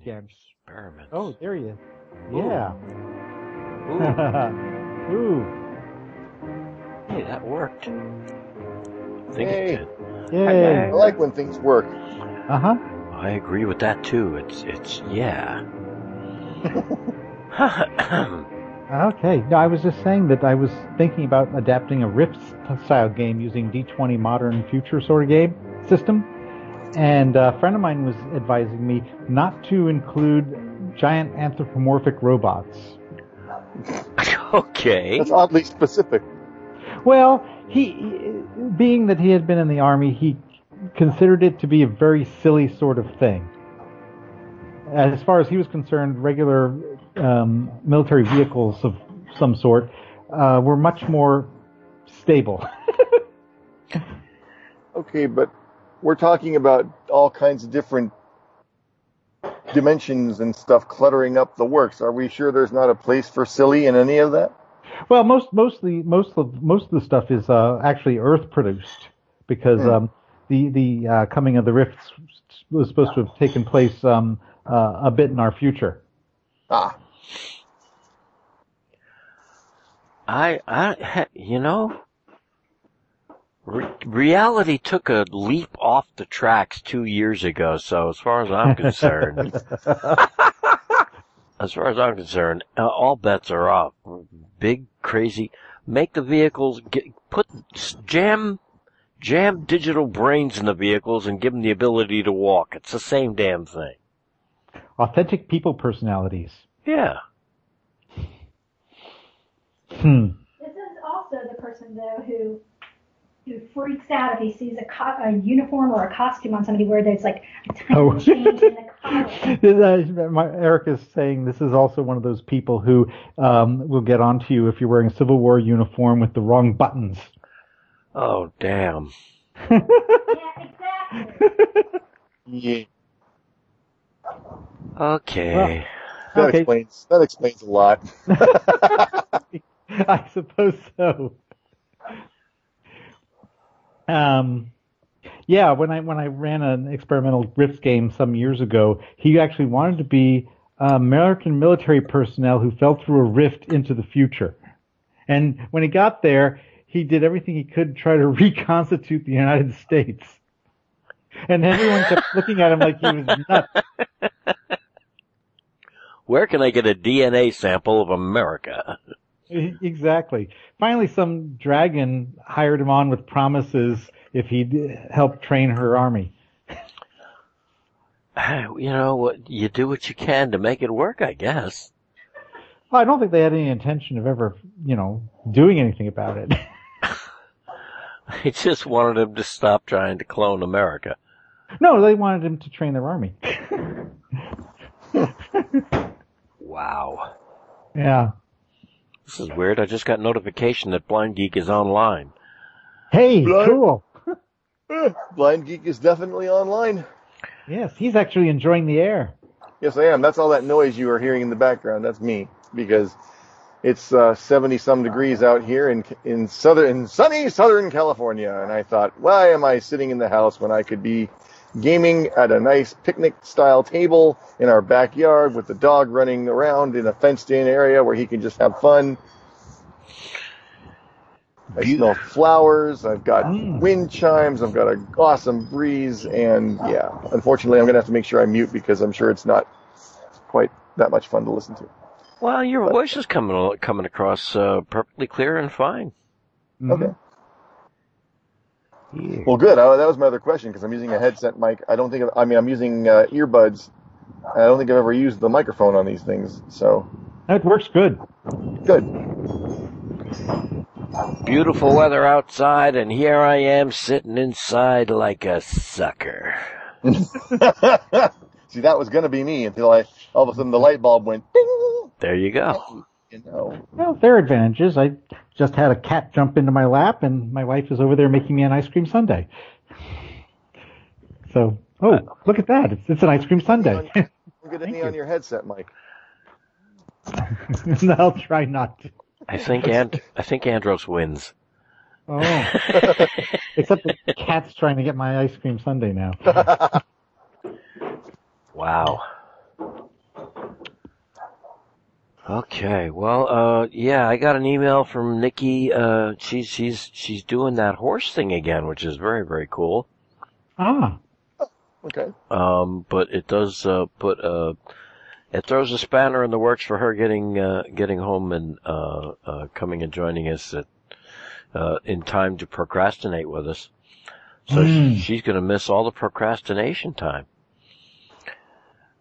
Advising me against. Experiments. Oh, there he is. Ooh. Yeah. Ooh, Ooh. hey, that worked. I think Hey. it did. Yay. I like when things work. Uh huh. I agree with that too. It's it's yeah. Okay. No, I was just saying that I was thinking about adapting a Rift style game using D20 Modern Future sort of game system. And a friend of mine was advising me not to include giant anthropomorphic robots. okay. That's oddly specific. Well, he, being that he had been in the army, he considered it to be a very silly sort of thing. As far as he was concerned, regular um, military vehicles of some sort uh, were much more stable. Okay, but we're talking about all kinds of different dimensions and stuff cluttering up the works. Are we sure there's not a place for silly in any of that? well, most mostly most of most of the stuff is uh, actually Earth produced because Hmm. um, the the uh, coming of the rifts was supposed to have taken place um, uh, a bit in our future. Ah, I I you know. Re- reality took a leap off the tracks two years ago, so as far as I'm concerned, as far as I'm concerned, uh, all bets are off. Big, crazy, make the vehicles, get, put, jam, jam digital brains in the vehicles and give them the ability to walk. It's the same damn thing. Authentic people personalities. Yeah. Hmm. This is also the person though who who freaks out if he sees a, co- a uniform or a costume on somebody where there's like a tiny Oh. change in the color. Uh, my, Eric is saying this is also one of those people who um, will get onto you if you're wearing a Civil War uniform with the wrong buttons. Oh, damn. Yeah, exactly. yeah. Okay. That Okay. explains that explains a lot. I suppose so. Um, yeah, when I when I ran an experimental Rift game some years ago, he actually wanted to be American military personnel who fell through a rift into the future. And when he got there, he did everything he could to try to reconstitute the United States. And everyone kept looking at him like he was nuts. Where can I get a DNA sample of America? Exactly. Finally, some dragon hired him on with promises if he'd help train her army. You know? You do what you can to make it work, I guess. Well, I don't think they had any intention of ever, you know, doing anything about it. they just wanted him to stop trying to clone America. no, they wanted him to train their army. Wow. yeah. This is weird. I just got notification that Blind Geek is online. Hey, Blood. cool. Blind Geek is definitely online. Yes, he's actually enjoying the air. Yes, I am. That's all that noise you are hearing in the background. That's me because it's uh, 70 some degrees out here in in southern in sunny Southern California, and I thought, why am I sitting in the house when I could be gaming at a nice picnic style table in our backyard with the dog running around in a fenced in area where he can just have fun. I smell flowers. I've got Mm. wind chimes. I've got an awesome breeze, and yeah. Unfortunately, I'm gonna have to make sure I mute because I'm sure it's not quite that much fun to listen to. Well, your But- voice is coming coming across uh, perfectly clear and fine. Mhm. Okay. Yeah. Well, good. I, that was my other question because I'm using a headset mic. I don't think. I mean, I'm using uh, earbuds. I don't think I've ever used the microphone on these things. So That works good. good. beautiful weather outside, and here I am sitting inside like a sucker. See, that was going to be me until I all of a sudden the light bulb went ding. There you go. You know, Well, there are advantages. I just had a cat jump into my lap, and my wife is over there making me an ice cream sundae. So, oh, uh, look at that! It's, it's an ice cream sundae. get any on your headset, Mike. I'll try not to. I think and I think Andros wins. Oh, except the cat's trying to get my ice cream sundae now. Wow. Okay, well, uh, yeah, I got an email from Nikki. Uh, she's she's she's doing that horse thing again, which is very very cool. Ah, Okay. Um, but it does uh, put uh, it throws a spanner in the works for her getting uh, getting home and uh, uh, coming and joining us at, uh, in time to procrastinate with us. So Mm. sh- she's going to miss all the procrastination time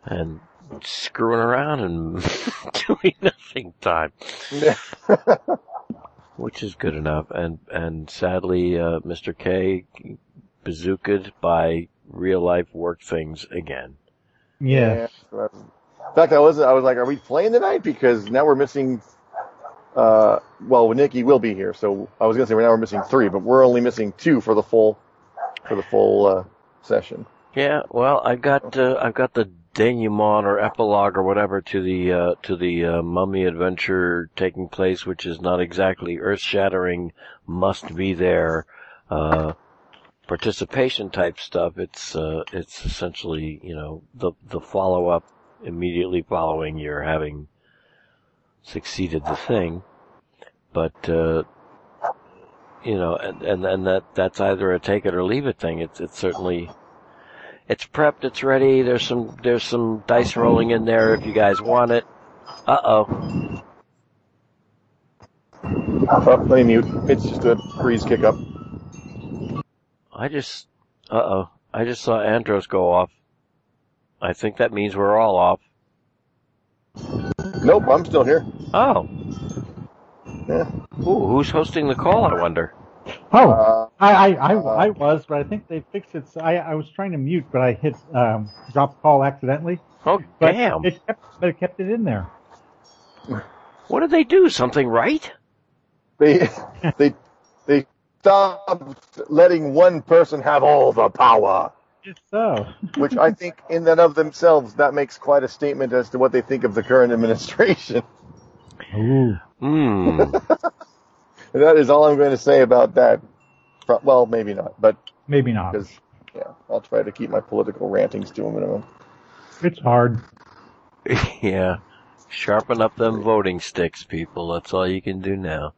and screwing around and doing nothing time, which is good enough. And and sadly, uh, Mr. K bazookaed by real life work things again. yeah. Yeah. In fact, I was I was like, are we playing tonight? Because now we're missing. Uh, well, Nikki will be here, so I was gonna say we're now we're missing three, but we're only missing two for the full for the full uh, session. Yeah, well, I've got uh, I've got the denouement or epilogue or whatever to the uh, to the uh, mummy adventure taking place, which is not exactly earth shattering, must be there, uh, participation type stuff. It's uh, it's essentially you know the the follow up immediately following your having succeeded the thing, but. Uh, you know, and, and and that that's either a take it or leave it thing. It's it's certainly it's prepped, it's ready. There's some there's some dice rolling in there if you guys want it. Uh oh. Oh, let me mute. It's just a breeze kick up. I just uh oh. I just saw Andros go off. I think that means we're all off. Nope, I'm still here. Oh. Yeah. Ooh, who's hosting the call, I wonder? Oh, Uh, I, I, I, I was, but I think they fixed it. So I, I was trying to mute, but I hit um, drop call accidentally. Oh But damn. It kept, but it kept it in there. What did they do? Something right? they they they stopped letting one person have all the power. It's so. which I think in and of themselves that makes quite a statement as to what they think of the current administration. Ooh. Hmm. And that is all I'm going to say about that. Well, maybe not, but Maybe not. because yeah, I'll try to keep my political rantings to a minimum. It's hard. yeah. Sharpen up them voting sticks, people. That's all you can do now.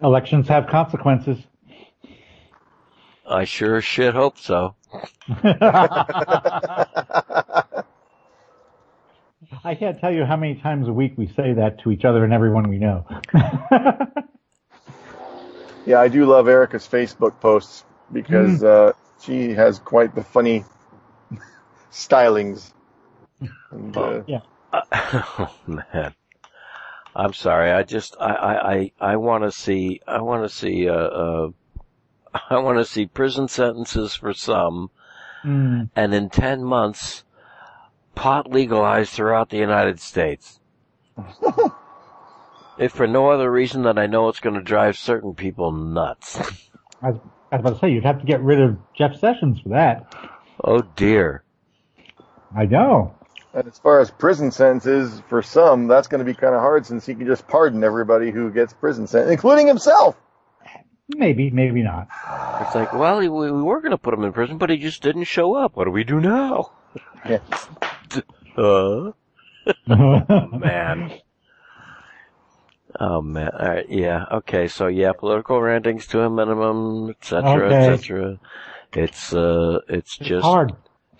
Elections have consequences. I sure as shit hope so. I can't tell you how many times a week we say that to each other and everyone we know. Yeah, I do love Erica's Facebook posts because uh, she has quite the funny stylings. And, uh, oh man. I'm sorry. I just I I I, I want to see I want to see uh, uh I want to see prison sentences for some, Mm. and in ten months, pot legalized throughout the United States. If for no other reason than I know it's going to drive certain people nuts. I, was, I was about to say, you'd have to get rid of Jeff Sessions for that. oh dear. I know. and as far as prison sentences, for some, that's going to be kind of hard since he can just pardon everybody who gets prison sentence, including himself. Maybe, maybe not. It's like, well, we, we were going to put him in prison, but he just didn't show up. What do we do now? Yeah. Uh, man. Oh man. All right. Yeah. Okay. So yeah, political rantings to a minimum, etc., Okay. etc. It's uh, it's It's just hard.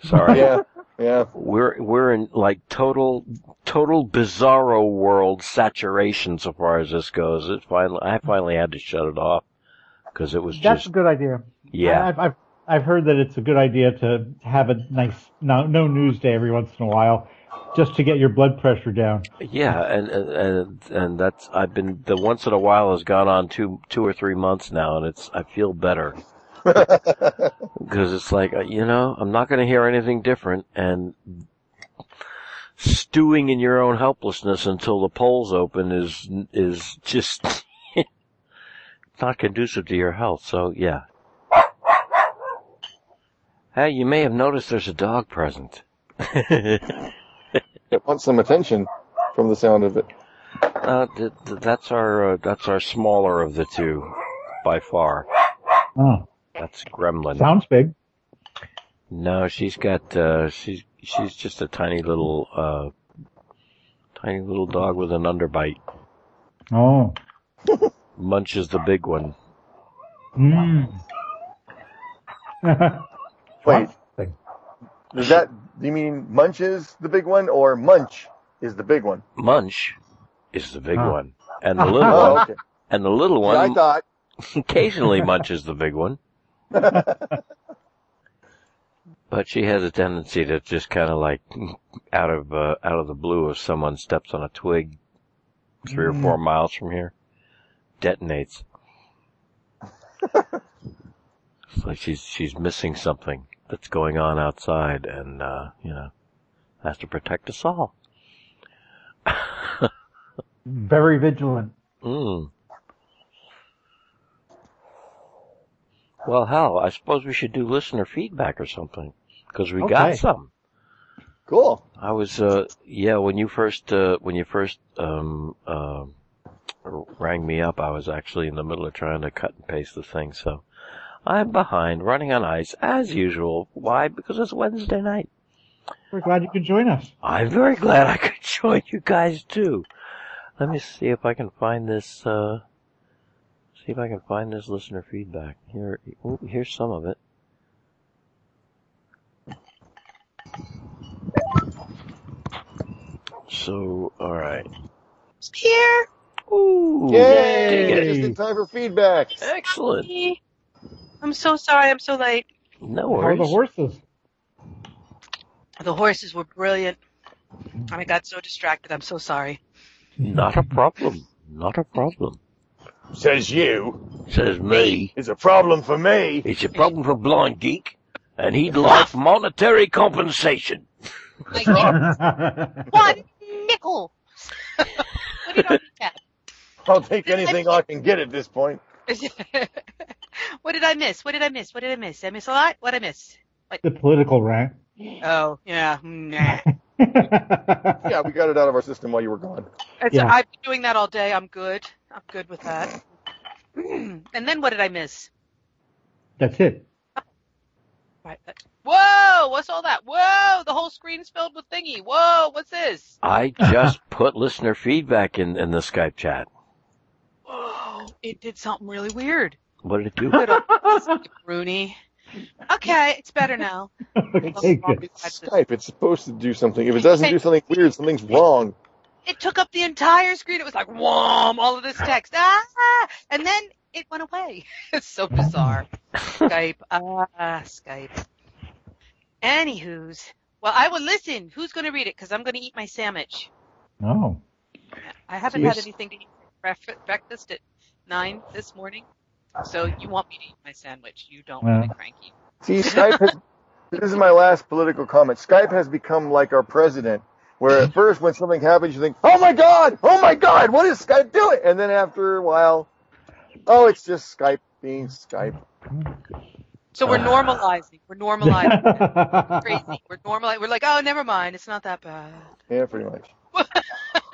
sorry. Yeah, yeah. We're we're in like total total bizarro world saturation so far as this goes. It finally I finally had to shut it off because it was That's just a good idea. yeah. I've, I've, I've heard that it's a good idea to have a nice, no, no news day every once in a while. Just to get your blood pressure down. Yeah, and and and, and that's I've been the once in a while has gone on two two or three months now, and it's I feel better because it's like uh, you know I'm not going to hear anything different, and stewing in your own helplessness until the polls open is is just not conducive to your health. So yeah. Hey, you may have noticed there's a dog present. It wants some attention from the sound of it. Uh, th- th- that's our uh, that's our smaller of the two, by far. Oh, That's Gremlin. sounds big. No, she's got uh, she's she's just a tiny little uh, tiny little dog with an underbite. Oh. Munch is the big one. Mm. Wait, Thing. does that, do you mean Munch is the big one or Munch is the big one? Munch is the big Huh. one, and the little Oh, one okay. and the little Yeah, I one thought. occasionally munches the big one. But she has a tendency to just kind of like out of uh, out of the blue, if someone steps on a twig three or four miles from here, detonates. it's like she's she's missing something that's going on outside, and uh, you know has to protect us all. Very vigilant. Mm. Well, hell, I suppose we should do listener feedback or something because we got some. Cool. I was, uh, yeah, when you first, uh, when you first, um, uh, rang me up, I was actually in the middle of trying to cut and paste the thing, so I'm behind, running on ice, as usual. Why? Because it's Wednesday night. We're glad you could join us. I'm very glad I could join you guys too. Let me see if I can find this, uh, see if I can find this listener feedback. Here, ooh, here's some of it. So, alright. It's Here. Ooh, Yay! Just in time for feedback. Excellent. I'm so sorry. I'm so late. No How are worries. the horses? The horses were brilliant. I got so distracted. I'm so sorry. Not a problem. Not a problem. Says you. Says me. It's a problem for me. It's a problem for Blind Geek, and he'd like monetary compensation. Like, one nickel. what did I miss? I'll take anything I can get at this point. what did I miss? What did I miss? What did I miss? Did I miss a lot? What did I miss? the political rant. Oh, yeah. Nah. Yeah, we got it out of our system while you were gone. It's, Yeah. I've been doing that all day. I'm good. I'm good with that. and then what did I miss? That's it. Oh, right. Whoa! What's all that? Whoa! The whole screen's filled with thingy. Whoa! What's this? I just put listener feedback in, in the Skype chat. Whoa! It did something really weird. What did it do? Little Rooney. Okay, it's better now. okay, good. It's Skype. It's supposed to do something. If it doesn't do something weird, something's wrong. It took up the entire screen. It was like, whom, all of this text. Ah! And then it went away. It's so bizarre. Skype. Ah, Skype. Anywho's. Well, I will listen. Who's going to read it? Because I'm going to eat my sandwich. Oh. I haven't Yes. had anything to eat for breakfast at nine this morning. So you want me to eat my sandwich. You don't want Well. me cranky. See, Skype has, this is my last political comment. Skype has become like our president, where at first when something happens, you think, oh my God, oh my God, what is Skype doing? And then after a while, oh, it's just Skype being Skype. So we're normalizing. We're normalizing. Crazy. We're normalizing. We're like, oh, never mind. It's not that bad. Yeah, pretty much.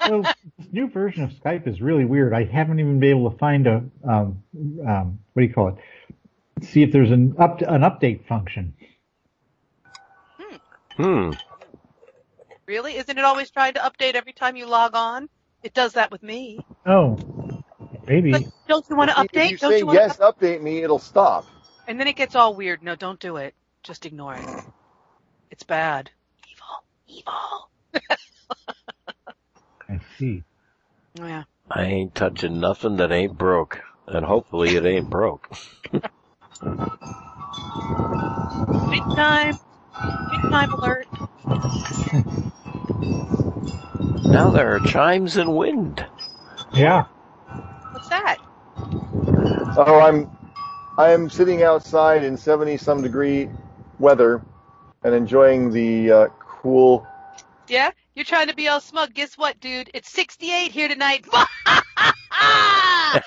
well, this new version of Skype is really weird. I haven't even been able to find a um, um, what do you call it? See if there's an up an update function. Hmm. Really? Isn't it always trying to update every time you log on? It does that with me. Oh, maybe. But don't you want to If update? you don't say you want yes, update me, it'll stop. And then it gets all weird. No, don't do it. Just ignore it. It's bad. Evil. Evil. I. Oh, yeah. I ain't touching nothing that ain't broke. And hopefully it ain't broke. Big time. Big time alert. Now there are chimes and wind. Yeah. What's that? Oh, I'm I'm sitting outside in 70 some degree weather and enjoying the uh, cool. Yeah? You're trying to be all smug. Guess what, dude? It's 68 here tonight.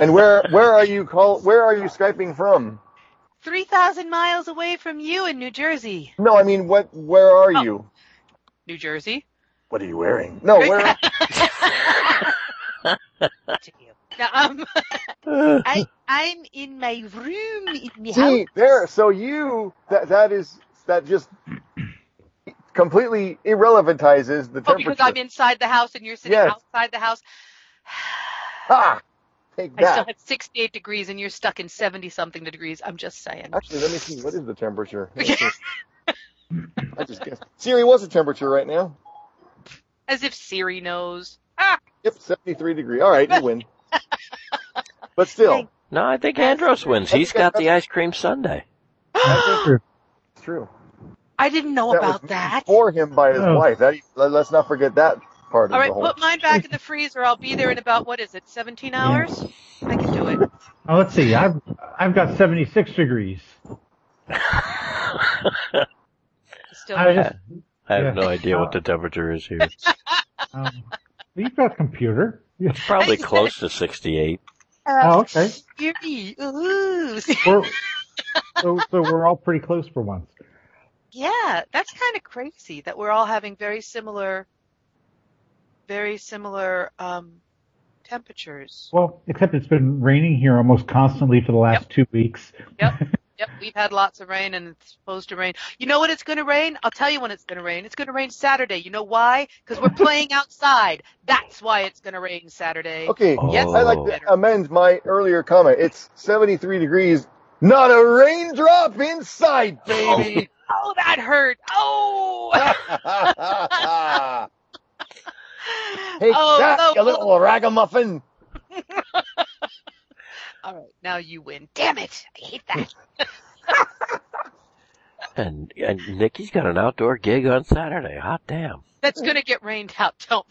And where where are you call where are you skyping from? 3,000 miles away from you in New Jersey. No, I mean what where are Oh. you? New Jersey? What are you wearing? No, where. Now, um, I, I'm in my room in house. See, there so you that that is that just completely irrelevantizes the temperature. Oh, temperature. because I'm inside the house and you're sitting Yes. outside the house. Ah, take I still have 68 degrees and you're stuck in 70 something degrees. I'm just saying. Actually, let me see. What is the temperature? Let's. I just guessed. Siri, what's the temperature right now? As if Siri knows. Ah, Yep, 73 degree. All right, you win. But still, No, I think Andros wins. He's got the ice cream sundae. True. it's true. I didn't know That about was that. for him by his Oh. wife. That, let- let's not forget that part All of right, the whole. All right, put mine back in the freezer. I'll be there in about, what is it, 17 hours? I can do it. Oh, let's see. I've I've got 76 degrees. Still I just, I have Yeah. no idea what the temperature is here. um, you've got a computer. Yeah. Probably close to 68. Oh, okay. Ooh. We're, so so we're all pretty close for once. Yeah, that's kind of crazy that we're all having very similar, very similar um, temperatures. Well, except it's been raining here almost constantly for the last two weeks. Yep, Yep, we've had lots of rain and it's supposed to rain. You know when it's going to rain? I'll tell you when it's going to rain. It's going to rain Saturday. You know why? Because we're playing outside. That's why it's going to rain Saturday. Okay, Yes, I like to amend my earlier comment. It's 73 degrees, not a raindrop inside, baby. Oh, that hurt. Oh. hey, oh, that, no. you little ragamuffin. All right, now you win. Damn it! I hate that. And, and Nikki's got an outdoor gig on Saturday. Hot damn. That's gonna get rained out. Don't.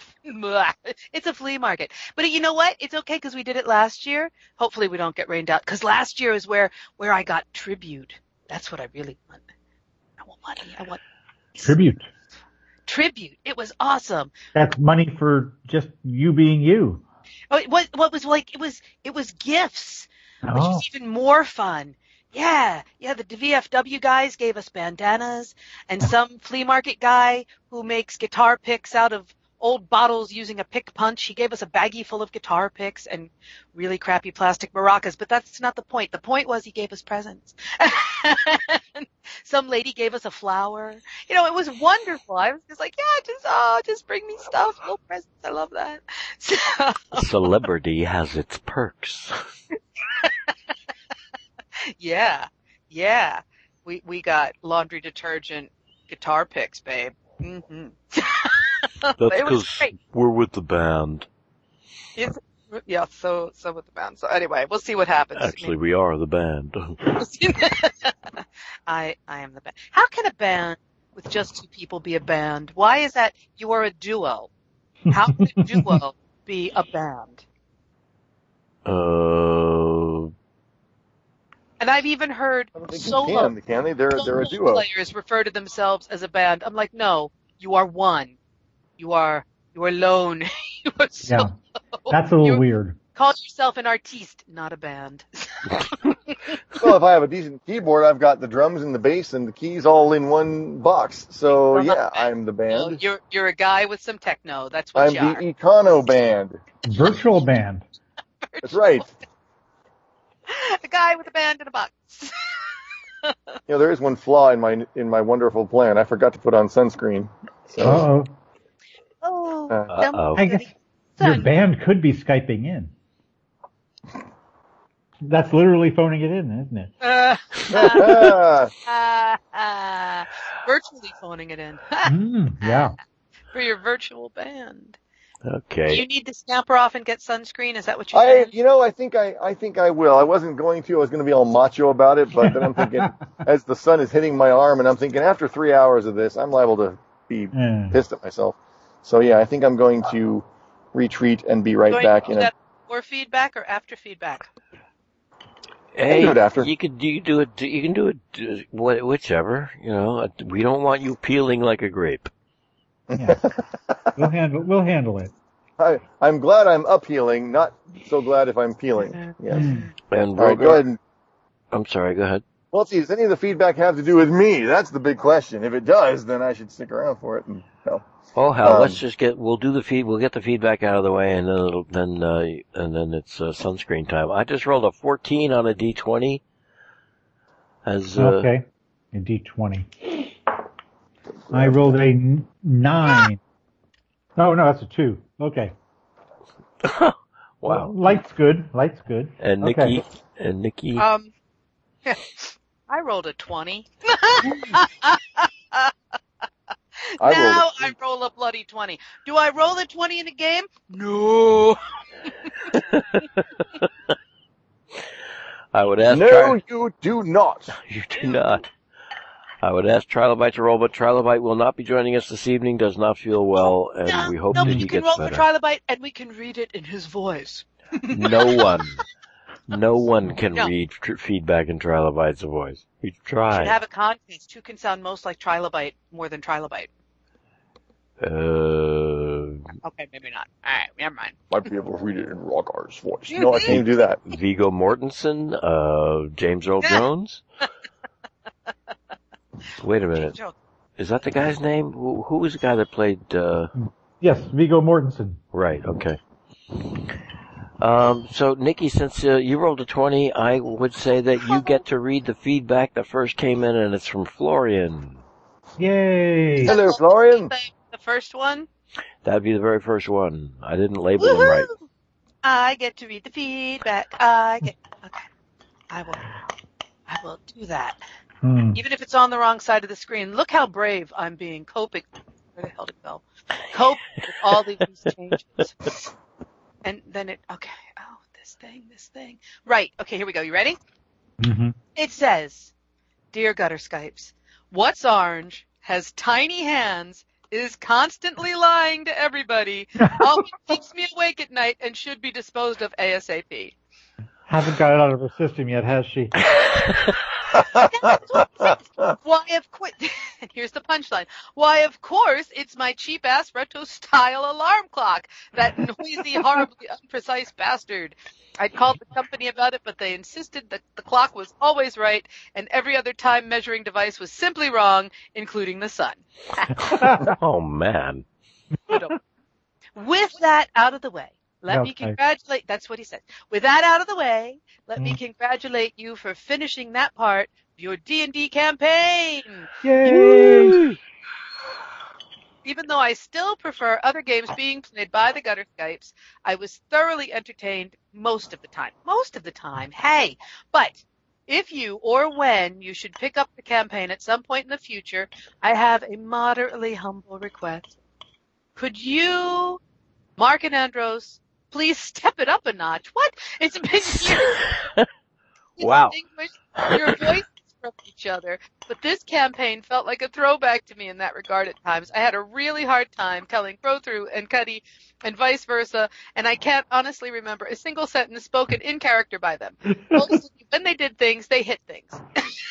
It's a flea market. But you know what? It's okay because we did it last year. Hopefully we don't get rained out because last year is where where I got tribute. That's what I really want. Want money. I want Tribute. tribute. It was awesome. That's money for just you being you. Oh, it was what was like it was it was gifts, which Oh, was even more fun. Yeah, yeah. The VFW guys gave us bandanas, and oh. some flea market guy who makes guitar picks out of old bottles using a pick punch. He gave us a baggie full of guitar picks and really crappy plastic maracas. But that's not the point. The point was he gave us presents. some lady gave us a flower. You know, it was wonderful. I was just like, yeah, just oh, just bring me stuff, little presents. I love that. So, Celebrity has its perks. Yeah, yeah. We we got laundry detergent, guitar picks, babe. hmm That's because we're with the band. It's, yeah, so so with the band. So anyway, we'll see what happens. Actually, mean, we are the band. I I am the band. How can a band with just two people be a band? Why is that? You are a duo. How can a duo be a band? Uh, And I've even heard I solo can, can they? They're, they're a duo. players refer to themselves as a band. I'm like, no, you are one. You are you are alone. you are yeah. solo. That's a little You weird. Call yourself an artiste, not a band. Well, if I have a decent keyboard, I've got the drums and the bass and the keys all in one box. So yeah, I'm the Well, band. you're you're a guy with some techno. That's what I'm you the are. Econo band. Virtual band. That's right. a guy with a band in a box. You know, there is one flaw in my in my wonderful plan. I forgot to put on sunscreen. So, Uh oh. Oh, Uh, dumb Uh-oh. I guess city. your band could be Skyping in. That's literally phoning it in, isn't it? Uh, ah, uh, uh, virtually phoning it in Mm, yeah. for your virtual band. Okay. Do you need to scamper off and get sunscreen? Is that what you're I saying? you know I think I I think I will. I wasn't going to. I was going to be all macho about it, but then I'm thinking as the sun is hitting my arm, and I'm thinking after three hours of this, I'm liable to be Yeah. pissed at myself. So yeah, I think I'm going to retreat and be right Going back in do a. that before feedback or after feedback? Hey, do it after. you could you do it. You can do it. uh, Whichever. You know, we don't want you peeling like a grape. Yeah. we'll handle we'll handle it. I, I'm glad I'm uphealing, not so glad if I'm peeling. Yes. And All right, Rhogar- go ahead. And, I'm sorry. Go ahead. Well, see, does any of the feedback have to do with me? That's the big question. If it does, then I should stick around for it. And, no. Oh hell, Um, let's just get. We'll do the feed. We'll get the feedback out of the way, and then it'll, then uh, and then it's uh, sunscreen time. I just rolled a 14 on a d20. As uh, Okay. A D twenty. I rolled a n- nine. No, no, that's a two. Okay. wow. Light's good. Light's good. And Okay. Nikki and Nikki. Um, I rolled a 20. I now a- I roll a bloody 20. Do I roll a 20 in a game? No. I would ask. no, Tri- you do not. you do not. I would ask Trilobite to roll, but Trilobite will not be joining us this evening. Does not feel well, and no, we hope no, that but he you can gets roll better. for Trilobite and we can read it in his voice. no one, no one can No. read tr- feedback in Trilobite's voice. We We tried. should have a contest. Who can sound most like Trilobite more than Trilobite? Uh, Okay, maybe not. Alright, never mind. Might be able to read it in Rhogar's voice. No, I can't even do that. Viggo Mortensen, uh, James Earl Jones. Wait a minute. Is that the guy's name? Who, who was the guy that played, uh, Yes, Viggo Mortensen. right, okay. Um, so Nikki, since uh, you rolled a 20, I would say that you get to read the feedback that first came in and it's from Florian. Yay! Hello, Florian. The, the first one. That'd be the very first one. I didn't label them right. I get to read the feedback. I get. Okay. I will. I will do that. Hmm. Even if it's on the wrong side of the screen. Look how brave I'm being coping. Where the hell did it go? Cope with all these changes. And then it, okay. Oh, this thing, this thing. Right. Okay, here we go. You ready? hmm It says, Dear Gutter Skypes, what's orange, has tiny hands, is constantly lying to everybody, always keeps me awake at night, and should be disposed of ASAP. Hasn't got it out of her system yet, has she? Why, of course, here's the punchline. Why, of course, it's my cheap ass retro style alarm clock. That noisy, horribly unprecise bastard. I called the company about it, but they insisted that the clock was always right, and every other time measuring device was simply wrong, including the sun. oh man. With that out of the way, let me Okay. congratulate, that's what he said. With that out of the way, let me Mm. congratulate you for finishing that part of your D&D campaign. Yay! Even though I still prefer other games being played by the Gutter Skypes, I was thoroughly entertained most of the time. Most of the time, hey! But if you or when you should pick up the campaign at some point in the future, I have a moderately humble request. Could you, Mark and Andros, please step it up a notch? What? It's been years Wow. your voices from each other. But this campaign felt like a throwback to me in that regard at times. I had a really hard time telling Crothu and Cuddy and vice versa, and I can't honestly remember a single sentence spoken in character by them. Mostly when they did things, they hit things.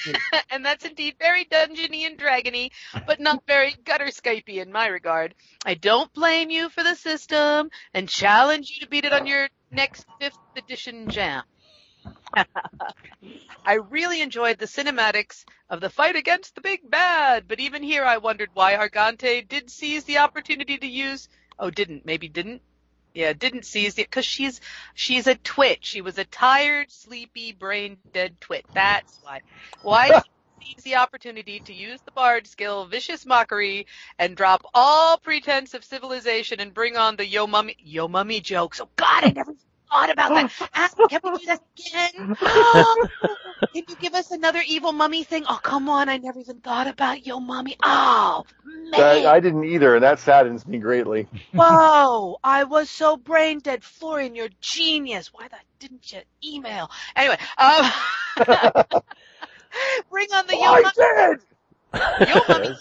and that's indeed very dungeony and dragony, but not very gutter Skypey in my regard. I don't blame you for the system and challenge you to beat it on your next fifth edition jam. I really enjoyed the cinematics of the fight against the big bad, but even here I wondered why Argante did seize the opportunity to use, oh didn't, maybe didn't? Yeah, didn't seize it, cause she's, she's a twit. She was a tired, sleepy, brain dead twit. That's why. Why she seize the opportunity to use the bard skill, vicious mockery, and drop all pretense of civilization and bring on the yo mummy, yo mummy jokes. Oh god, I never thought about that. Ah, Can we do that again? Can you give us another evil mummy thing? Oh, come on. I never even thought about yo mummy. Oh, man. I, I didn't either, and that saddens me greatly. Whoa. I was so brain dead. Florian, you're genius. Why the didn't you email? Anyway, um, bring on the yo I mummy. did! Yo mummy.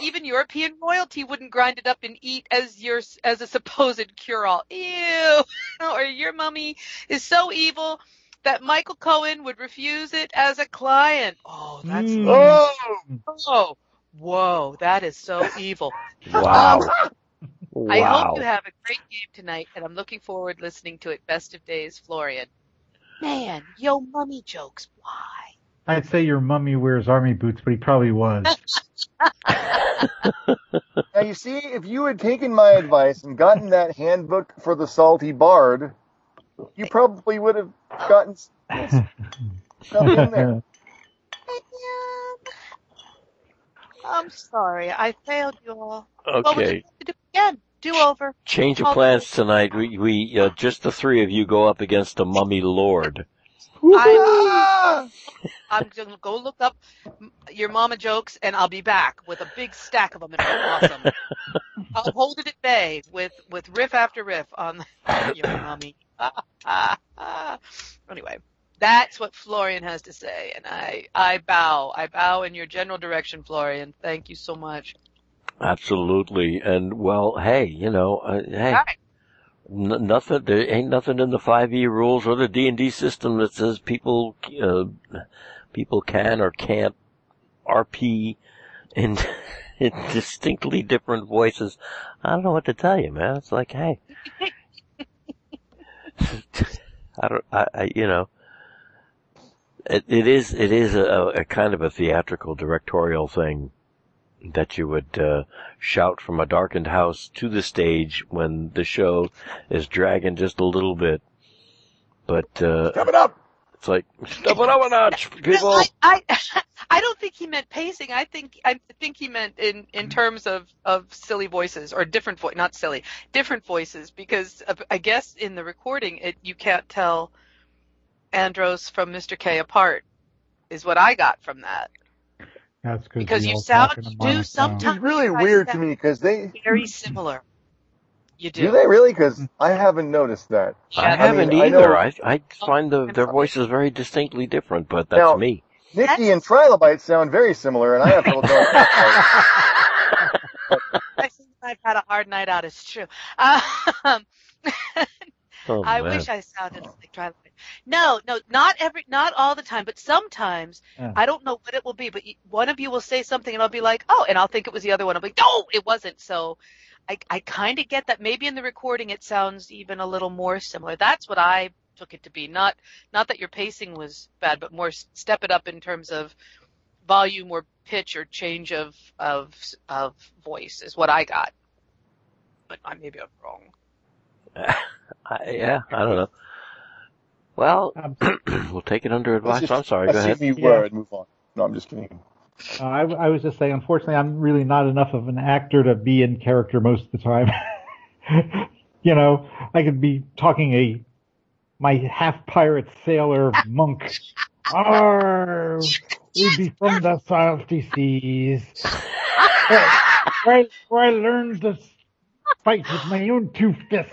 Even European royalty wouldn't grind it up and eat as your as a supposed cure-all. Ew. or your mummy is so evil that Michael Cohen would refuse it as a client. Oh, that's Mm. Oh, oh, whoa, that is so evil. Wow. I wow. hope you have a great game tonight, and I'm looking forward listening to it. Best of days, Florian. Man, yo, mummy jokes. Why? I'd say your mummy wears army boots, but he probably was. now you see, if you had taken my advice and gotten that handbook for the salty bard, you probably would have gotten s- stuff in there. I'm sorry, I failed you all. What would you Okay. like to do again? Do over. Change of plans tonight. We, we uh, just the three of you go up against the mummy lord. I'm, I'm gonna go look up your mama jokes, and I'll be back with a big stack of them. It'll be awesome. I'll hold it at bay with with riff after riff on your mommy. anyway, that's what Florian has to say, and I I bow. I bow in your general direction, Florian. Thank you so much. Absolutely. And well, hey, you know, uh, hey, All right. N- nothing. There ain't nothing in the 5e rules or the D and D system that says people uh, people can or can't RP in, in distinctly different voices. I don't know what to tell you, man. It's like, hey, I don't, I, I you know. It, it is it is a, a kind of a theatrical directorial thing that you would uh, shout from a darkened house to the stage when the show is dragging just a little bit. But uh, Step it up! it's like step it up a notch, people. I, I I don't think he meant pacing. I think I think he meant in in terms of of silly voices or different voice, not silly, different voices. Because I guess in the recording, it you can't tell Andros from Mr. K apart. Is what I got from that. That's good. Because you sound you do sometimes It's really weird to me because they very similar. You do. do they really? Because I haven't noticed that. I Yeah, haven't mean, either. know- I I find the, their voices very distinctly different, but that's Now- me. Nikki and Trilobite sound very similar, and I have trouble telling. I think I've had a hard night out. It's true. Um, Oh, I wish I sounded like Trilobite. No, no, not every, not all the time, but sometimes Yeah. I don't know what it will be, but one of you will say something and I'll be like, oh, and I'll think it was the other one. I'll be like, no, it wasn't. So I, I kind of get that. Maybe in the recording it sounds even a little more similar. That's what I took it to be. Not, not that your pacing was bad, but more step it up in terms of volume or pitch or change of, of, of voice is what I got. But I, maybe I'm wrong. I, yeah, I don't know. Well, Um, we'll take it under Let's advice. just I'm sorry. Go ahead. SUV Yeah. word. Move on. No, I'm just kidding. Uh, I, I was just saying, unfortunately, I'm really not enough of an actor to be in character most of the time. you know, I could be talking a my half pirate sailor monk. Arr, we be from the salty seas, where, where, I- where I learned to fight with my own two fists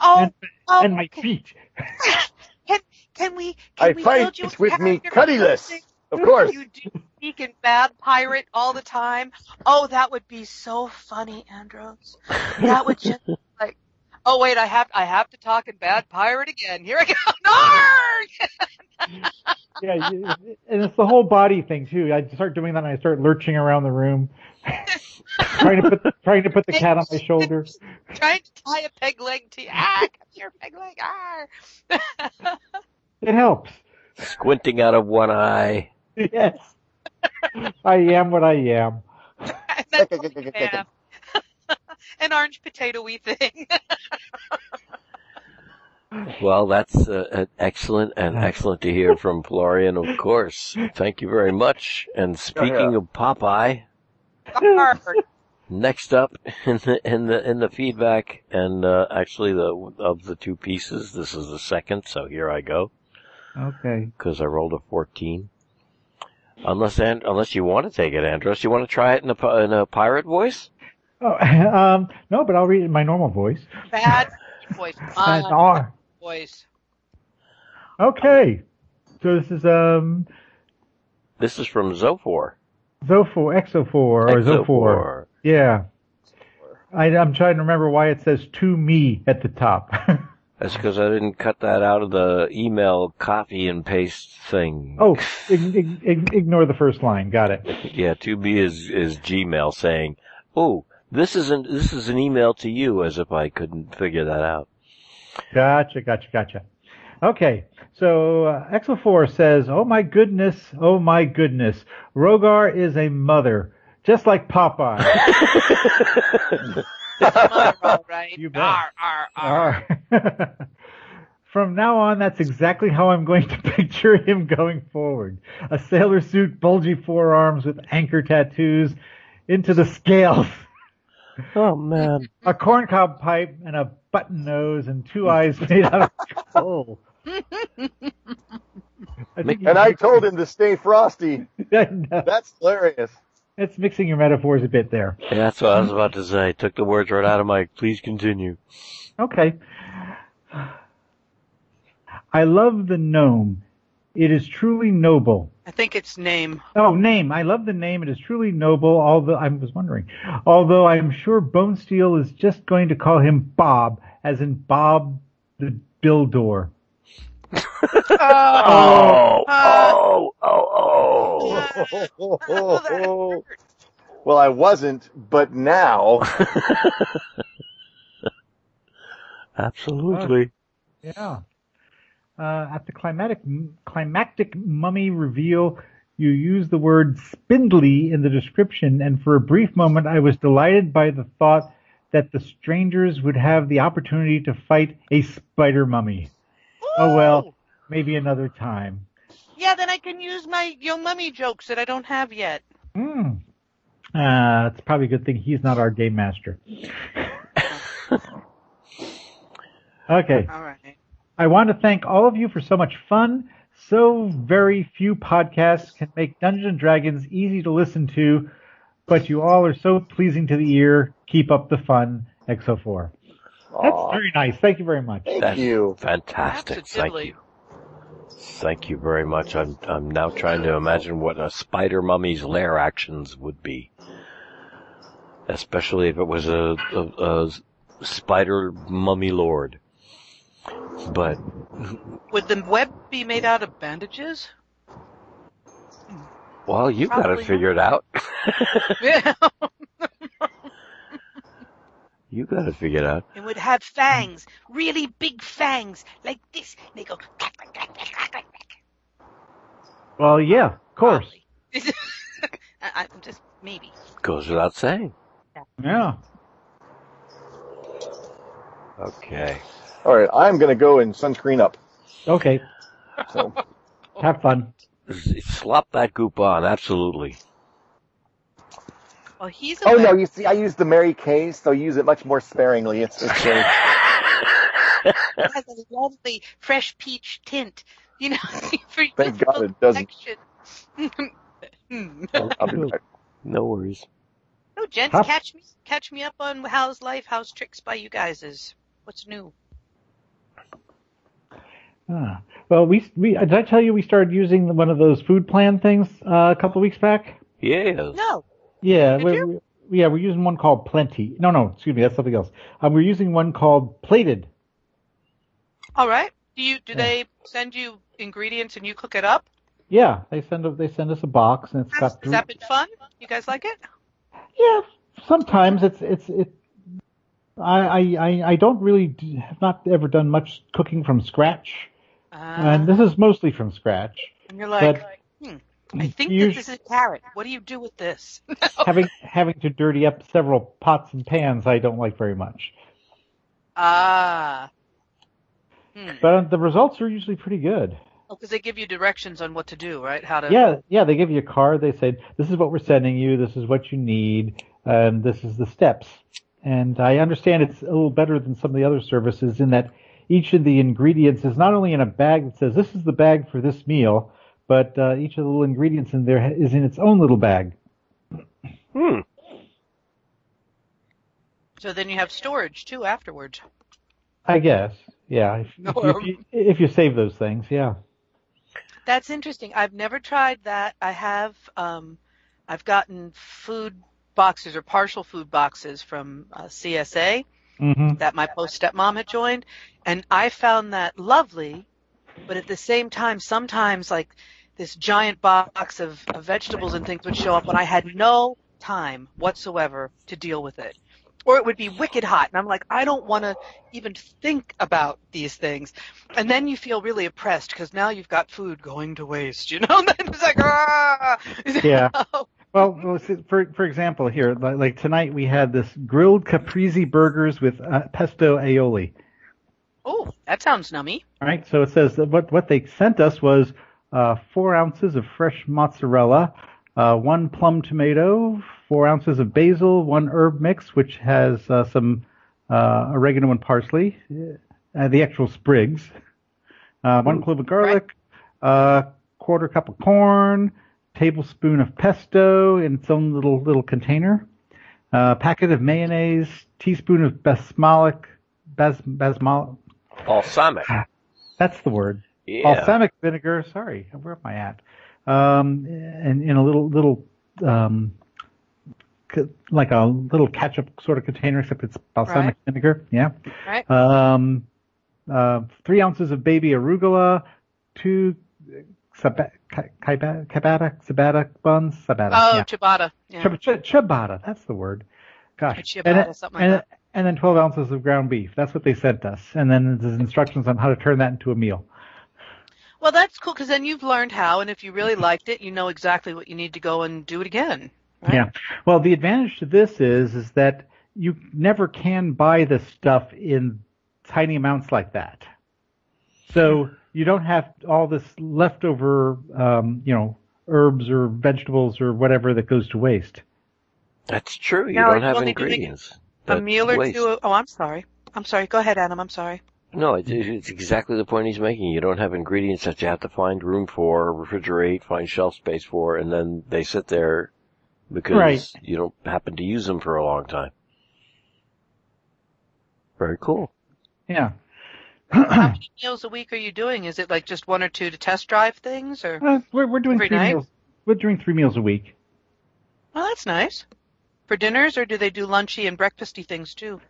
Oh, and, oh, and my can- feet. Can can we? Can I we fight build you a with me character cuttyless. Of course. You do speak in bad pirate all the time. Oh, that would be so funny, Andros. That would just be like. Oh wait, I have I have to talk in bad pirate again. Here I go. Narg! Yeah, and it's the whole body thing too. I start doing that and I start lurching around the room, trying to put trying to put the cat on my shoulder. Trying to tie a peg leg to ah, come here, peg leg. Ah. It helps. Squinting out of one eye. Yes, I am what I am. That's what we have. An orange potatoy thing. Well, that's uh, excellent and excellent to hear from Florian, of course. Thank you very much. And speaking yeah. of Popeye, Hard. next up in the in the in the feedback, and uh, actually the of the two pieces, this is the second. So here I go Okay. because I rolled a fourteen. Unless and unless you want to take it, Andros, you want to try it in a in a pirate voice? Oh, um, no, but I'll read it in my normal voice. Bad voice. Uh, My no. voice. Okay. So this is um This is from Zophor. Zophor, Exophor, or Zophor. Exophor. Yeah. I, I'm trying to remember why it says to me at the top. That's because I didn't cut that out of the email copy and paste thing. oh, ig- ig- ig- ignore the first line. Got it. Yeah, to me is is Gmail saying, "Oh, this isn't this is an email to you," as if I couldn't figure that out. Gotcha, gotcha, gotcha. Okay, so uh, Exophor says, "Oh my goodness, oh my goodness, Rhogar is a mother, just like Popeye." Mother, all right. You bet. Arr, arr, arr. Alright. From now on, that's exactly how I'm going to picture him going forward. A sailor suit, bulgy forearms with anchor tattoos into the scales, Oh man, a corncob pipe, and a button nose, and two eyes made out of coal. I And I told him to stay frosty. I know. That's hilarious. It's mixing your metaphors a bit there. Yeah, that's what I was about to say. Took the words right out of my. Please continue. Okay. I love the gnome. It is truly noble. I think it's name. Oh, name. I love the name. It is truly noble. Although I was wondering, although I'm sure Bonesteele is just going to call him Bob, as in Bob the Builder. Oh, Uh, oh, oh, Oh, that well, I wasn't, but now. Absolutely. Yeah. Uh, at the climatic climactic mummy reveal, you use the word spindly in the description, and for a brief moment, I was delighted by the thought that the strangers would have the opportunity to fight a spider mummy. Oh well, maybe another time. Yeah, then I can use my yo mummy jokes that I don't have yet. Hmm. Uh, it's probably a good thing he's not our game master. okay. All right. I want to thank all of you for so much fun. So very few podcasts can make Dungeons and Dragons easy to listen to, but you all are so pleasing to the ear. Keep up the fun, XO4. That's Aw, very nice. Thank you very much. thank That's you. fantastic. Thank you. Thank you very much. I'm I'm now trying to imagine what a spider mummy's lair actions would be, especially if it was a, a, a spider mummy lord. But Would the web be made out of bandages? well, you've got to Probably figure it out. Yeah. you gotta figure it figured out. And would have fangs, really big fangs, like this. And They go. clack, clack, clack, clack, clack, clack, clack. Well, yeah, of course. Probably. I, I'm just maybe. Goes without saying. Yeah. Okay. All right, I'm going to go and sunscreen up. Okay. So, Have fun. S- Slop that goop on, absolutely. Well, he's a oh no, you see, I use the Mary Kay, so use it much more sparingly. It's, it's very, It has a lovely fresh peach tint. You know, for Thank God it doesn't. protection. Hmm. I'll be back. No worries. No, gents, Huh? catch me, catch me up on how's life, how's tricks by you guys is. What's new? Ah. Well, we we did I tell you we started using one of those food plan things uh, a couple of weeks back? Yeah. No. Yeah, we, we- yeah, we're using one called Plenty. No, no, excuse me, that's something else. Um, we're using one called Plated. All right. Do you do Yeah. they send you ingredients and you cook it up? Yeah, they send a, they send us a box and it's Has, got has that been fun? You guys like it? yeah. Sometimes it's it's it. I I I- don't really have not ever done much cooking from scratch, Uh, and this is mostly from scratch. and you're like, but- hmm, I think this is a carrot. What do you do with this? having having to dirty up several pots and pans, I don't like very much. ah. Hmm. But uh, the results are usually pretty good. Because they give you directions on what to do, right? How to. Yeah, yeah, they give you a card. They say, this is what we're sending you. This is what you need. And this is the steps. And I understand it's a little better than some of the other services in that each of the ingredients is not only in a bag that says, this is the bag for this meal, but uh, each of the little ingredients in there is in its own little bag. Hmm. So then you have storage too afterwards. I guess. Yeah. If, if, you, if, you, if you save those things, yeah. That's interesting. I've never tried that. I have um, I've gotten food boxes or partial food boxes from uh, CSA hmm that my post stepmom had joined, and I found that lovely. But at the same time, sometimes like this giant box of, of vegetables and things would show up when I had no time whatsoever to deal with it. Or it would be wicked hot, and I'm like, I don't want to even think about these things. And then you feel really oppressed because now you've got food going to waste, you know? And then it's like, ah! Yeah. Well, for for example, here, like, like tonight we had this grilled caprese burgers with uh, pesto aioli. Oh, that sounds nummy. All right, so it says that what what they sent us was uh, four ounces of fresh mozzarella, uh, one plum tomato, four ounces of basil, one herb mix which has uh, some uh, oregano and parsley, uh, the actual sprigs, uh, one clove of garlic, uh, quarter cup of corn, tablespoon of pesto in its own little little container, uh, packet of mayonnaise, teaspoon of basmalic, bas, basmal, Balsamic. that's the word. Yeah. Balsamic vinegar. Sorry, where am I at? Um, and in a little little um, like a little ketchup sort of container, except it's balsamic Right. vinegar. Yeah. Right. Um, uh, three ounces of baby arugula, two sab- ciabatta, ciabatta, ciabatta buns, ciabatta. Oh, yeah. ciabatta. Yeah. Ciab- ch- ciabatta, that's the word. Gosh. Ciabatta, and, it- something like that. and then 12 ounces of ground beef. That's what they sent us. And then there's instructions on how to turn that into a meal. Well, that's cool because then you've learned how, and if you really liked it, you know exactly what you need to go and do it again. Right? Yeah. Well, the advantage to this is, is that you never can buy this stuff in tiny amounts like that. So you don't have all this leftover, um, you know, herbs or vegetables or whatever that goes to waste. That's true. You Now, don't have only ingredients. A that meal or waste. two. Oh, I'm sorry. I'm sorry. Go ahead, Adam. I'm sorry. No, it, it's exactly the point he's making. You don't have ingredients that you have to find room for, refrigerate, find shelf space for, and then they sit there because Right. you don't happen to use them for a long time. Very cool. Yeah. How many meals a week are you doing? Is it like just one or two to test drive things, or? Uh, we're, we're doing Every three night? meals. We're doing three meals a week. Well, that's nice. For dinners, or do they do lunchy and breakfasty things too?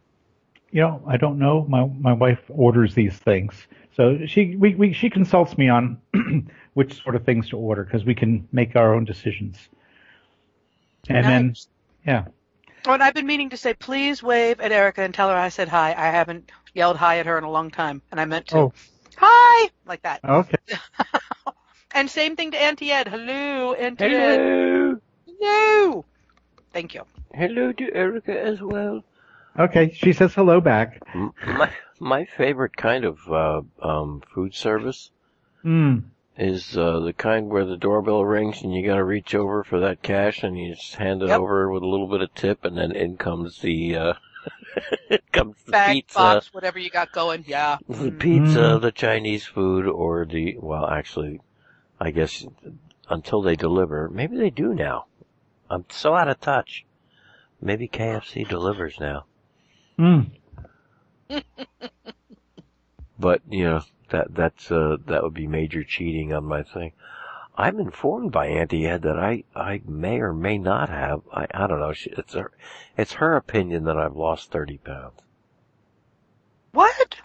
You know, I don't know. My my wife orders these things, so she we, we she consults me on which sort of things to order because we can make our own decisions. And then, yeah, Oh, and I've been meaning to say, please wave at Erica and tell her I said hi. I haven't yelled hi at her in a long time, and I meant to. Oh. Hi, like that. Oh, okay. And same thing to Auntie Ed. Hello, Auntie Ed. Hello, Hello. Thank you. hello to Erica as well. Okay, she says hello back. My my favorite kind of uh, um, food service Mm. is uh, the kind where the doorbell rings and you got to reach over for that cash and you just hand it Yep. over with a little bit of tip and then in comes the uh, comes the Bag, pizza, box, whatever you got going. Yeah. the Mm. pizza, Mhm. the Chinese food, or the well, actually, I guess until they deliver, maybe they do now. I'm so out of touch. Maybe KFC delivers now, Mm. but you know that that's uh, that would be major cheating on my thing. I'm informed by Auntie Ed that I, I may or may not have. I, I don't know. She, it's her, it's her opinion that I've lost 30 pounds. What?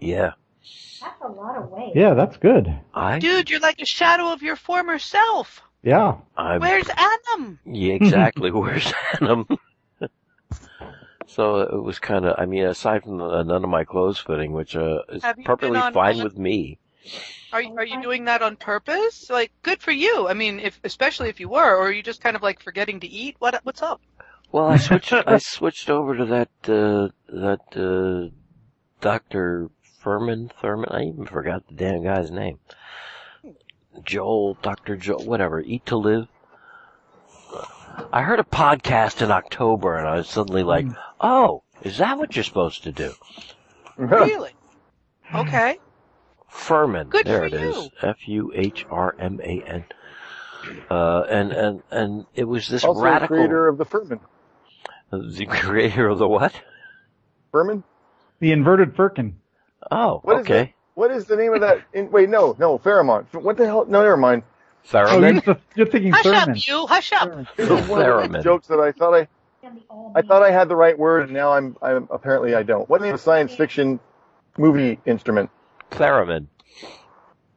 Yeah. That's a lot of weight. Yeah, that's good. I, Dude, you're like a shadow of your former self. Yeah. I'm, Where's Adam? Yeah, exactly. Where's Adam? So it was kind of, I mean, aside from the, none of my clothes fitting, which uh, is perfectly on fine with me. Are you, are you doing that on purpose? Like, good for you. I mean, if especially if you were, or are you just kind of like forgetting to eat? What what's up? Well, I switched. I switched over to that uh, that uh, Doctor Fuhrman Thurman. I even forgot the damn guy's name. Joel, Doctor Joel, whatever. Eat to live. I heard a podcast in October, and I was suddenly like, "Oh, is that what you're supposed to do?" Really? Okay. Fuhrman. Good there for it is. you. F U H R M A N. Uh, and and and it was this Also, radical. creator of the Furman. the creator of the what? Furman? The inverted firkin. Oh, What is okay. What is the name of that? In, wait, no, no, Fairmont. What the hell? No, never mind. Oh, you're, Theremin? th- you're thinking Hush Thurman. up, you. Hush up. This is one of Theremin. jokes that I thought I And the old I thought I had the right word, and now I'm I'm apparently I don't. What's the science fiction movie instrument? Theremin.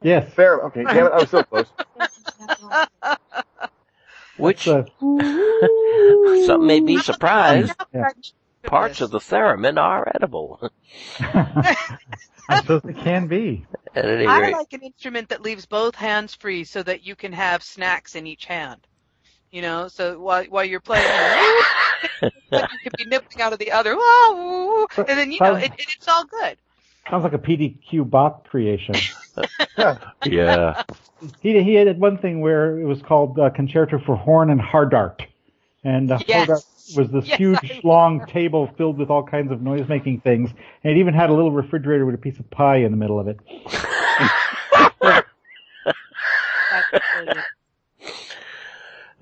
Yes. Fair. Okay, damn it, I was so close. Which, some may be surprised, Yeah. parts of the theremin are edible. I suppose it can be. At any I like an instrument that leaves both hands free so that you can have snacks in each hand. You know, so while while you're playing, you could be nibbling out of the other, "Wah, and then you know it, it, it's all good. Sounds like a PDQ Bach creation. yeah. He he had one thing where it was called uh, Concerto for Horn and Hardart, and uh, Yes. Hardart was this Yes, huge I long table filled with all kinds of noise making things, and it even had a little refrigerator with a piece of pie in the middle of it. That's brilliant.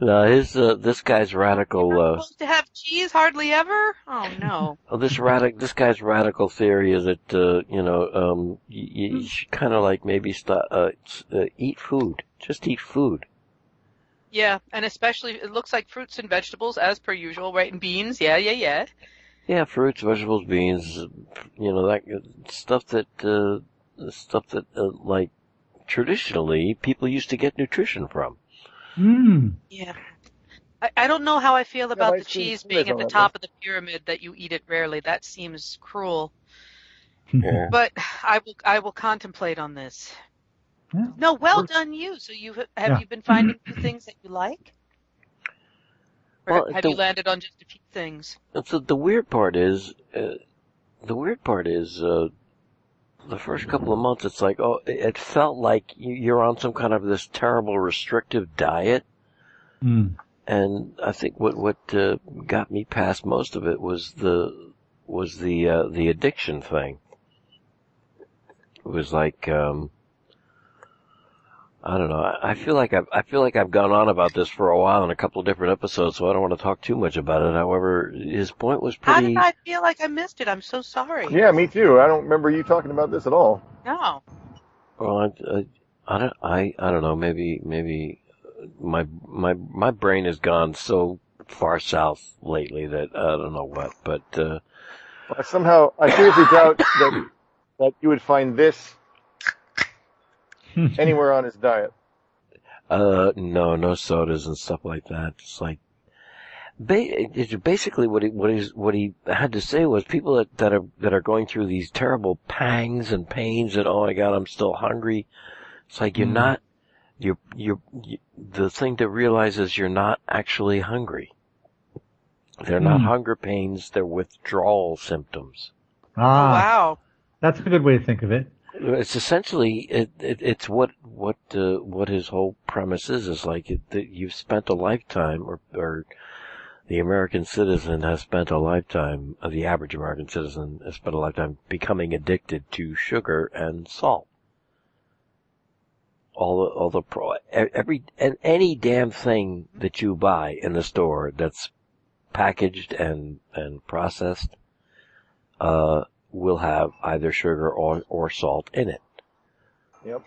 No, his, uh, this guy's radical, You're not uh, supposed to have cheese hardly ever. Oh no. Well, this radic, this guy's radical theory is that uh, you know um, you, you should kind of like maybe st- uh, uh, eat food, just eat food. Yeah, and especially it looks like fruits and vegetables as per usual, right? And beans. Yeah, yeah, yeah. Yeah, fruits, vegetables, beans, you know that stuff that uh, stuff that uh, like traditionally people used to get nutrition from. Hmm. Yeah. I, I don't know how I feel about I the cheese being at the that top of the pyramid that you eat it rarely. That seems cruel. Yeah. But I will I will contemplate on this. Yeah. No, well done you. So you have Yeah. you been finding new things that you like? Or Well, have the- you landed on just a few things? So the weird part is, uh, the weird part is, uh, the first couple of months, it's like, oh, it it felt like you- you're on some kind of this terrible restrictive diet. Hmm. and I think what what uh, got me past most of it was the was the uh, the addiction thing. It was like um, I don't know. I, I feel like I've I feel like I've gone on about this for a while in a couple of different episodes, so I don't want to talk too much about it. However, his point was How pretty. did I feel like I missed it? I'm so sorry. Yeah, me too. I don't remember you talking about this at all. No. Well, I, I, I don't I I don't know. Maybe maybe my my my brain has gone so far south lately that I don't know what, but. uh I somehow I seriously doubt that that you would find this anywhere on his diet. Uh, no, no sodas and stuff like that. It's like, ba- it's basically what he, what he's, what he had to say was people that, that are, that are going through these terrible pangs and pains and, oh my god, I'm still hungry. It's like you're Mm. not, you're, you're, you, the thing to realize is you're not actually hungry. They're not Mm. hunger pains, they're withdrawal symptoms. Ah, wow. that's a good way to think of it. It's essentially it, it it's what what uh, what his whole premise is is like it, that you've spent a lifetime or or the American citizen has spent a lifetime uh, the average American citizen has spent a lifetime becoming addicted to sugar and salt. All the all the pro every and any damn thing that you buy in the store that's packaged and and processed uh will have either sugar or, or salt in it. Yep.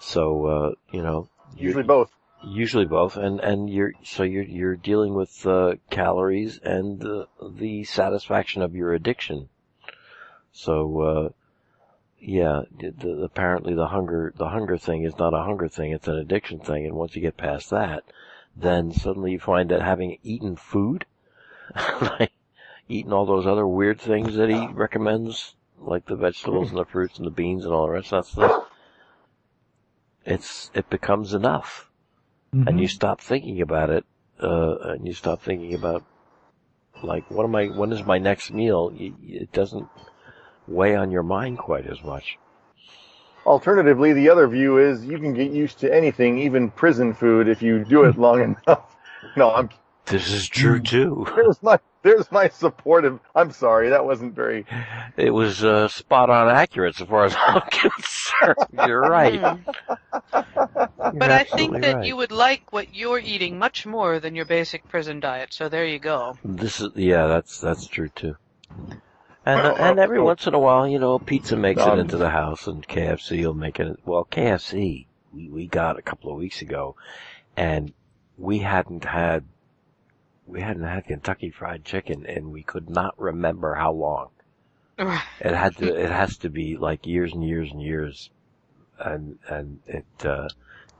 So, uh, you know, Usually both. usually both, and, and you're, so you're, you're dealing with, uh, calories and the, the satisfaction of your addiction. So, uh, yeah, the, apparently the hunger, the hunger thing is not a hunger thing, it's an addiction thing, and once you get past that, then suddenly you find that having eaten food, like, eating all those other weird things that he recommends, like the vegetables and the fruits and the beans and all the rest of that stuff, it's, it becomes enough. And Mhm. you stop thinking about it, uh, and you stop thinking about, like, what am I, when is my next meal? It doesn't weigh on your mind quite as much. Alternatively, the other view is you can get used to anything, even prison food, if you do it long enough. No, I'm This is true too. there's my there's my supportive. I'm sorry, that wasn't very. It was, uh, spot on accurate so far as I'm concerned. You're right. Hmm. You're But I think that right. you would like what you're eating much more than your basic prison diet. So there you go. This is yeah, that's that's true too. And uh, and every once in a while, you know, pizza makes it Um, into the house, and KFC will make it. Well, KFC, we, we got a couple of weeks ago, and we hadn't had we hadn't had Kentucky Fried Chicken, and we could not remember how long. It had to. It has to be like years and years and years, and and it uh,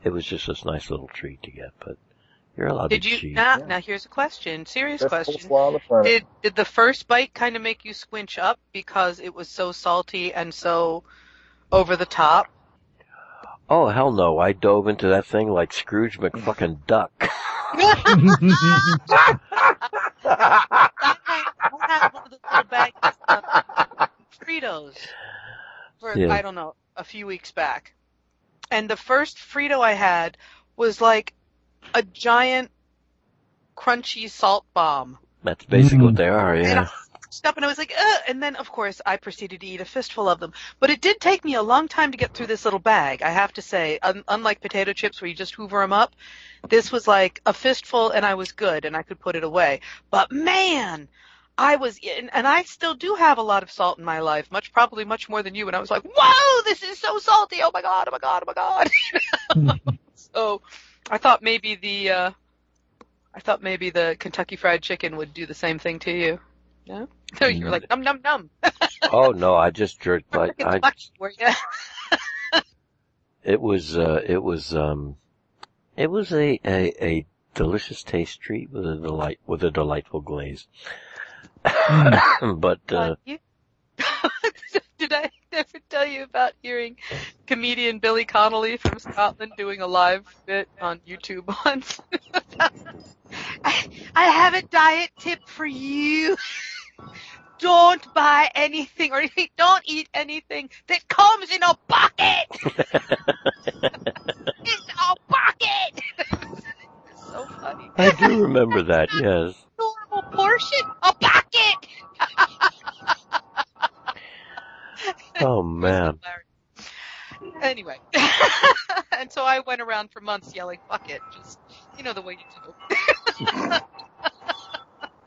it was just this nice little treat to get. But you're allowed to eat Did to you cheat. now? Now here's a question. Serious Best question. coleslaw on the planet. Did did the first bite kind of make you squinch up because it was so salty and so over the top? Oh hell no! I dove into that thing like Scrooge McFucking Duck. I had, one of the little Fritos for Yeah. I don't know a few weeks back, and the first Frito I had was like a giant crunchy salt bomb. That's basically Mm. what they are. And Yeah. Finished up and I was like, Ugh! and then of course I proceeded to eat a fistful of them. But it did take me a long time to get through this little bag. I have to say, Un- unlike potato chips where you just hoover them up, this was like a fistful and I was good and I could put it away. But man, I was, and, and I still do have a lot of salt in my life, much probably much more than you. And I was like, whoa, this is so salty. Oh my god, oh my god, oh my god. so I thought maybe the, uh, I thought maybe the Kentucky Fried Chicken would do the same thing to you. Yeah. So you were like num num num. oh no! I just jerked. I, I for you. it was uh it was um it was a, a a delicious taste treat with a delight with a delightful glaze. but uh Uh, you- Did I ever tell you about hearing comedian Billy Connolly from Scotland doing a live bit on YouTube once? I, I have a diet tip for you. Don't buy anything or don't eat anything that comes in a bucket. in a bucket. so funny. I do remember that. Yes. Normal portion, a bucket. Oh man. Anyway, and so I went around for months yelling "bucket," just you know the way you do.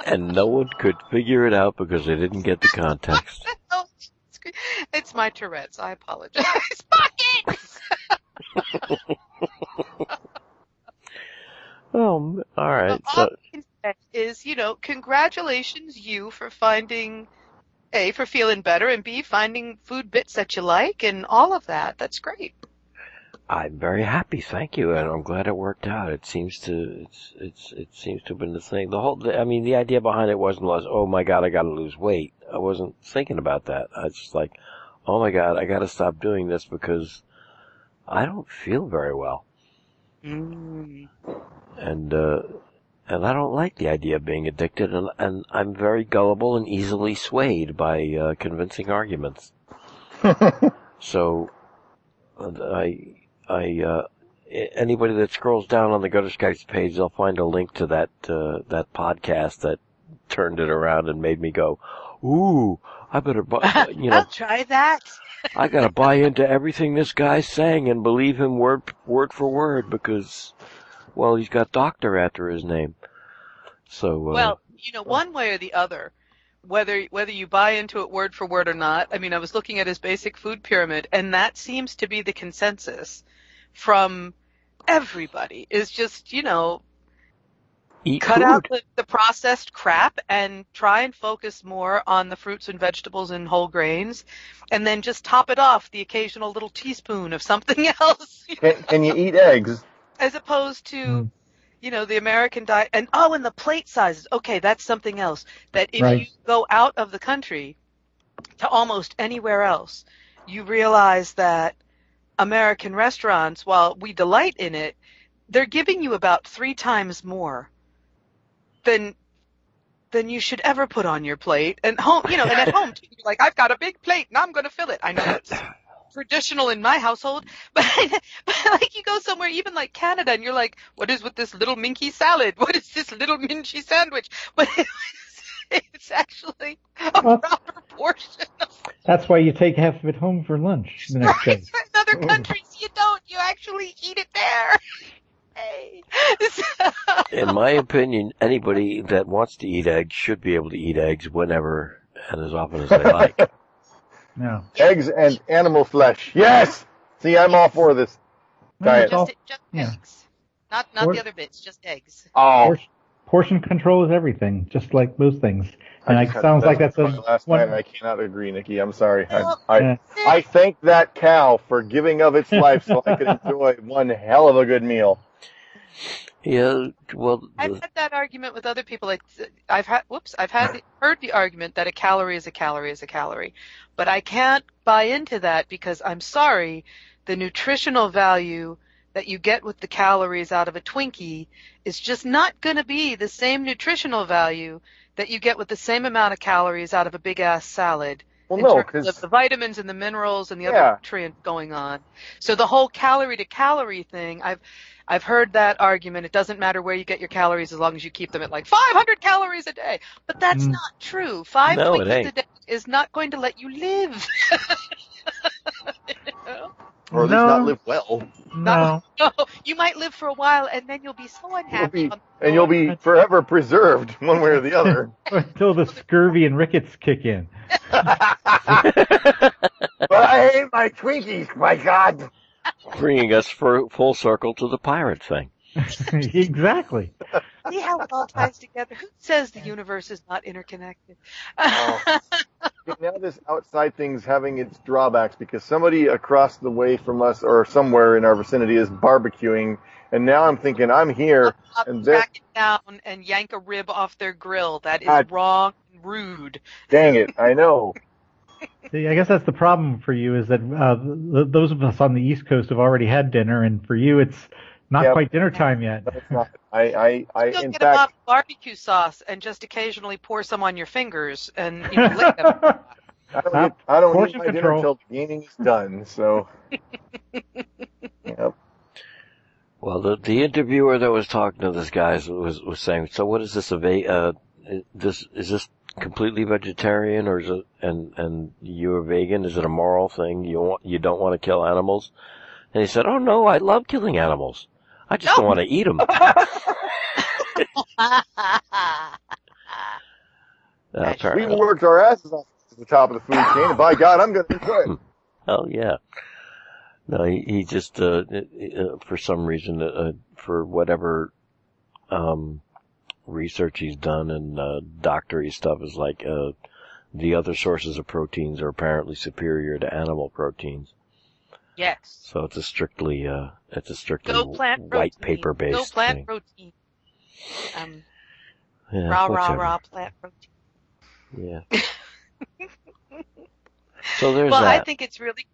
And no one could figure it out because they didn't get the context. Oh, it's my Tourette's. I apologize. Bucket. Oh, m- all right. All So I can say is, you know, congratulations you for finding a for feeling better and b finding food bits that you like and all of that. That's great. I'm very happy, thank you, and I'm glad it worked out. It seems to it's it's it seems to have been the thing. The whole I mean, the idea behind it wasn't was oh my god, I got to lose weight. I wasn't thinking about that. I was just like, oh my god, I got to stop doing this because I don't feel very well, Mm. and uh and I don't like the idea of being addicted, and and I'm very gullible and easily swayed by uh, convincing arguments. So, I, I, uh, anybody that scrolls down on the Gutter Skypes page, they'll find a link to that, uh, that podcast that turned it around and made me go, ooh, I better buy, you know, I'll try that. I gotta buy into everything this guy's saying and believe him word, word for word because, well, he's got doctor after his name. So, uh, Well, you know, one way or the other, whether whether you buy into it word for word or not. I mean, I was looking at his basic food pyramid, and that seems to be the consensus from everybody. Is just you know eat cut food. out the, the processed crap and try and focus more on the fruits and vegetables and whole grains, and then just top it off the occasional little teaspoon of something else, Can, can you eat eggs? as opposed to Mm. you know the American diet. And oh, and the plate sizes. Okay, that's something else. That if Right. you go out of the country to almost anywhere else, you realize that American restaurants, while we delight in it, they're giving you about three times more than than you should ever put on your plate. And home, you know, and at home, too, you're like, I've got a big plate and I'm going to fill it. I know that's traditional in my household, but, but like you go somewhere, even like Canada, and you're like, what is with this little minky salad? What is this little minchy sandwich? But it's, it's actually a Well- proper portion of That's why you take half of it home for lunch the next day. Right. In other oh. countries, you don't. You actually eat it there. Hey. In my opinion, anybody that wants to eat eggs should be able to eat eggs whenever and as often as they like. No. Eggs and animal flesh. Yes! See, I'm all for this. Diet. Just, just yeah. eggs. Not not Or- the other bits, just eggs. Oh, Portion, portion control is everything, just like most things. And it sounds like that's a last one. night. I cannot agree, Nikki. I'm sorry. I, Well, I, Yeah. I thank that cow for giving of its life so I could enjoy one hell of a good meal. Yeah, well, I've had that argument with other people. It's, I've had, whoops, I've had heard the argument that a calorie is a calorie is a calorie, but I can't buy into that because I'm sorry, the nutritional value that you get with the calories out of a Twinkie is just not going to be the same nutritional value that you get with the same amount of calories out of a big ass salad. Well, in no, because the vitamins and the minerals and the Yeah. other nutrients going on. So the whole calorie to calorie thing, I've I've heard that argument. It doesn't matter where you get your calories as long as you keep them at like 500 calories a day. But that's Mm. not true. Five No, Twinkies a day is not going to let you live. You know? Or at least not live well, No, No, you might live for a while and then you'll be so unhappy. be- on the and you'll be forever preserved one way or the other. until the scurvy and rickets kick in. but I hate my Twinkies. My God. bringing us for full circle to the pirate thing. exactly. See how it all ties together? Who says the universe is not interconnected? Oh. Now this outside thing's having its drawbacks because somebody across the way from us or somewhere in our vicinity is barbecuing, and now I'm thinking I'm here. Up, and there- track it down and yank a rib off their grill. That is God. wrong and rude. Dang it! I know. See, I guess that's the problem for you is that uh, th- those of us on the East Coast have already had dinner, and for you it's not Yeah. quite dinner time yet. But not. I, I, I Go in get a fact, bottle of barbecue sauce and just occasionally pour some on your fingers and you know lick them. I don't, Uh, eat, I don't eat portion my dinner until till the gaming's done. So, yep. Well, the the interviewer that was talking to this guy was was saying, so what is this a va- uh this is this completely vegetarian or is it and and you're a vegan? Is it a moral thing? You want you don't want to kill animals? And he said, oh no, I love killing animals. I just don't want to eat them. We worked our asses off to the top of the food chain, and by God, I'm going to enjoy it. Oh yeah. No, he, he just uh, uh, for some reason uh, for whatever um, research he's done and uh, doctory stuff is like uh, the other sources of proteins are apparently superior to animal proteins. Yes. So it's a strictly uh, it's a strictly plant white protein. paper Go based plant thing. protein. Um, Yeah, rah rah whichever. rah plant protein. Yeah. so there's Well, that. I think it's really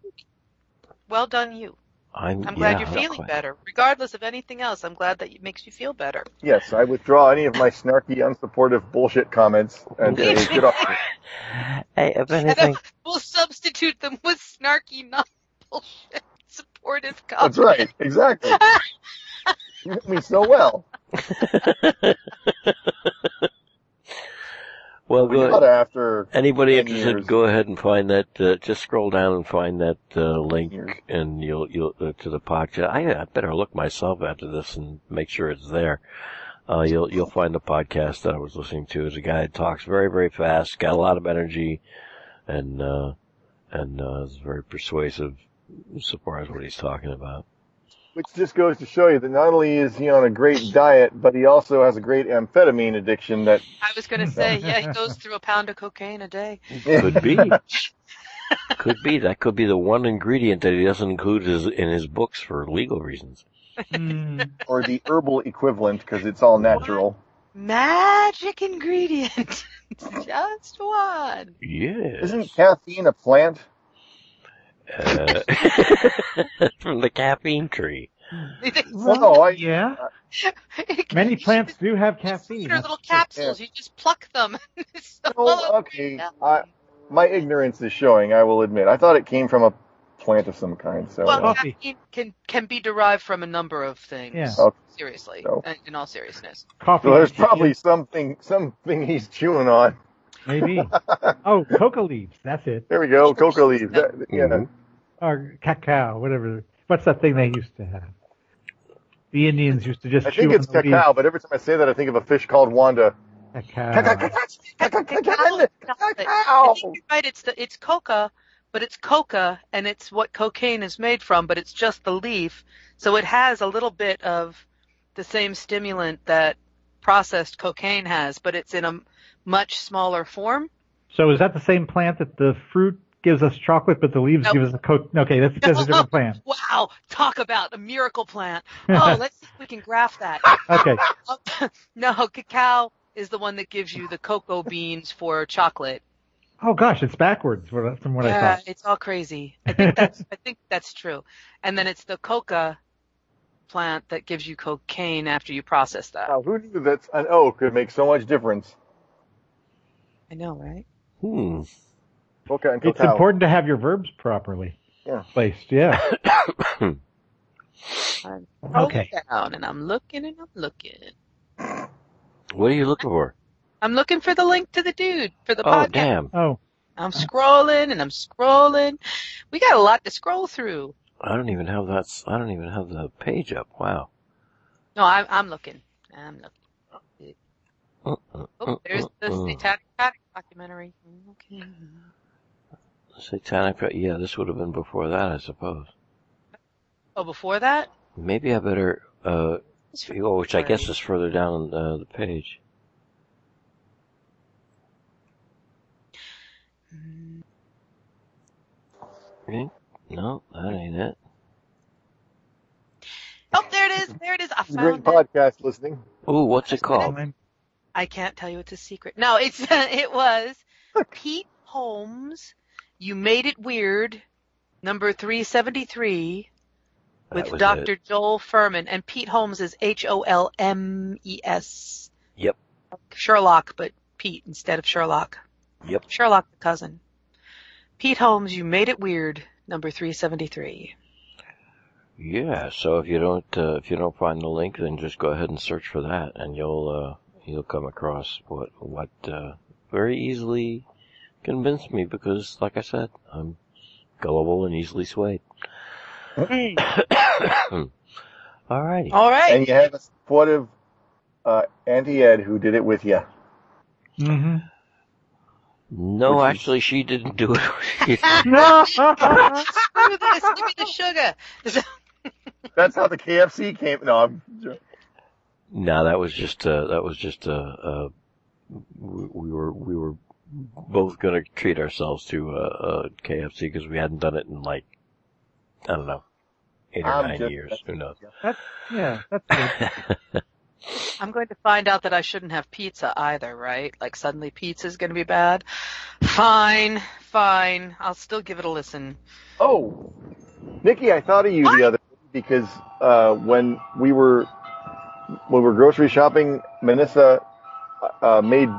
well done, you. I'm, I'm glad yeah, you're feeling quite. better, regardless of anything else. I'm glad that it makes you feel better. Yes, I withdraw any of my snarky, unsupportive bullshit comments and say, get off me. Hey, if anything, We'll substitute them with snarky, not bullshit, supportive comments. That's right, exactly. You hit me so well. well, We go got after Anybody interested, years. go ahead and find that. Uh, just scroll down and find that uh, link, Years. and you'll you'll uh, to the podcast. I, I better look myself after this and make sure it's there. Uh, you'll you'll find the podcast that I was listening to. Is a guy that talks very very fast, got a lot of energy, and uh, and uh, is very persuasive as far as what he's talking about. Which just goes to show you that not only is he on a great diet, but he also has a great amphetamine addiction that I was going to say, yeah, he goes through a pound of cocaine a day. Could be. could be. That could be the one ingredient that he doesn't include his, in his books for legal reasons. Hmm. or the herbal equivalent because it's all natural. Magic ingredient. Just one. Yes. Isn't caffeine a plant? Uh, from the caffeine tree. Well, no, I, yeah, many plants do have caffeine. They're little capsules. You just pluck them. So- no, okay. I, my ignorance is showing. I will admit. I thought it came from a plant of some kind. So Well, uh, caffeine can can be derived from a number of things. Yeah. Okay. Seriously, So- in- in all seriousness. Coffee. so there's probably something something he's chewing on. maybe. Oh, coca leaves. That's it. There we go. Coca leaves. That, yeah. Mhm. Or cacao, whatever. What's that thing they used to have? The Indians used to just I think it's the leaves. cacao, but every time I say that, I think of a fish called Wanda. Cacao. Cacao. I think you're right. It's the it's coca, but it's coca, and it's what cocaine is made from. But it's just the leaf. So it has a little bit of the same stimulant that processed cocaine has, but it's in a much smaller form. So is that the same plant that the fruit gives us chocolate, but the leaves Nope. give us a coke? Okay, that's, that's a different plant. Wow, talk about a miracle plant. Oh, let's see if we can graph that. Okay. no, cacao is the one that gives you the cocoa beans for chocolate. Oh gosh, it's backwards from what I yeah, thought. it's all crazy. I think that's I think that's true. And then it's the coca plant that gives you cocaine after you process that. Now, who knew that an oak could make so much difference? I know, right? Hmm. Coca and It's important to have your verbs properly Yeah. placed. Yeah. I'm Okay. down and I'm looking and I'm looking. What are you looking for? I'm looking for the link to the dude for the podcast. Oh, podcast. damn. Oh, I'm scrolling and I'm scrolling. We got a lot to scroll through. I don't even have that. I don't even have the page up. Wow. No, I'm, I'm looking. I'm looking. Uh, uh, Oh, there's the uh, uh. Satanic documentary. Okay. Satanic. Yeah, this would have been before that, I suppose. Oh, before that? Maybe I better. Uh, oh, which I guess is further down uh, the page. Mm, Eh? No, that ain't it. Oh, there it is. There it is. I It's a great it. podcast listening. Ooh, what's it called? I can't tell you it's a secret. No, it's it was Pete Holmes. You made it weird. Number three seventy three with Dr. it. Joel Fuhrman, and Pete Holmes is H O L M E S. Yep. Sherlock, but Pete instead of Sherlock. Yep. Sherlock the cousin. Pete Holmes, you made it weird. Number three seventy three. Yeah. So if you don't, uh, if you don't find the link, then just go ahead and search for that, and you'll, uh, you'll come across what, what, uh, very easily convinced me because, like I said, I'm gullible and easily swayed. Alrighty. All right. And you have a supportive uh, Auntie Ed who did it with you. Mm-hmm. No, Which is- actually, she didn't do it. She- Screw this. Give me the sugar. That's how the KFC came. No, I'm, no, that was just, uh, that was just, uh, uh, we, we were, we were both gonna treat ourselves to, a, uh, KFC because we hadn't done it in like, I don't know, eight or I'm nine just- years. Who knows? Yeah, that's good. I'm going to find out that I shouldn't have pizza either, right? Like suddenly pizza's going to be bad. Fine, fine. I'll still give it a listen. Oh, Nikki, I thought of you the other day because uh, when we were when we were grocery shopping, Manissa uh, made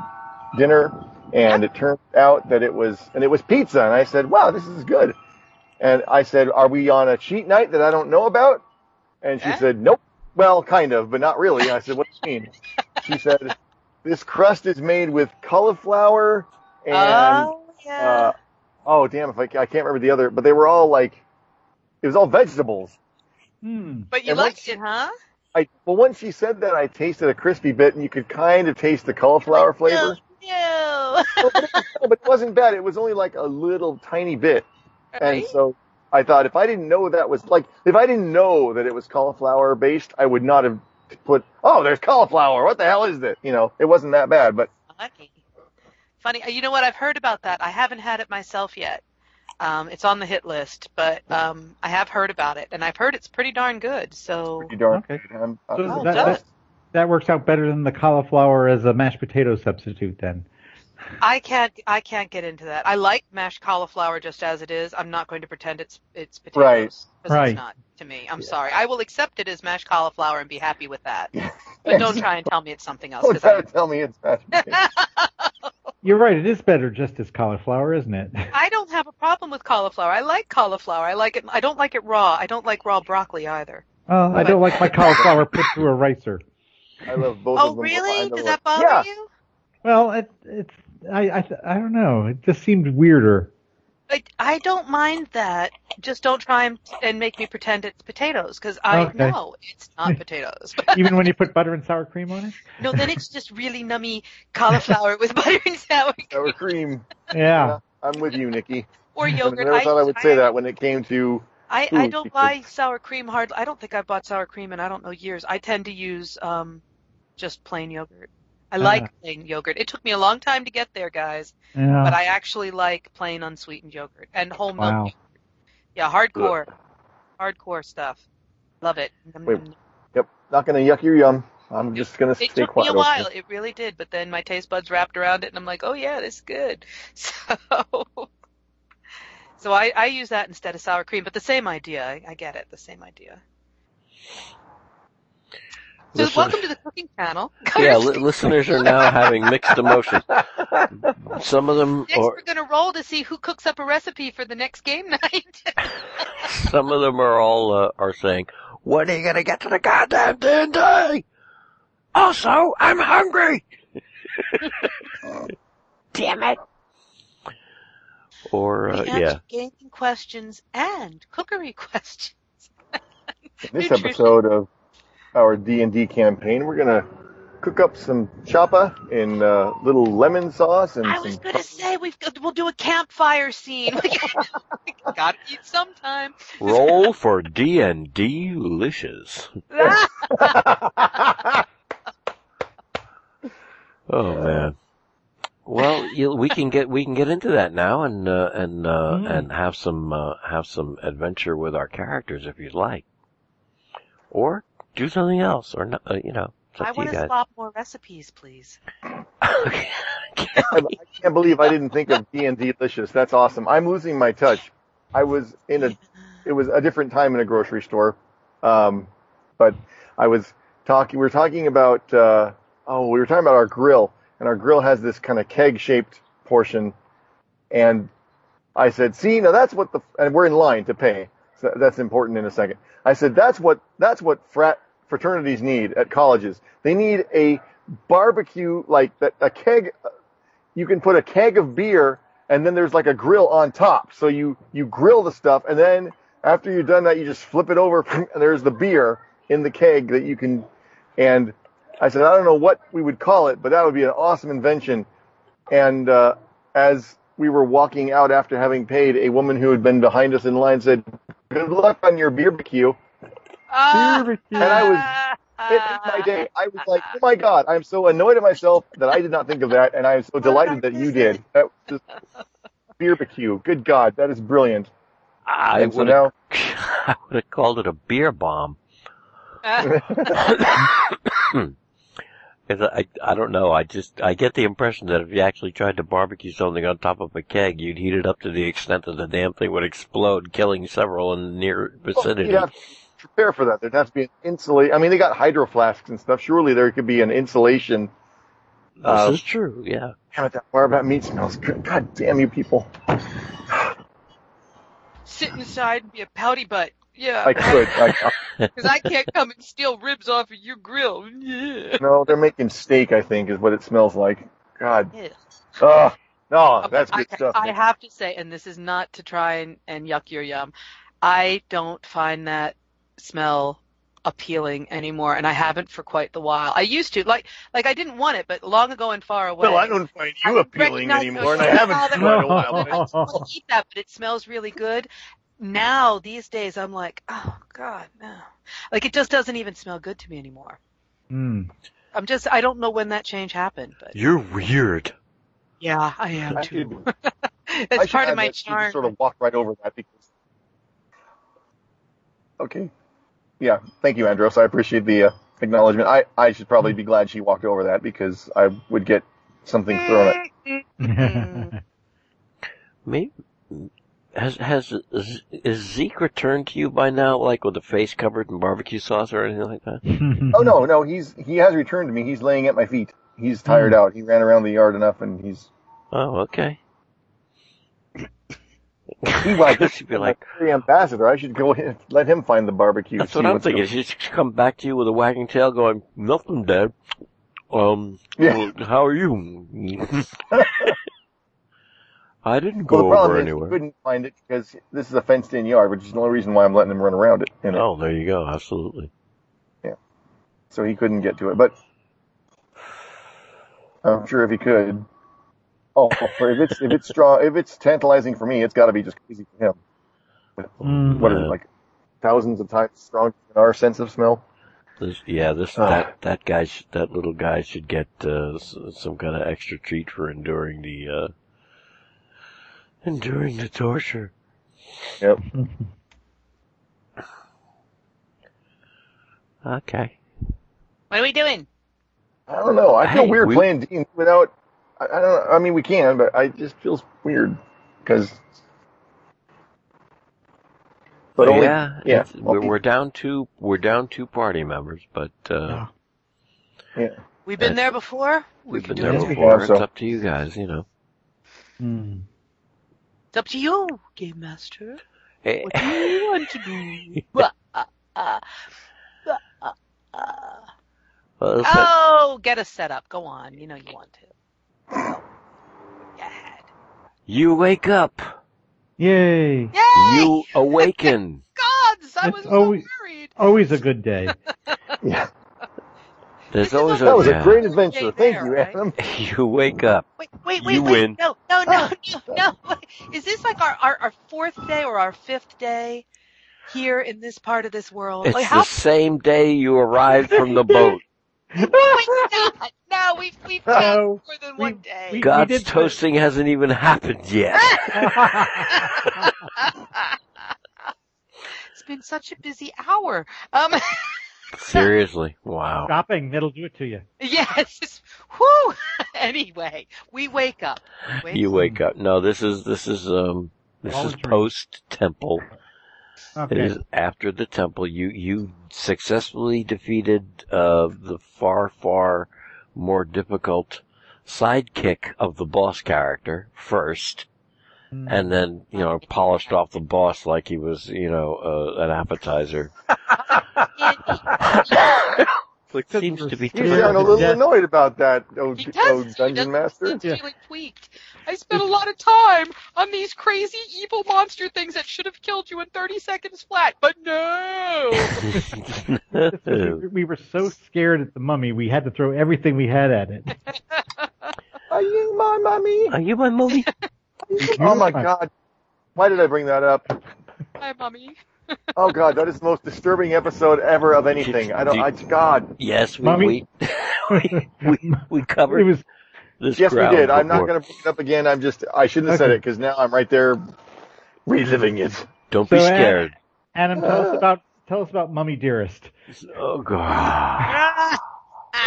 dinner, and it turned out that it was and it was pizza, and I said, "Wow, this is good." And I said, "Are we on a cheat night that I don't know about?" And she Yeah. said, "Nope." Well, kind of, but not really. I said, "What do you mean?" She said, "This crust is made with cauliflower and." oh, yeah. uh, oh damn! If I, I can't remember the other, but they were all like, it was all vegetables. Hmm. but you and liked once- it, huh? I well, once she said that, I tasted a crispy bit, and you could kind of taste the cauliflower flavor. No. No, but it wasn't bad. It was only like a little tiny bit, and so I thought if I didn't know that was like if I didn't know that it was cauliflower based, I would not have put. Oh, there's cauliflower. What the hell is it? You know, it wasn't that bad, but Funny. Funny. You know what? I've heard about that. I haven't had it myself yet. Um, it's on the hit list, but um, I have heard about it, and I've heard it's pretty darn good. So pretty darn Okay. good. I'm, So Oh, I'm that, that, that works out better than the cauliflower as a mashed potato substitute then. I can't. I can't get into that. I like mashed cauliflower just as it is. I'm not going to pretend it's it's potatoes. Right. 'cause Right. It's not to me. I'm sorry. I will accept it as mashed cauliflower and be happy with that. But don't try and tell me it's something else. Don't 'cause try I- to tell me it's mashed potatoes. You're right, it is better just as cauliflower, isn't it? I don't have a problem with cauliflower. I like cauliflower. I like it. I don't like it raw. I don't like raw broccoli either. Well, I don't like my cauliflower put through a ricer. I love both Oh, of them. I really? Does that bother yeah. you? Well, it, it's I, I I don't know. It just seemed weirder. I, I don't mind that. Just don't try and, and make me pretend it's potatoes because I Okay. know it's not potatoes. Even when you put butter and sour cream on it. no, then it's just really nummy cauliflower with butter and sour cream Sour cream. Yeah. I'm with you, Nikki. or I yogurt. never thought I would say I- that when it came to I, I don't because- buy sour cream hard. I don't think I've bought sour cream in I don't know years. I tend to use um just plain yogurt. I Ah. like plain yogurt. It took me a long time to get there, guys, Yeah. but I actually like plain unsweetened yogurt and whole milk. Wow. yogurt. Yeah, hardcore, hardcore stuff. Love it. Wait. nom, nom. Yep. Not gonna yuck your yum. I'm just gonna It stay took me quiet. a while. here. It really did, but then my taste buds wrapped around it, and I'm like, oh yeah, this is good. So, so I, I use that instead of sour cream, but the same idea. I, I get it. The same idea. So Listen- welcome to the cooking channel. Yeah, li- listeners are now having mixed emotions. Some of them, Next, or we're gonna roll to see who cooks up a recipe for the next game night. some of them are all uh, are saying, "When are you gonna get to the goddamn D&D?" Also, I'm hungry. Damn it. Or we uh, answer yeah, gaming questions and cookery questions. In this Nutrition. episode of our D and D campaign, we're gonna cook up some chapa in uh, little lemon sauce and I was gonna say we've got, we'll do a campfire scene. Gotta eat sometime. roll for D&D delicious. Oh man. Well, you, we can get we can get into that now and uh, and uh, Mm. and have some uh, have some adventure with our characters if you'd like, or do something else, or not, uh, you know, I want to guys. swap more recipes, please. okay. I can't believe I didn't think of D and D delicious. That's awesome. I'm losing my touch. I was in a it was a different time in a grocery store. Um, but I was talking, we were talking about, uh, oh, we were talking about our grill and our grill has this kind of keg shaped portion. And I said, see, now that's what the, and we're in line to pay. So that's important in a second. I said, that's what, that's what frat fraternities need at colleges. They need a barbecue, like that, a keg, you can put a keg of beer and then there's like a grill on top. So you, you grill the stuff and then after you've done that, you just flip it over and there's the beer in the keg that you can, and I said, I don't know what we would call it, but that would be an awesome invention. And, uh, as we were walking out after having paid, a woman who had been behind us in line said, good luck on your barbecue. Ah, Barbecue. And I was, it made my day. I was like, oh my God, I'm so annoyed at myself that I did not think of that. And I am so delighted that you did. That was just barbecue. Good God. That is brilliant. I and so would now, I would have called it a beer bomb. Because I, I don't know. I just I get the impression that if you actually tried to barbecue something on top of a keg, you'd heat it up to the extent that the damn thing would explode, killing several in the near vicinity. you'd have to prepare for that. There'd have to be an insulate. I mean, they got hydro flasks and stuff. Surely there could be an insulation. this uh, is true. Yeah. Damn it, that barbat meat smells good. God damn you people. Sit inside and be a pouty butt. Yeah. I could. I, Because I can't come and steal ribs off of your grill. Yeah. no, they're making steak, I think, is what it smells like. God. Yeah. Ugh. No, Okay, that's good I, stuff. I have to say, and this is not to try and, and yuck your yum, I don't find that smell appealing anymore, and I haven't for quite the while. I used to, like, like I didn't want it, but long ago and far away. well, I don't find I you appealing anymore, and I haven't for quite a while. but- I'll eat that, but it smells really good. Now, these days, I'm like, oh god, no. Like it just doesn't even smell good to me anymore. Mm. I'm just, I don't know when that change happened, but You're weird. yeah, I am I too. should- I it's part of my that you charm. Sort of walk right over that because. Okay. Yeah. Thank you, Andros. I appreciate the uh, acknowledgement. I, I should probably be glad she walked over that because I would get something thrown at. Mm. Me? Has has is is Zeke returned to you by now, like with a face covered in barbecue sauce or anything like that? Oh no, no, he's he has returned to me. He's laying at my feet. He's tired out. He ran around the yard enough, and he's Oh, okay. he like I should be like, the ambassador. I should go in, let him find the barbecue. that's see what I'm thinking. going- She should come back to you with a wagging tail, going, "Nothing, Dad. Um, Yeah. well, how are you? I didn't go Well, the over problem is he anywhere. couldn't find it because this is a fenced-in yard, which is the only reason why I'm letting him run around it. You know? Oh, there you go. Absolutely. Yeah. So he couldn't get to it, but I'm sure if he could. Oh, if it's if it's strong, if it's tantalizing for me, it's got to be just crazy for him. Mm. What is it Uh, like? Thousands of times stronger than our sense of smell. This, yeah, this Ah. that that guy, sh- that little guy, should get uh, some kind of extra treat for enduring the uh, enduring the torture. Yep. Okay. What are we doing? I don't know. I feel Hey, weird we- playing D without. I, I don't. I mean, we can, but I just feels weird because. But only, yeah, yeah. it's- we're, we're down two we're down two party members, but uh, Yeah. We've been there before. We we've been there Yes, before. have, It's up to you guys, you know. Mm. It's up to you, Game Master. Hey, What do you want to do? Bah, bah, uh, uh. well, it's like- Oh, get us set up. Go on. You know you want to. Go ahead. you wake up, Yay! Yay! you awaken. gods! I That's was always- so worried. Always a good day. Yeah, There's This is always a- that was yeah. a great adventure. Stay Thank there, you, right? Adam. You wake up. Wait, wait, wait, You wait. win. No, no, no, no, no. Is this like our, our, our fourth day or our fifth day here in this part of this world? It's like the same day you arrived from the boat. wait, not. No, we've we've No, had more than we- one day. we- God's did- toasting hasn't even happened yet. it's been such a busy hour. Um Seriously, wow. Shopping, it'll do it to you. yes. It's, whew. anyway, we wake up. Wake You wake up. No, this is this is um this All is post temple. Okay. is after the temple. You you successfully defeated uh the far far more difficult sidekick of the boss character first, Mm. and then you know polished off the boss like he was you know uh, an appetizer. Which Because seems to be scared You sound a little Yeah. annoyed about that, oh, He oh does. He dungeon doesn't master. seem Yeah. feeling tweaked. I spent a lot of time on these crazy evil monster things that should have killed you in 30 seconds flat, but no. we, we were so scared at the mummy, we had to throw everything we had at it. Are you my mummy? Are you my mummy? Oh my god. Why did I bring that up? Hi, mommy. Oh god, that is the most disturbing episode ever of anything. I don't, I, God. Yes, we Mommy? we, we we we covered It was this. Yes, we ground did. I'm not going to bring it up again. I'm just, I shouldn't have said it because now I'm right there reliving it. Don't So, be scared. Adam. Tell us about tell us about Mummy Dearest. oh god. Ah!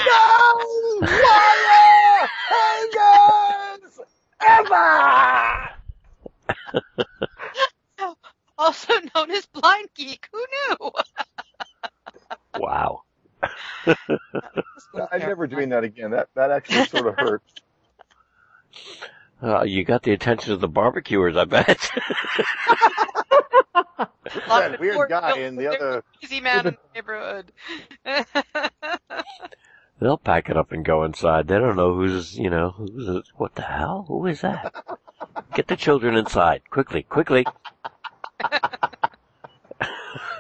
No! Liar! Hangers! Ever! Also known as Blind Geek. Who knew? Wow. I'm never doing that again. That, that actually sort of hurts. Uh, you got the attention of the barbecuers, I bet. That weird guy in the other, Easy man in the neighborhood. They'll pack it up and go inside. They don't know who's, you know, who's, what the hell? Who is that? Get the children inside. Quickly, quickly.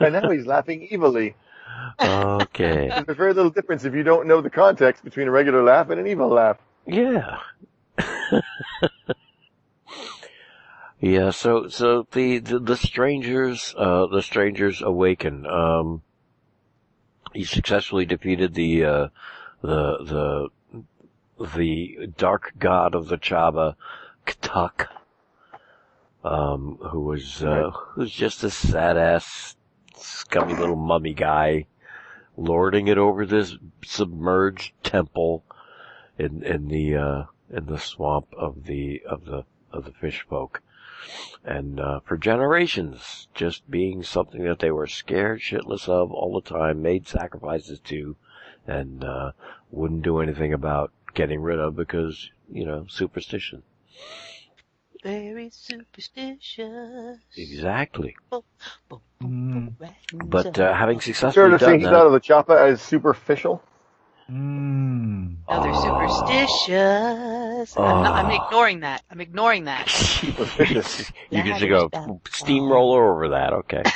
And now he's laughing evilly. Okay. There's very little difference if you don't know the context between a regular laugh and an evil laugh. Yeah. yeah, so, so the, the, the strangers, uh, the strangers awaken. Um, he successfully defeated the, uh, the, the, the dark god of the Chaba, K'tak, um, who was, uh, who's just a sad ass, scummy little mummy guy, lording it over this submerged temple in in the uh in the swamp of the of the of the fish folk. And uh for generations just being something that they were scared shitless of all the time made sacrifices to and uh wouldn't do anything about getting rid of because you know superstition Very superstitious. exactly Mm. but uh having Fair successfully to say done he's that out of the Chaba as superficial. Mm. No, they're Oh. superstitious. I'm, not, I'm Oh. ignoring that. I'm ignoring that. Superstitious. you get to go steamroller over that okay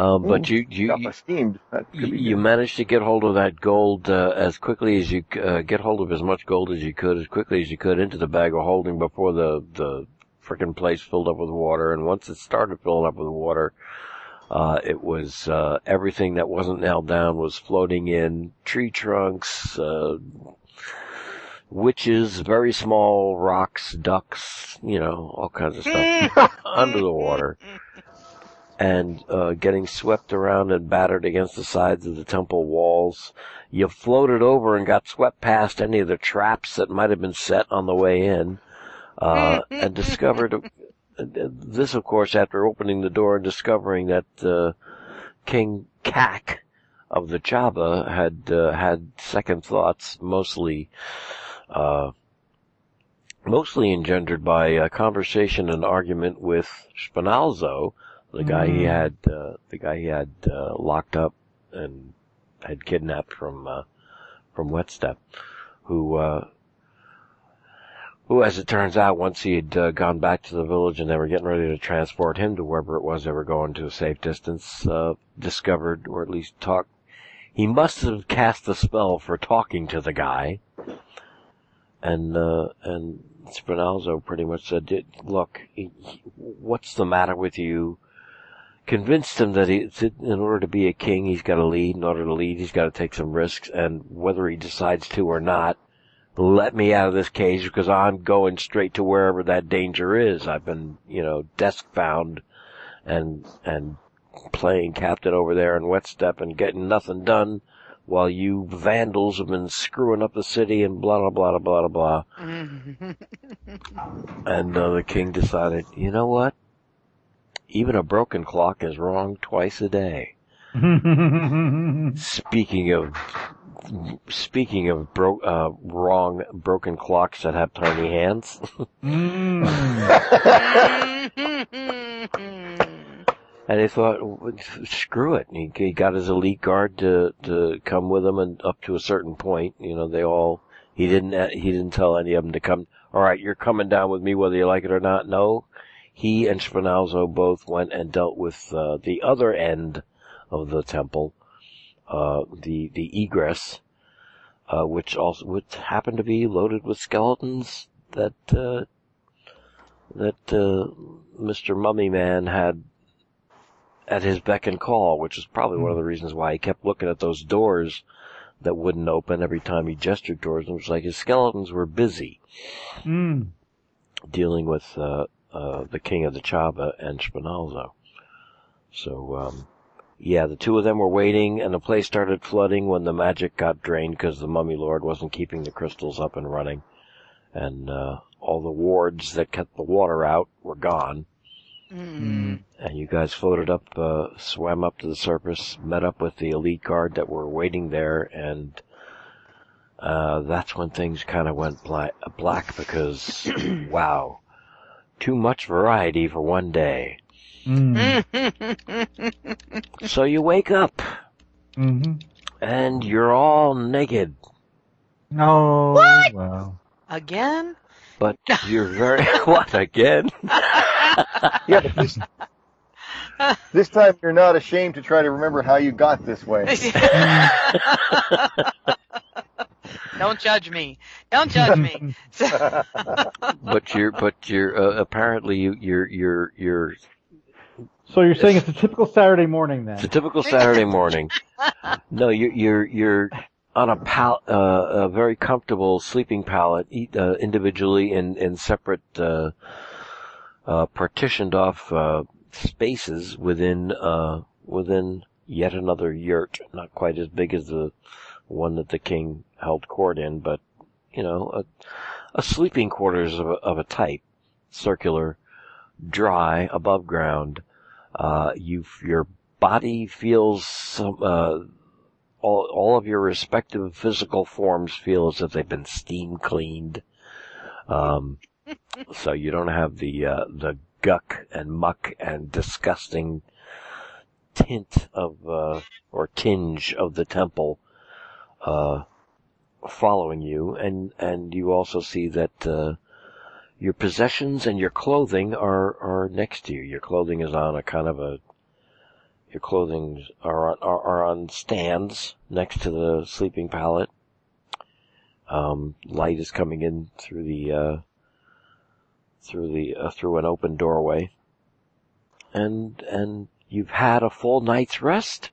um but you you, you Choppa steamed. That could You, you managed to get hold of that gold uh, as quickly as you uh, get hold of as much gold as you could, as quickly as you could into the bag of holding before the the frickin' place filled up with water. And once it started filling up with water, uh, it was, uh, everything that wasn't nailed down was floating in. Tree trunks, uh, witches, very small rocks, ducks, you know, all kinds of stuff under the water. And, uh, getting swept around and battered against the sides of the temple walls. You floated over and got swept past any of the traps that might have been set on the way in. Uh, and discovered this, of course, after opening the door and discovering that uh, King Kak of the Chaba had uh, had second thoughts, mostly uh, mostly engendered by a conversation and argument with Spinalzo, the guy he had uh, the guy he had uh, locked up and had kidnapped from uh, from Whetstep, who uh, who, as it turns out, once he had uh, gone back to the village and they were getting ready to transport him to wherever it was they were going to a safe distance, uh, discovered, or at least talked, he must have cast a spell for talking to the guy. And, uh, and Spinalzo pretty much said, look, he, what's the matter with you? Convinced him that he, in order to be a king, he's got to lead. In order to lead, he's got to take some risks, and whether he decides to or not, let me out of this cage because I'm going straight to wherever that danger is. I've been, you know, desk bound and, and playing captain over there in Whetstep and getting nothing done while you vandals have been screwing up the city and blah, blah, blah, blah, blah, blah. and uh, the king decided, you know what? Even a broken clock is wrong twice a day. Speaking of speaking of bro- uh, wrong broken clocks that have tiny hands. Mm. and he thought, screw it. He, he got his elite guard to to come with him, and up to a certain point, you know, they all. He didn't. He didn't tell any of them to come. All right, you're coming down with me, whether you like it or not. No, he and Spinalzo both went and dealt with uh, the other end of the temple, uh, the the egress, uh, which also which happened to be loaded with skeletons that uh, that uh, Mr. Mummy Man had at his beck and call, which is probably one of the reasons why he kept looking at those doors that wouldn't open every time he gestured towards them. It was like his skeletons were busy Mm. dealing with uh, the King of the Chaba and Spinalzo. So, um, yeah, the two of them were waiting, and the place started flooding when the magic got drained because the Mummy Lord wasn't keeping the crystals up and running, and uh, all the wards that kept the water out were gone. Mm. And you guys floated up, uh, swam up to the surface, met up with the elite guard that were waiting there, and uh, that's when things kind of went black, black because, wow, too much variety for one day. Mm. So you wake up, hmm and you're all naked, No. What? well. Again? but you're very, what again? Yeah, but this, this time you're not ashamed to try to remember how you got this way. Don't judge me. Don't judge me. but you're, but you're, uh, apparently you, you're, you're, you're So you're saying it's a typical Saturday morning then? It's a typical Saturday morning. No, you're you're you're on a pal uh, a very comfortable sleeping pallet, eat, uh, individually in in separate uh, uh, partitioned off uh, spaces within uh, within yet another yurt, not quite as big as the one that the king held court in, but you know a, a sleeping quarters of a, of a type, circular, dry, above ground. Uh, you your body feels some, uh, all, all of your respective physical forms feel as if they've been steam cleaned. Um, so you don't have the, uh, the guck and muck and disgusting tint of, uh, or tinge of the temple, uh, following you. And, and you also see that, uh, your possessions and your clothing are, are next to you. Your clothing is on a kind of a, your clothing are on, are, are on stands next to the sleeping pallet. Um, light is coming in through the, uh, through the uh, through an open doorway, and and you've had a full night's rest.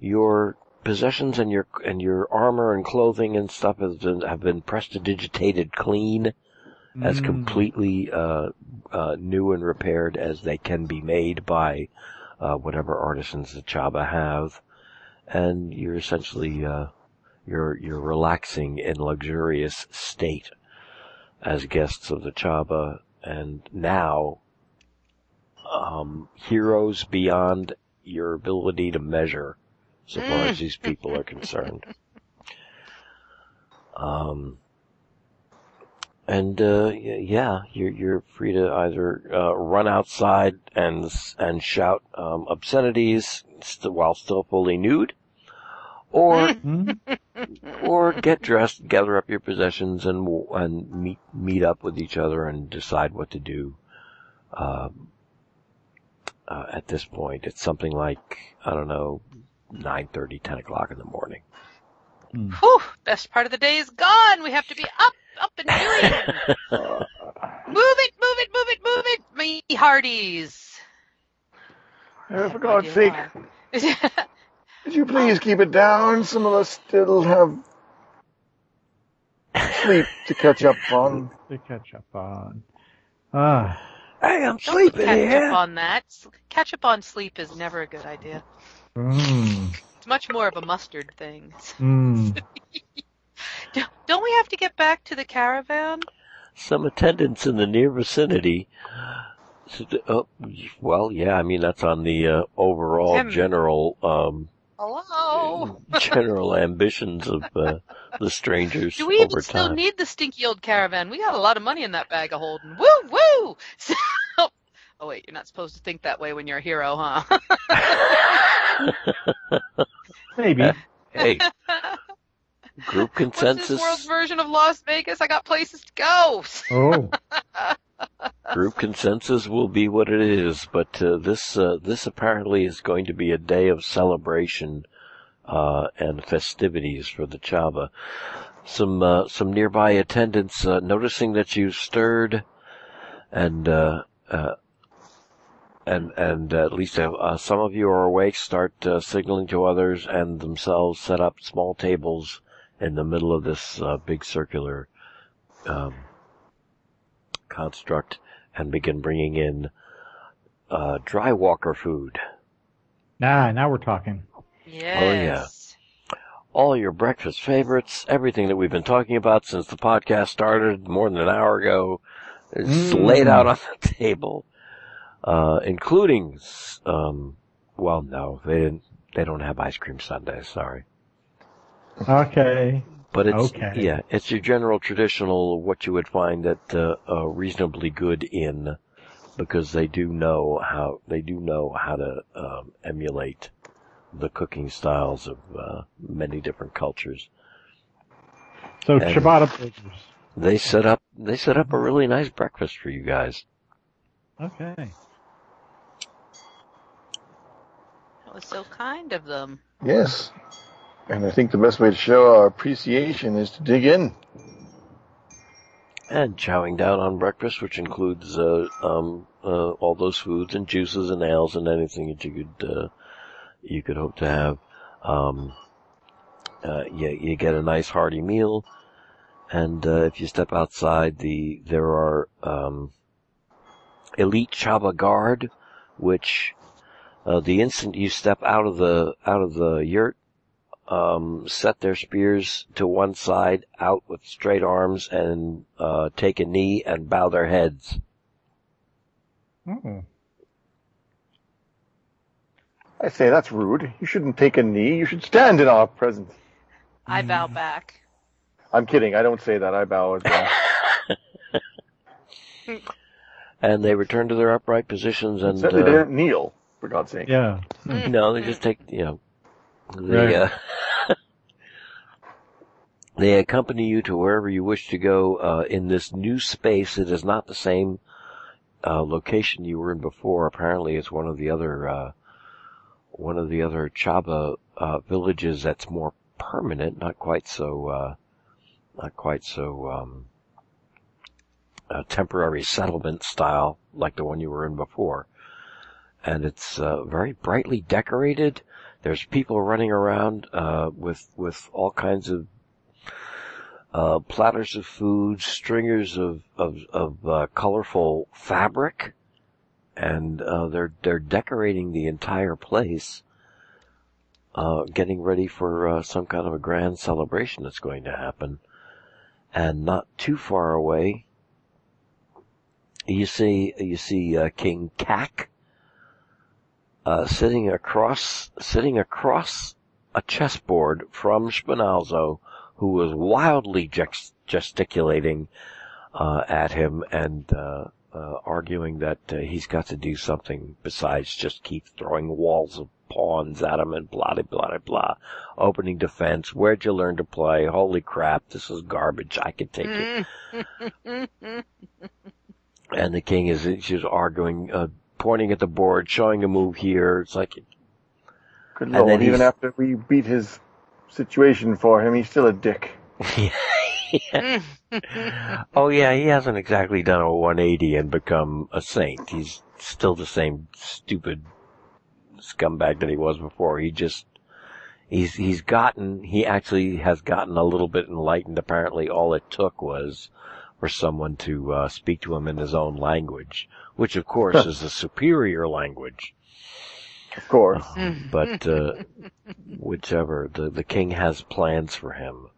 Your possessions and your and your armor and clothing and stuff has been have been prestidigitated clean, as Mm. completely uh, uh, new and repaired as they can be made by uh, whatever artisans the Chaba have, and you're essentially uh, you're you're relaxing in luxurious state as guests of the Chaba, and now um, heroes beyond your ability to measure, so far as these people are concerned. Um, and uh, yeah, you're you're free to either uh, run outside and and shout um, obscenities st- while still fully nude, or Mm. or get dressed, gather up your possessions, and and meet meet up with each other and decide what to do. Um, uh, at this point, it's something like I don't know, nine thirty, ten o'clock in the morning. Whew, best part of the day is gone. We have to be up, up and doing. Move it, move it, move it, move it, me hearties. for God's sake, why. could you please keep it down? Some of us still have sleep to catch up on. To catch up on. Ah. Hey, I'm Don't sleeping catch here. up on that. Catch up on sleep is never a good idea. Mm. It's much more of a mustard thing. Mm. Do- Don't we have to get back to the caravan? Some attendants in the near vicinity. said, Oh, well, yeah, I mean that's on the uh, overall Tim. general um, Hello. general ambitions of uh, the strangers Do we even over still time. need the stinky old caravan? We got a lot of money in that bag of holding. Woo woo. So, oh wait, you're not supposed to think that way when you're a hero, huh? Maybe. hey, group What's consensus. this world's version of Las Vegas? I got places to go. Oh. Group consensus will be what it is, but uh, this uh, this apparently is going to be a day of celebration uh, and festivities for the Chaba. Some uh, some nearby attendants uh, noticing that you stirred, and uh, uh, and and at least uh, some of you are awake. Start uh, signaling to others, and themselves set up small tables in the middle of this uh, big circular um, construct and begin bringing in uh, dry walker food. Ah, now we're talking. Yes. All your breakfast favorites, everything that we've been talking about since the podcast started more than an hour ago, is Mm. laid out on the table, uh, including, um, well, no, they didn't. They don't have ice cream sundaes. Sorry, Okay. but it's Okay. yeah, it's your general traditional what you would find at uh, a reasonably good inn, because they do know how they do know how to um, emulate the cooking styles of uh, many different cultures. So And- ciabatta burgers. They set up they set up a really nice breakfast for you guys. Okay. That was so kind of them. Yes. And I think the best way to show our appreciation is to dig in. And chowing down on breakfast, which includes uh, um, uh, all those foods and juices and ales and anything that you could uh, you could hope to have. Um, uh, you, you get a nice hearty meal, and uh, if you step outside, the there are um, elite Chaba guard, which uh, the instant you step out of the out of the yurt, um, set their spears to one side, out with straight arms, and uh, take a knee and bow their heads. Oh. I say that's rude. You shouldn't take a knee. You should stand in our presence. I Mm. bow back. I'm kidding. I don't say that. I bow as well. And they return to their upright positions and Said they uh, didn't kneel, for God's sake. Yeah. no, they just take you know the Right. uh, they accompany you to wherever you wish to go uh, in this new space. It is not the same uh, location you were in before. Apparently, it's one of the other uh, one of the other Chaba uh, villages that's more permanent, not quite so uh, not quite so um, a temporary settlement style like the one you were in before. And it's uh, very brightly decorated. There's people running around uh, with with all kinds of uh, platters of food, stringers of of, of uh, colorful fabric, and uh, they're they're decorating the entire place, uh, getting ready for some kind of a grand celebration that's going to happen. And not too far away, you see you see King Kak uh, sitting across sitting across a chessboard from Spinalzo, who was wildly gest- gesticulating uh, at him and uh, uh, arguing that uh, he's got to do something besides just keep throwing walls of pawns at him and blah blah blah blah. Opening defense. Where'd you learn to play? Holy crap! This is garbage. I can take it. and the king is she's arguing, uh, pointing at the board, showing a move here. It's like Good And lord, then even after we beat his situation for him, he's still a dick. oh yeah, he hasn't exactly done a 180 and become a saint. He's still the same stupid scumbag that he was before. He just, he's, he's gotten, he actually has gotten a little bit enlightened. Apparently all it took was for someone to, uh, speak to him in his own language, which of course is a superior language. Of course. but uh, whichever the the king has plans for him,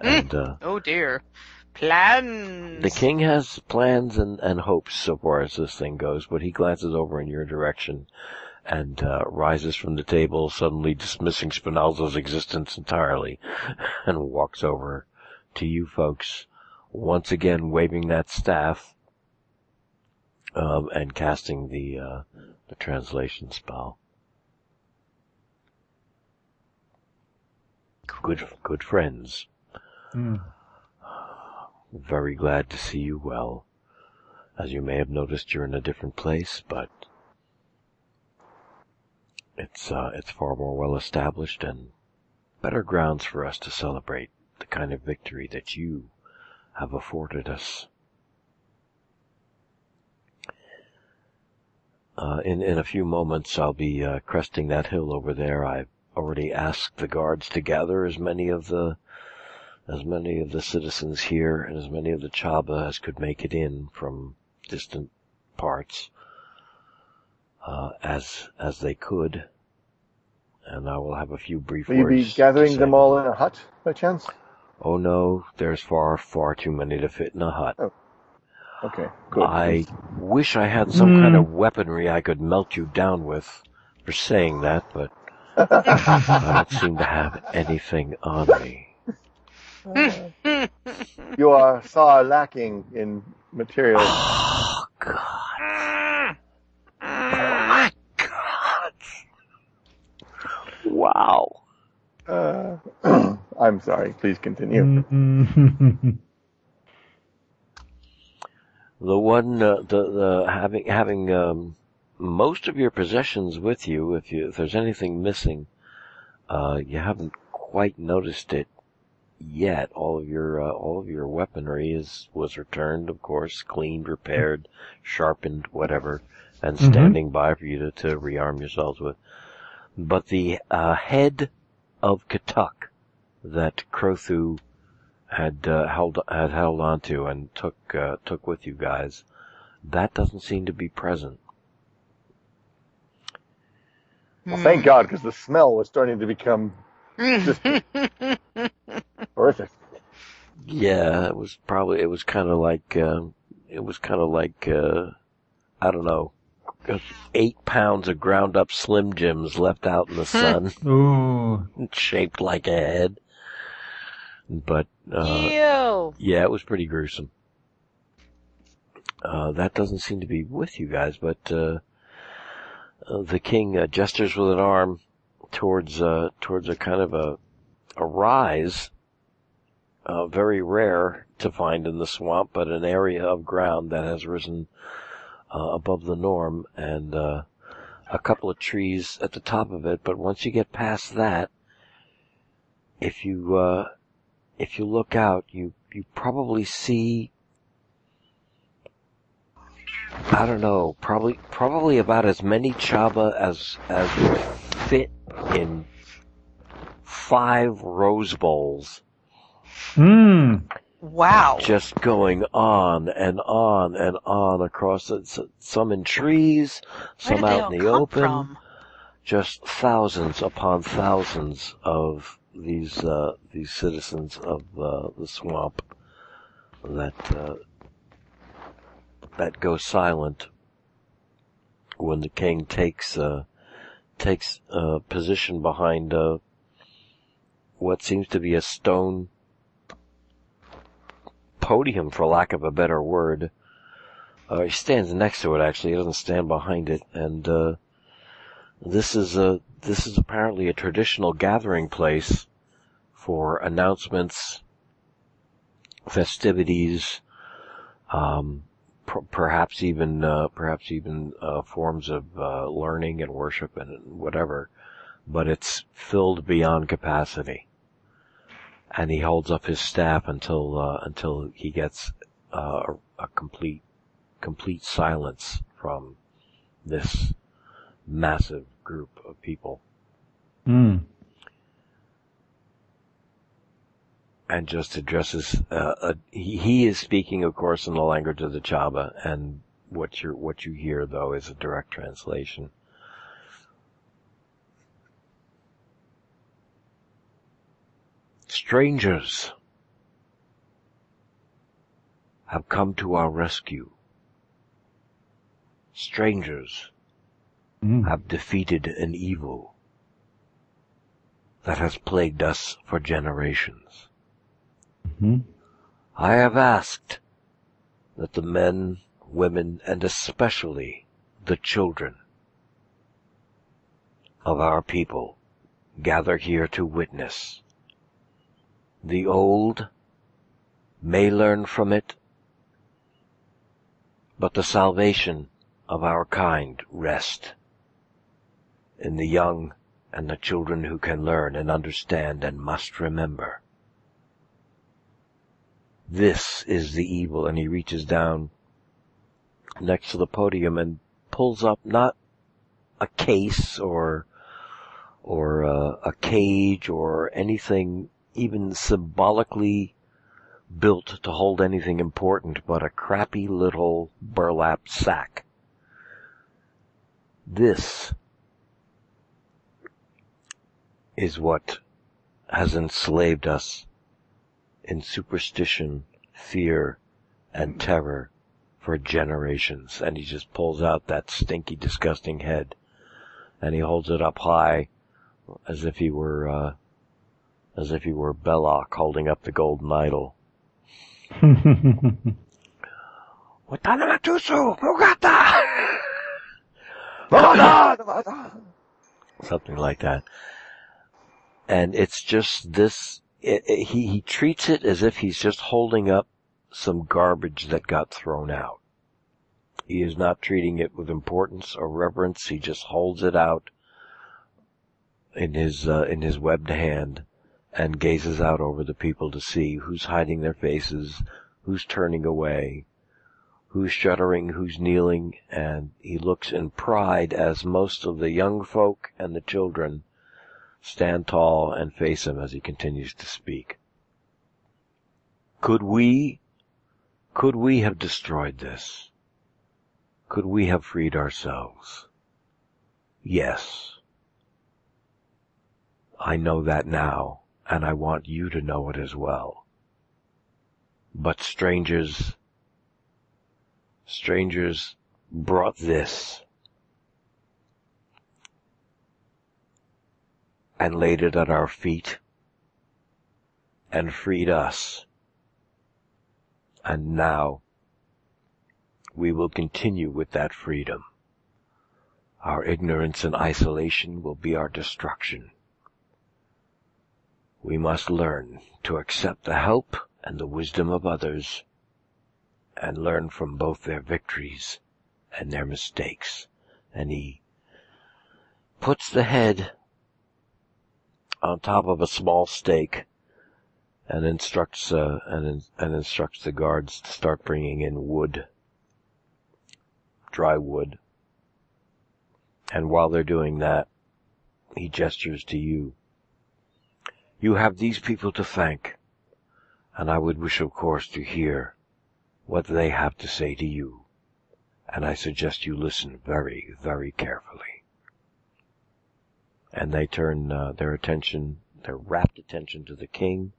and uh, oh dear. Plans. the king has plans and and hopes so far as this thing goes. But he glances over in your direction and uh, rises from the table, suddenly dismissing Spinalzo's existence entirely, and walks over to you folks, once again waving that staff. Um, and casting the uh, the translation spell. Good, good friends. Hmm. Very glad to see you well. As you may have noticed, you're in a different place, but it's uh, it's far more well established and better grounds for us to celebrate the kind of victory that you have afforded us. Uh, in in a few moments, I'll be uh, cresting that hill over there. I've already asked the guards to gather as many of the as many of the citizens here and as many of the Chaba as could make it in from distant parts uh, as as they could. And I will have a few brief Will you words. be gathering them all in a hut, by chance? Oh no, there's far, far too many to fit in a hut. Okay, good. I wish I had some Hmm. kind of weaponry I could melt you down with for saying that, but I don't seem to have anything on me. You are far lacking in materials. Oh God! My God! Wow! Uh, I'm sorry. Please continue. The one, uh, the the having having um, most of your possessions with you. If you if there's anything missing, uh, you haven't quite noticed it yet. All of your uh, all of your weaponry is was returned, of course, cleaned, repaired, sharpened, whatever, and Mhm. standing by for you to, to rearm yourselves with. But the uh, head of Katuk that Crothu had uh, held had held onto and took uh, took with you guys, that doesn't seem to be present. Well, thank God, because the smell was starting to become just horrific. Yeah, it was probably it was kind of like uh, it was kind of like uh, I don't know, eight pounds of ground up Slim Jims left out in the sun, Ooh. shaped like a head. But uh, Ew. yeah, it was pretty gruesome. Uh, that doesn't seem to be with you guys, but uh, uh, the king uh, gestures with an arm towards uh, towards a kind of a a rise, uh, very rare to find in the swamp, but an area of ground that has risen uh, above the norm, and uh, a couple of trees at the top of it. But once you get past that, if you uh, if you look out, you you probably see I don't know, probably probably about as many chaba as as would fit in five rose bowls. Mmm. Wow. Just going on and on and on across it. Some in trees, Where some did they out all in the come open. from? Just thousands upon thousands of these uh, these citizens of uh, the swamp that uh, that go silent when the king takes uh, takes uh, position behind what seems to be a stone podium, for lack of a better word. Uh, he stands next to it. Actually, he doesn't stand behind it, and uh, this is a this is apparently a traditional gathering place for announcements, festivities, um, per- perhaps even uh, perhaps even uh, forms of uh, learning and worship and whatever. But it's filled beyond capacity, and he holds up his staff until uh, until he gets uh, a complete complete silence from this massive group of people. Mm. and just addresses. Uh, he, he is speaking, of course, in the language of the Chaba, and what you what you hear though is a direct translation. Strangers have come to our rescue. Strangers Mm. have defeated an evil that has plagued us for generations. hmm I have asked that the men, women, and especially the children of our people gather here to witness. The old may learn from it, but the salvation of our kind rest in the young and the children who can learn and understand and must remember. This is the evil, and he reaches down next to the podium and pulls up not a case or or uh, a cage or anything even symbolically built to hold anything important, but a crappy little burlap sack. This is what has enslaved us in superstition, fear, and terror for generations. And he just pulls out that stinky, disgusting head, and he holds it up high, as if he were, uh, as if he were Belloq holding up the golden idol. Something like that. And it's just this, it, it, he, he treats it as if he's just holding up some garbage that got thrown out. He is not treating it with importance or reverence. He just holds it out in his, uh, in his webbed hand and gazes out over the people to see who's hiding their faces, who's turning away, who's shuddering, who's kneeling, and he looks in pride as most of the young folk and the children stand tall and face him as he continues to speak. Could we, could we have destroyed this? Could we have freed ourselves? Yes. I know that now, and I want you to know it as well. But strangers, strangers brought this and laid it at our feet and freed us. And now we will continue with that freedom. Our ignorance and isolation will be our destruction. We must learn to accept the help and the wisdom of others and learn from both their victories and their mistakes. And he puts the head on top of a small stake and instructs uh, and, and instructs the guards to start bringing in wood dry wood. And while they're doing that, he gestures to you. You have these people to thank, and I would wish, of course, to hear what they have to say to you. And I suggest you listen very, very carefully. And they turn uh, their attention, their rapt attention to the king,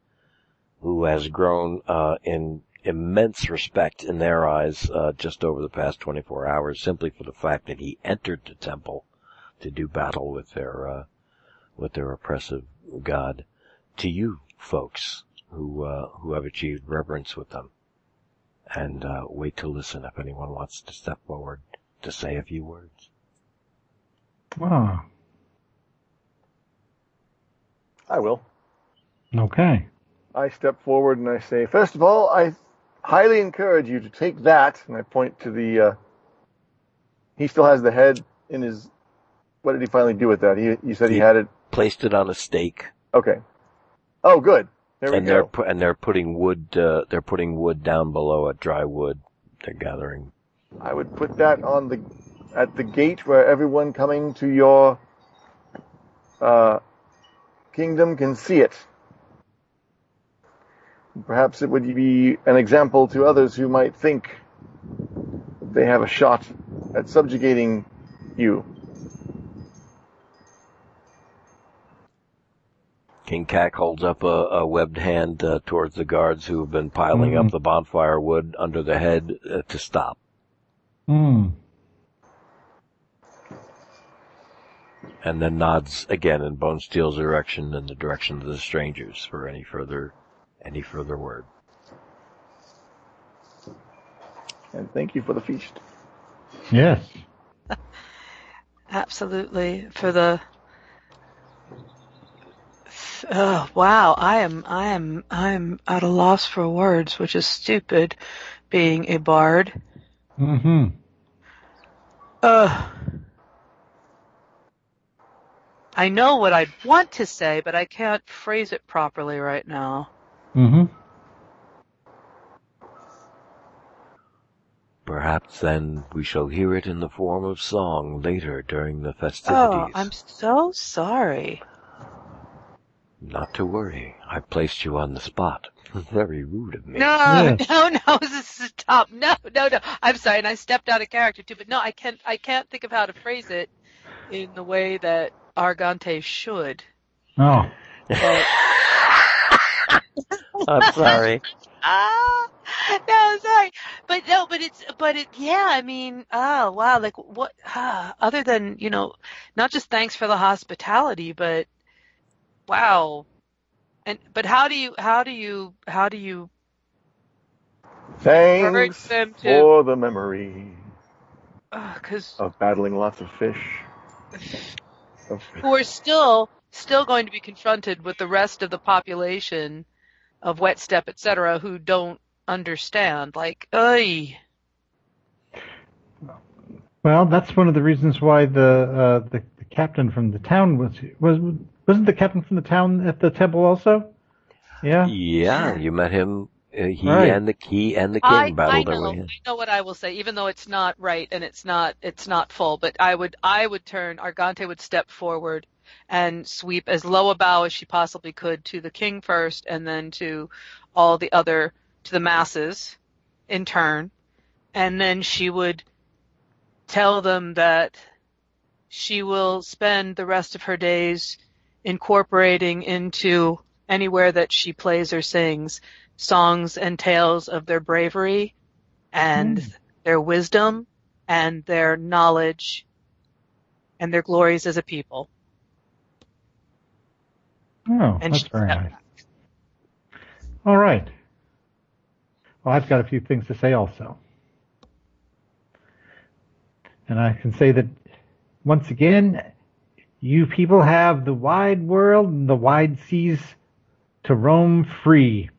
who has grown uh, in immense respect in their eyes uh, just over the past 24 hours, simply for the fact that he entered the temple to do battle with their uh, with their oppressive god. To you folks who uh, who have achieved reverence with them, and uh, wait to listen if anyone wants to step forward to say a few words. Oh, I will. okay. I step forward and I say, first of all, I highly encourage you to take that, and I point to the. Uh, he still has the head in his. What did he finally do with that? He, you said he, He- had it. Placed it on a stake, Okay. Oh, good. There we and they're go. pu- and they're putting wood. Uh, they're putting wood down below it, dry wood. They're gathering. I would put that on the at the gate where everyone coming to your uh, kingdom can see it. Perhaps it would be an example to others who might think they have a shot at subjugating you. King Kak holds up a, a webbed hand uh, towards the guards who have been piling Mhm. up the bonfire wood under the head uh, to stop. Hmm. And then nods again in Bonesteele's direction in the direction of the strangers for any further any further word. And thank you for the feast. Yes. Absolutely. For the Oh, wow. I am I am I am at a loss for words, which is stupid being a bard. Mm-hmm. Ugh. I know what I'd want to say, but I can't phrase it properly right now. Mm-hmm. Perhaps then we shall hear it in the form of song later during the festivities. Oh. I'm so sorry. Not to worry, I placed you on the spot. Very rude of me. No, Yes. no, no, this is stop. No, no, no. I'm sorry, and I stepped out of character too, but no, I can't I can't think of how to phrase it in the way that Argante should. Oh. But, I'm sorry. ah, no, sorry, but no, but it's, but it, yeah, I mean, oh wow, like what? Ah, other than you know, not just thanks for the hospitality, but wow, and but how do you, how do you, how do you Thanks encourage them to? for the memory Because of battling lots of fish. Of who are still still going to be confronted with the rest of the population of wet steppe, etc who don't understand. Like, ay, Well, that's one of the reasons why the, uh, the the captain from the town was was wasn't the captain from the town at the temple also? Yeah. Yeah, you met him. Uh, he Right. and the he and the king I, I battled their know, way in. I know what I will say, even though it's not right and it's not it's not full. But I would I would turn Argante would step forward and sweep as low a bow as she possibly could to the king first, and then to all the other to the masses in turn, and then she would tell them that she will spend the rest of her days incorporating into anywhere that she plays or sings songs and tales of their bravery and hmm. their wisdom and their knowledge and their glories as a people. Oh, And that's very nice. back. All right. Well, I've got a few things to say also. And I can say that once again, you people have the wide world and the wide seas to roam free.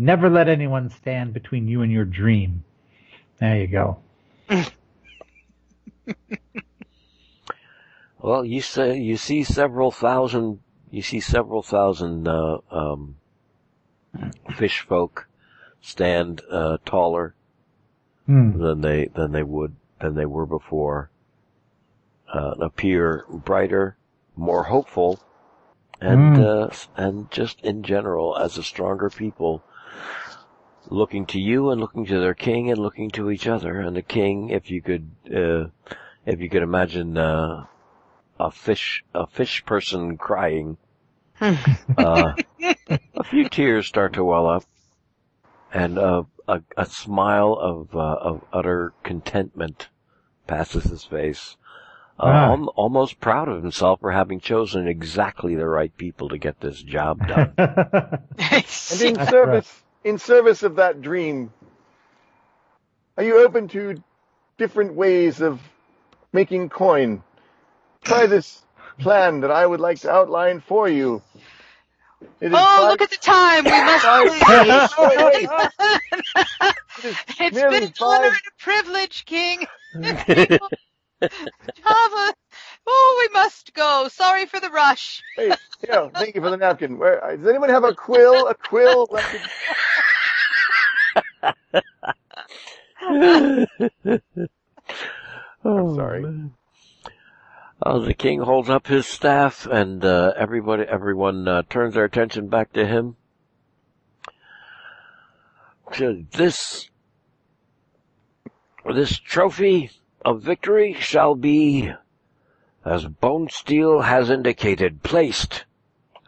Never let anyone stand between you and your dream. There you go. Well, you say you see several thousand. You see several thousand uh, um, fish folk stand uh, taller Hmm. than they than they would than they were before, uh, appear brighter, more hopeful, and Mm. uh, and just in general as a stronger people, looking to you and looking to their king and looking to each other. And the king, if you could, uh, if you could imagine uh, a fish, a fish person crying, uh, a few tears start to well up, and uh, a, a smile of uh, of utter contentment passes his face. Uh, Ah. al- almost proud of himself for having chosen exactly the right people to get this job done. And in service, in service of that dream, are you open to different ways of making coin? Try this plan that I would like to outline for you. It is Oh, five- look at the time. We must five- leave. Wait, wait. It is It's nearly been an honor and a privilege, King. Java. Oh, we must go. Sorry for the rush. Hey, yeah, thank you for the napkin. Where, does anyone have a quill? A quill? Left oh, sorry. man. Oh, the king holds up his staff, and uh, everybody, everyone uh, turns their attention back to him. So this, this trophy of victory shall be, as Bonesteele has indicated, placed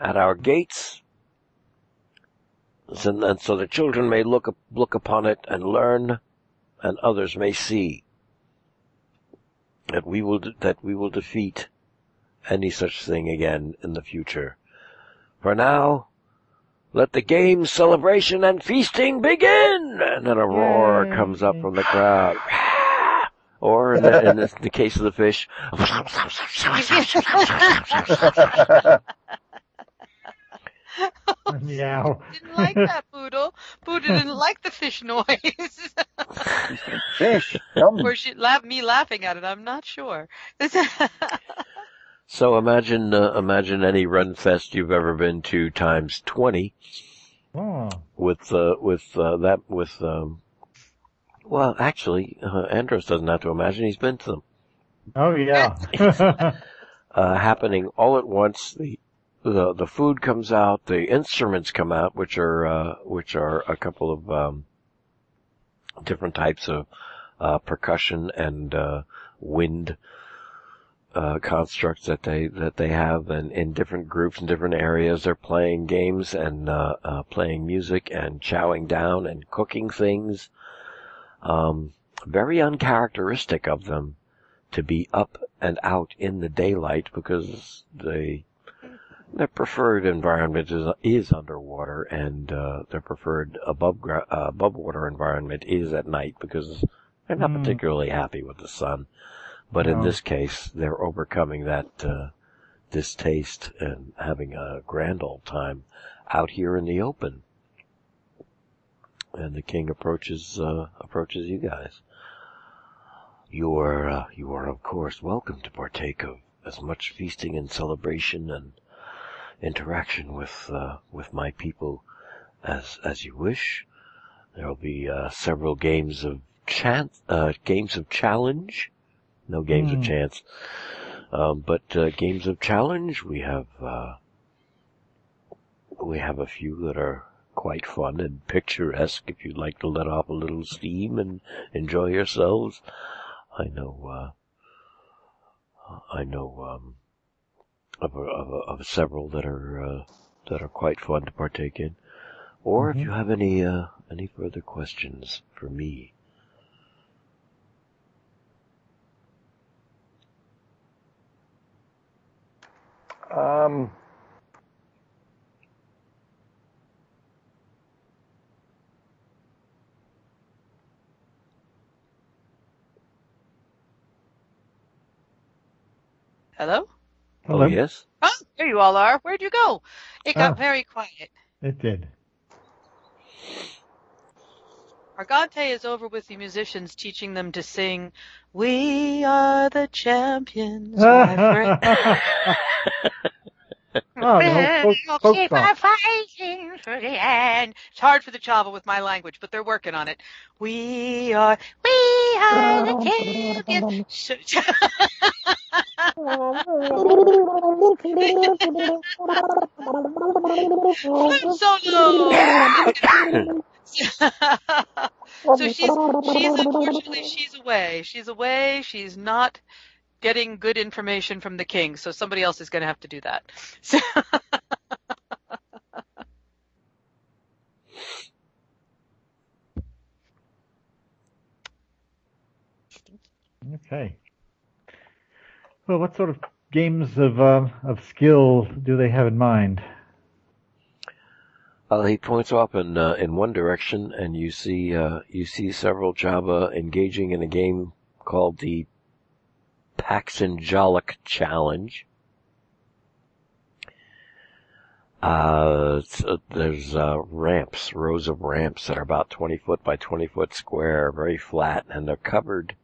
at our gates, so, and so the children may look look upon it and learn, and others may see that we will that we will defeat any such thing again in the future. For now, let the game, celebration, and feasting begin! And then a roar Yay. comes up from the crowd. Or in the, in the, the case of the fish, Meow. Didn't like that, Poodle. Poodle didn't like the fish noise. Fish. Come. or she laughed me laughing at it. I'm not sure. So imagine, uh, imagine any run fest you've ever been to times 20 Oh. with, uh, with, uh, that, with, um, well, actually, uh, Andros doesn't have to imagine, he's been to them. Oh yeah. Uh, happening all at once. The, the, the food comes out, the instruments come out, which are, uh, which are a couple of, um, different types of, uh, percussion and, uh, wind, uh, constructs that they that they have, and in different groups in different areas, they're playing games and uh, uh, playing music and chowing down and cooking things. Um, very uncharacteristic of them to be up and out in the daylight because they their preferred environment is is underwater, and uh, their preferred above gra- uh, above water environment is at night because they're not Hmm. particularly happy with the sun. But in this case, they're overcoming that uh, distaste and having a grand old time out here in the open. And the king approaches uh, approaches you guys. You are uh, you are of course welcome to partake of as much feasting and celebration and interaction with uh, with my people as as you wish. There will be uh, several games of chance, uh, games of challenge. No games Hmm. of chance, um, but uh, games of challenge. We have uh, we have a few that are quite fun and picturesque. If you'd like to let off a little steam and enjoy yourselves, I know. Uh, I know um, of, of, of several that are uh, that are quite fun to partake in. Or if Mhm. you have any uh, any further questions for me, Um, Hello? Hello. oh yes, Oh, there you all are. Where'd you go? It got Oh. very quiet. It did. Argante is over with the musicians teaching them to sing, We are the champions, my friend. Oh, the whole We'll keep on fighting for the end. It's hard for the Chaba with my language, but they're working on it. We are, we are the champions. Solo. so she's she's unfortunately she's away. She's away. She's not getting good information from the king. So somebody else is going to have to do that. So, Okay. Well, what sort of games of uh, of skill do they have in mind? Uh, he points off in uh, in one direction, and you see uh, you see several Chaba engaging in a game called the Paxanjalic Challenge. Uh, there's uh, ramps, rows of ramps that are about 20 foot by 20 foot square, very flat, and they're covered.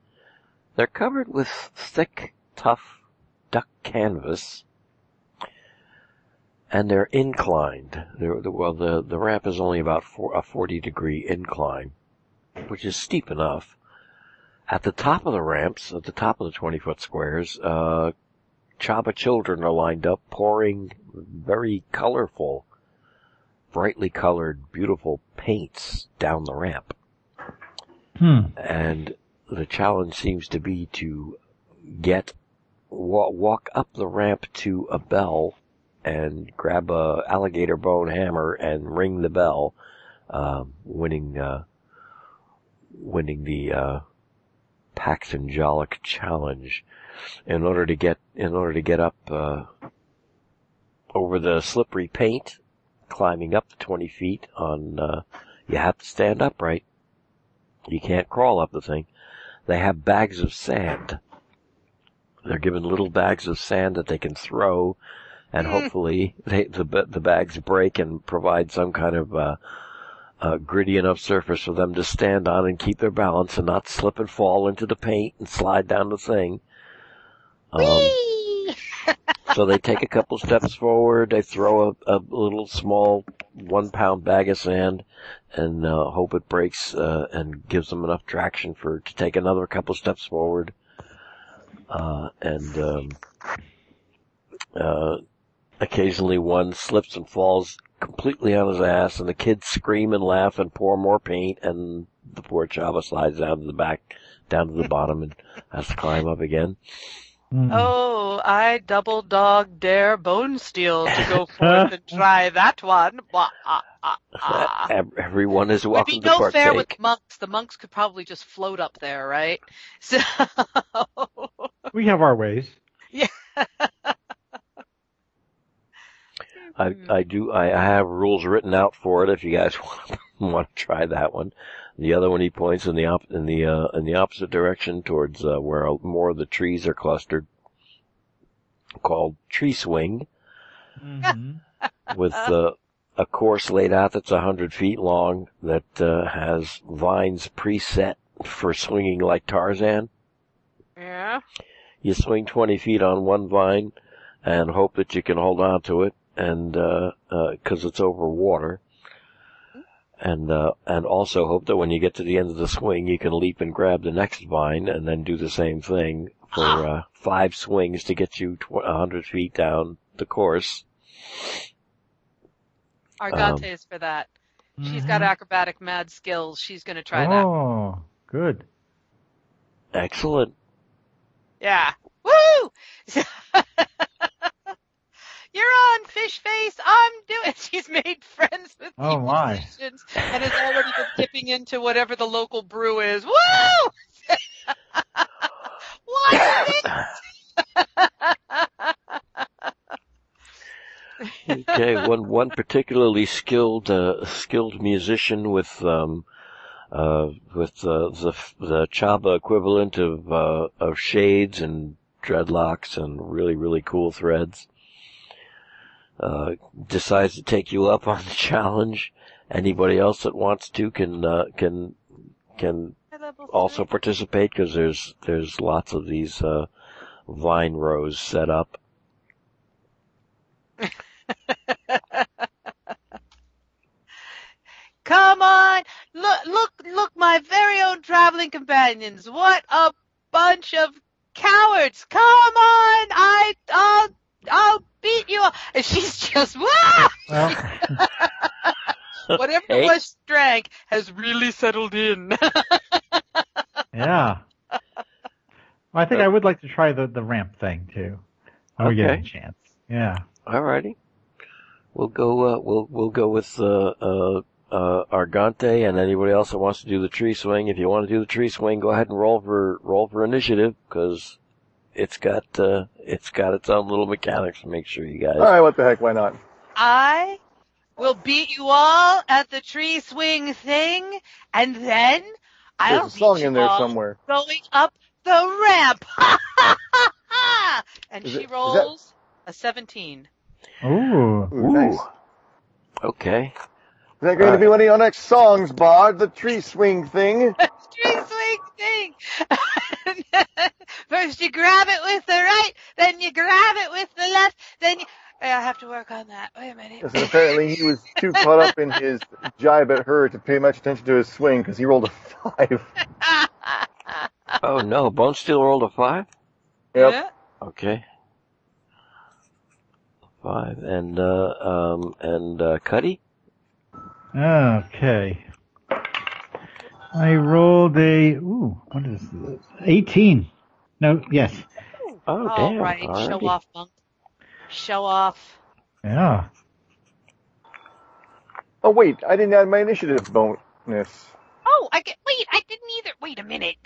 They're covered with thick, tough duck canvas, and they're inclined. They're, well, the the ramp is only about four, a 40 degree incline, which is steep enough. At the top of the ramps, at the top of the 20 foot squares, uh, Chaba children are lined up pouring very colorful, brightly colored, beautiful paints down the ramp. Hmm. And the challenge seems to be to get, walk up the ramp to a bell and grab a alligator bone hammer and ring the bell, um, winning, uh, winning the, uh, Paxanjalic challenge in order to get in order to get up uh, over the slippery paint, climbing up the twenty feet on. Uh, you have to stand upright. You can't crawl up the thing. They have bags of sand. They're given little bags of sand that they can throw, and hopefully they, the the bags break and provide some kind of uh, uh, gritty enough surface for them to stand on and keep their balance and not slip and fall into the paint and slide down the thing. Um, so they take a couple steps forward, they throw a, a little small one pound bag of sand and uh, hope it breaks uh, and gives them enough traction for to take another couple steps forward. Uh, and um, uh, occasionally one slips and falls completely on his ass, and the kids scream and laugh and pour more paint, and the poor Chaba slides down to the back, down to the bottom, and has to climb up again. Hmm. oh, I double dog dare Bonesteele to go forth and try that one. Wah, ah, ah, ah. Ev- Everyone is Would welcome be to no partake. fair with monks. The monks could probably just float up there, right? So, We have our ways. Yeah. I, I do. I, I have rules written out for it. If you guys want want to try that one, the other one he points in the op, in the uh, in the opposite direction towards uh, where more of the trees are clustered, called tree swing, with uh, a course laid out that's a hundred feet long that uh, has vines preset for swinging like Tarzan. yeah. You swing 20 feet on one vine and hope that you can hold on to it and, uh, uh 'cause it's over water. And, uh, and also hope that when you get to the end of the swing, you can leap and grab the next vine and then do the same thing for, uh, five swings to get you tw- 100 feet down the course. Argante Um, is for that. She's got acrobatic mad skills. She's going to try that. Oh, good. Excellent. Yeah. Woo! You're on, fish face. I'm doing. She's made friends with Oh, people's my. nations and has already been dipping into whatever the local brew is. Woo! what? okay, one one particularly skilled uh, skilled musician with um, uh, with the, the, the Chaba equivalent of, uh, of shades and dreadlocks and really, really cool threads. Uh, decides to take you up on the challenge. Anybody else that wants to can, uh, can, can also participate because there's, there's lots of these, uh, vine rows set up. Come on, my very own traveling companions. What a bunch of cowards! Come on, I, I'll, I'll beat you. And she's just, wow! Well, Whatever Okay. it was she drank has really settled in. yeah. Well, I think I would like to try the, the ramp thing too. When we get a chance. Yeah. Alrighty. We'll go, uh, we'll, we'll go with, uh, uh, uh, Argante and anybody else that wants to do the tree swing. If you want to do the tree swing, go ahead and roll for, roll for initiative, cause it's got, uh, it's got its own little mechanics to make sure you guys. All right, what the heck? Why not? I will beat you all at the tree swing thing, and then I'll There's a song beat you in there all somewhere. going up the ramp. and Is she it- is that- rolls a 17. Ooh. Ooh, Ooh. nice. Okay. Is that going to be one of your next songs, Bard? The tree swing thing? tree swing thing. First you grab it with the right, then you grab it with the left, then you. I have to work on that. Wait a minute. Yes, apparently he was too caught up in his jibe at her to pay much attention to his swing because he rolled a five. Oh no, Bonesteele rolled a five? Yep. Yeah. Okay. Five. And, uh, um, and, uh, Cuddy? Okay. I rolled a, ooh, what is this? 18. No, yes. Oh, All damn. right, show off, monk. Show off. Yeah. Oh wait, I didn't add my initiative bonus. Oh, I get. Wait, I didn't either. Wait a minute.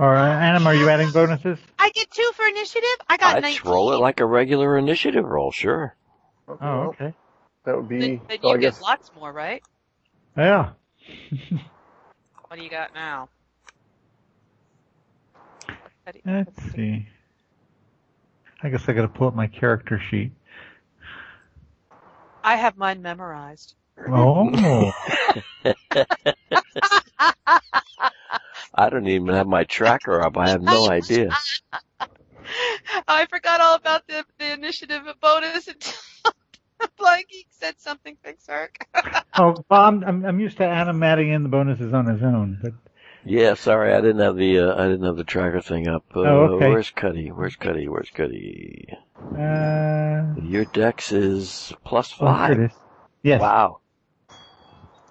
All right, Adam, are you adding bonuses? I get two for initiative. I got I'd 19. roll it like a regular initiative roll, sure. Oh, okay, Oh, well, okay. That would be. Then, then so you I guess get lots more, right? Yeah. What do you got now? Let's see. I guess I gotta pull up my character sheet. I have mine memorized. Oh. I don't even have my tracker up. I have no idea. I forgot all about the, the initiative bonus until Blanky said something Fix Herc. oh, well, I'm, I'm, I'm used to Adam adding in the bonuses on his own, but Yeah, sorry, I didn't have the uh, I didn't have the tracker thing up. Uh, Oh, okay. Where's Cuddy? Where's Cuddy? Where's Cuddy? uh, Your dex is plus oh, five. Yes. Wow,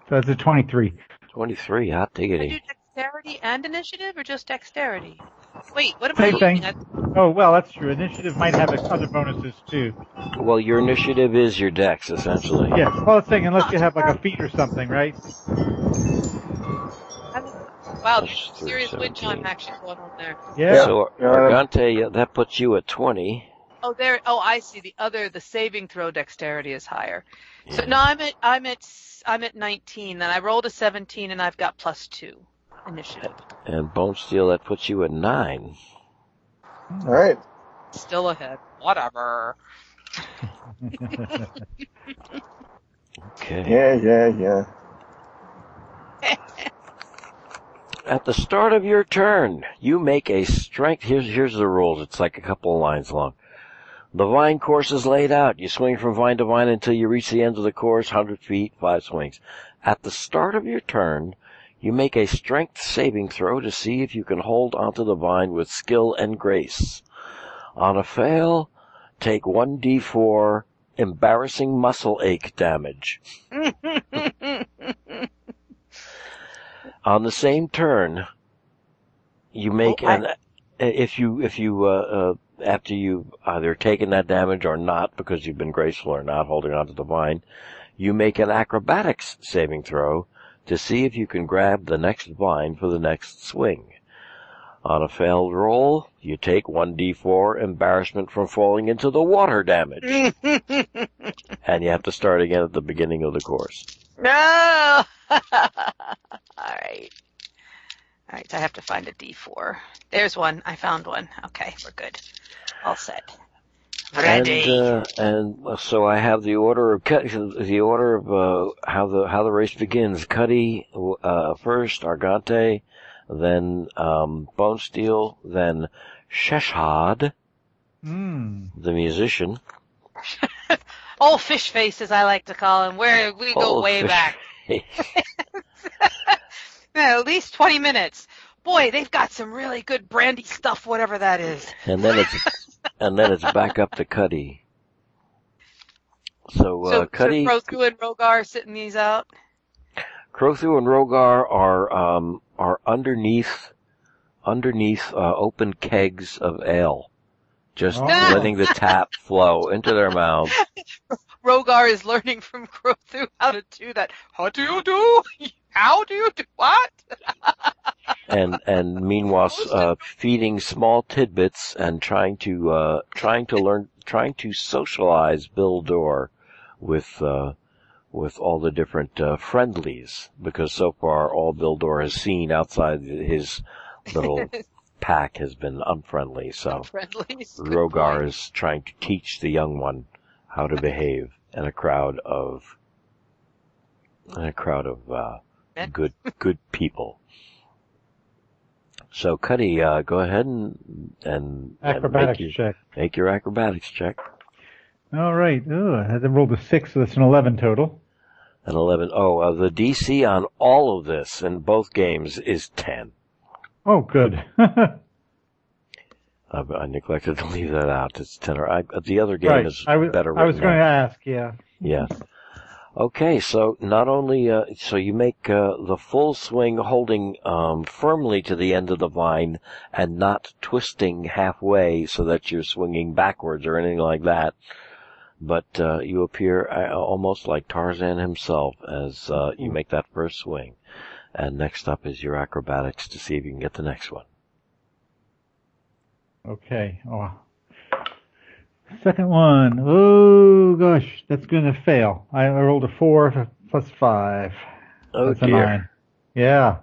So it's a 23. twenty-three. Hot I do diggity. dexterity and initiative, or just dexterity? Wait, what am Same I thing. using? I- Oh, well, that's true. Initiative might have other bonuses too. Well, your initiative is your dex essentially. Yes. Well, it's saying unless you have like a feat or something, right? Wow, there's a three, serious wind chime 17. action going on there. Yeah. So Yeah. Argante, uh, that puts you at twenty. Oh, there. Oh, I see. The other, the saving throw dexterity is higher. So Yeah. no, I'm at, I'm at, s- I'm at 19. Then I rolled a 17, and I've got plus two initiative. And Bonesteele, that puts you at nine. All right. Still ahead. Whatever. Okay. Yeah, yeah, yeah. At the start of your turn, you make a strength. Here's here's the rules. It's like a couple of lines long. The vine course is laid out. You swing from vine to vine until you reach the end of the course, 100 feet, five swings. At the start of your turn, you make a strength saving throw to see if you can hold onto the vine with skill and grace. On a fail, take 1d4 embarrassing muscle ache damage. On the same turn, you make Oh, I- an if you if you uh, uh, after you've either taken that damage or not because you've been graceful or not holding onto the vine, you make an acrobatics saving throw to see if you can grab the next vine for the next swing. On a failed roll, you take 1d4 embarrassment from falling into the water damage, and you have to start again at the beginning of the course. no. All right. All right. I have to find a D4. There's one. I found one. Okay, we're good. All set. Ready. And, uh, and so I have the order of cut, the order of uh, how the how the race begins. Cuddy uh, first, Argante, then um, Bonesteele, then Sheshad, Hmm. the musician. Old fish face, as I like to call him. Where we go Oh, way fish back. face. Yeah, at least 20 minutes. Boy, they've got some really good brandy stuff, whatever that is. And then it's and then it's back up to Cuddy. So, uh, so, Cuddy, so Crothu and Rhogar are sitting these out. Crothu and Rhogar are um, are underneath underneath uh, open kegs of ale, just Oh. letting the tap flow into their mouths. Rhogar is learning from Crothu how to do that. How do you do? How do you do what? and and meanwhile uh, feeding small tidbits and trying to uh, trying to learn trying to socialize Bill Dorr with uh, with all the different uh, friendlies because so far all Bill Dorr has seen outside his little pack has been unfriendly. So. Rhogar is trying to teach the young one how to behave in a crowd of in a crowd of uh. Good good people. So, Cuddy, uh, go ahead and and, and make, Acrobatics your, check. make your acrobatics check. All right. Oh, I had to roll a six, so that's an eleven total. An eleven. Oh, uh, the DC on all of this in both games is ten. Oh, good. Uh, I neglected to leave that out. It's ten. Or I, the other game right. is I was, better. I was going to ask. Yeah. Yes. Okay, so not only uh, so you make uh, the full swing holding um, firmly to the end of the vine and not twisting halfway so that you're swinging backwards or anything like that, but uh, you appear uh, almost like Tarzan himself as uh, you make that first swing. And next up is your acrobatics to see if you can get the next one. Okay. Oh. Second one. Oh gosh, that's going to fail. I, rolled a four plus five. Oh that's a dear, nine. Yeah.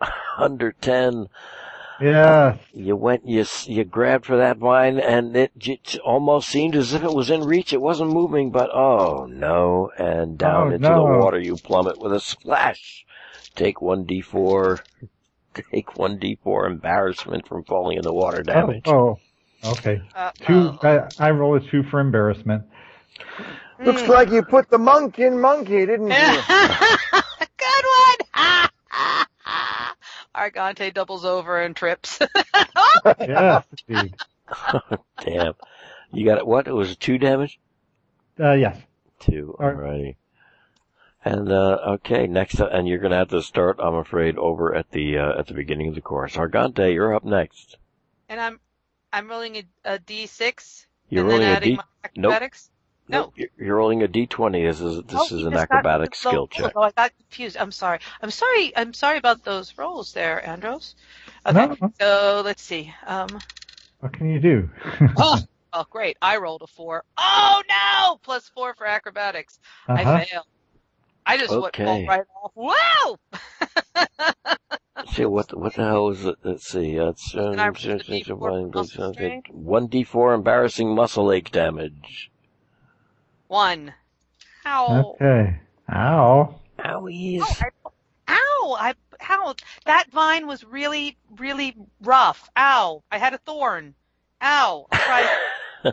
under ten. Yes. You went, you you grabbed for that vine, and it j- almost seemed as if it was in reach. It wasn't moving, but oh no! And oh, down Oh, into no. the water you plummet with a splash. Take one d4. Take one d4 embarrassment from falling in the water oh, damage. Oh, oh. Okay. Uh, Two. I, I roll a two for embarrassment. Looks Mm. like you put the monk in monkey, didn't you? Good one. Argante doubles over and trips. Yes, indeed. Damn. You got it. What? It was two damage. Uh, yes. Two. All Alrighty. And uh, okay, next, uh, and you're gonna have to start. I'm afraid over at the uh, at the beginning of the course. Argante, you're up next. and I'm I'm rolling a, a D6 You're rolling then a adding D. my Nope. No. Nope, you're- You're rolling a d20. This is this Oh, is an just got acrobatic skill check. Oh, I got confused. I'm sorry. I'm sorry. I'm sorry about those rolls there, Andros. Okay. No. So let's see. Um. What can you do? Oh, oh, great. I rolled a four. Oh no! Plus four for acrobatics. Uh-huh. I failed. I just went Okay. fall right off. Wow! See what what the hell is it? Let's see. Uh, it's And I rolled a D4 for muscle strength. one d4 embarrassing muscle ache damage. One. Ow. Okay. Ow. Owies. Oh, I, ow! I ow! That vine was really, really rough. Ow! I had a thorn. Ow! I.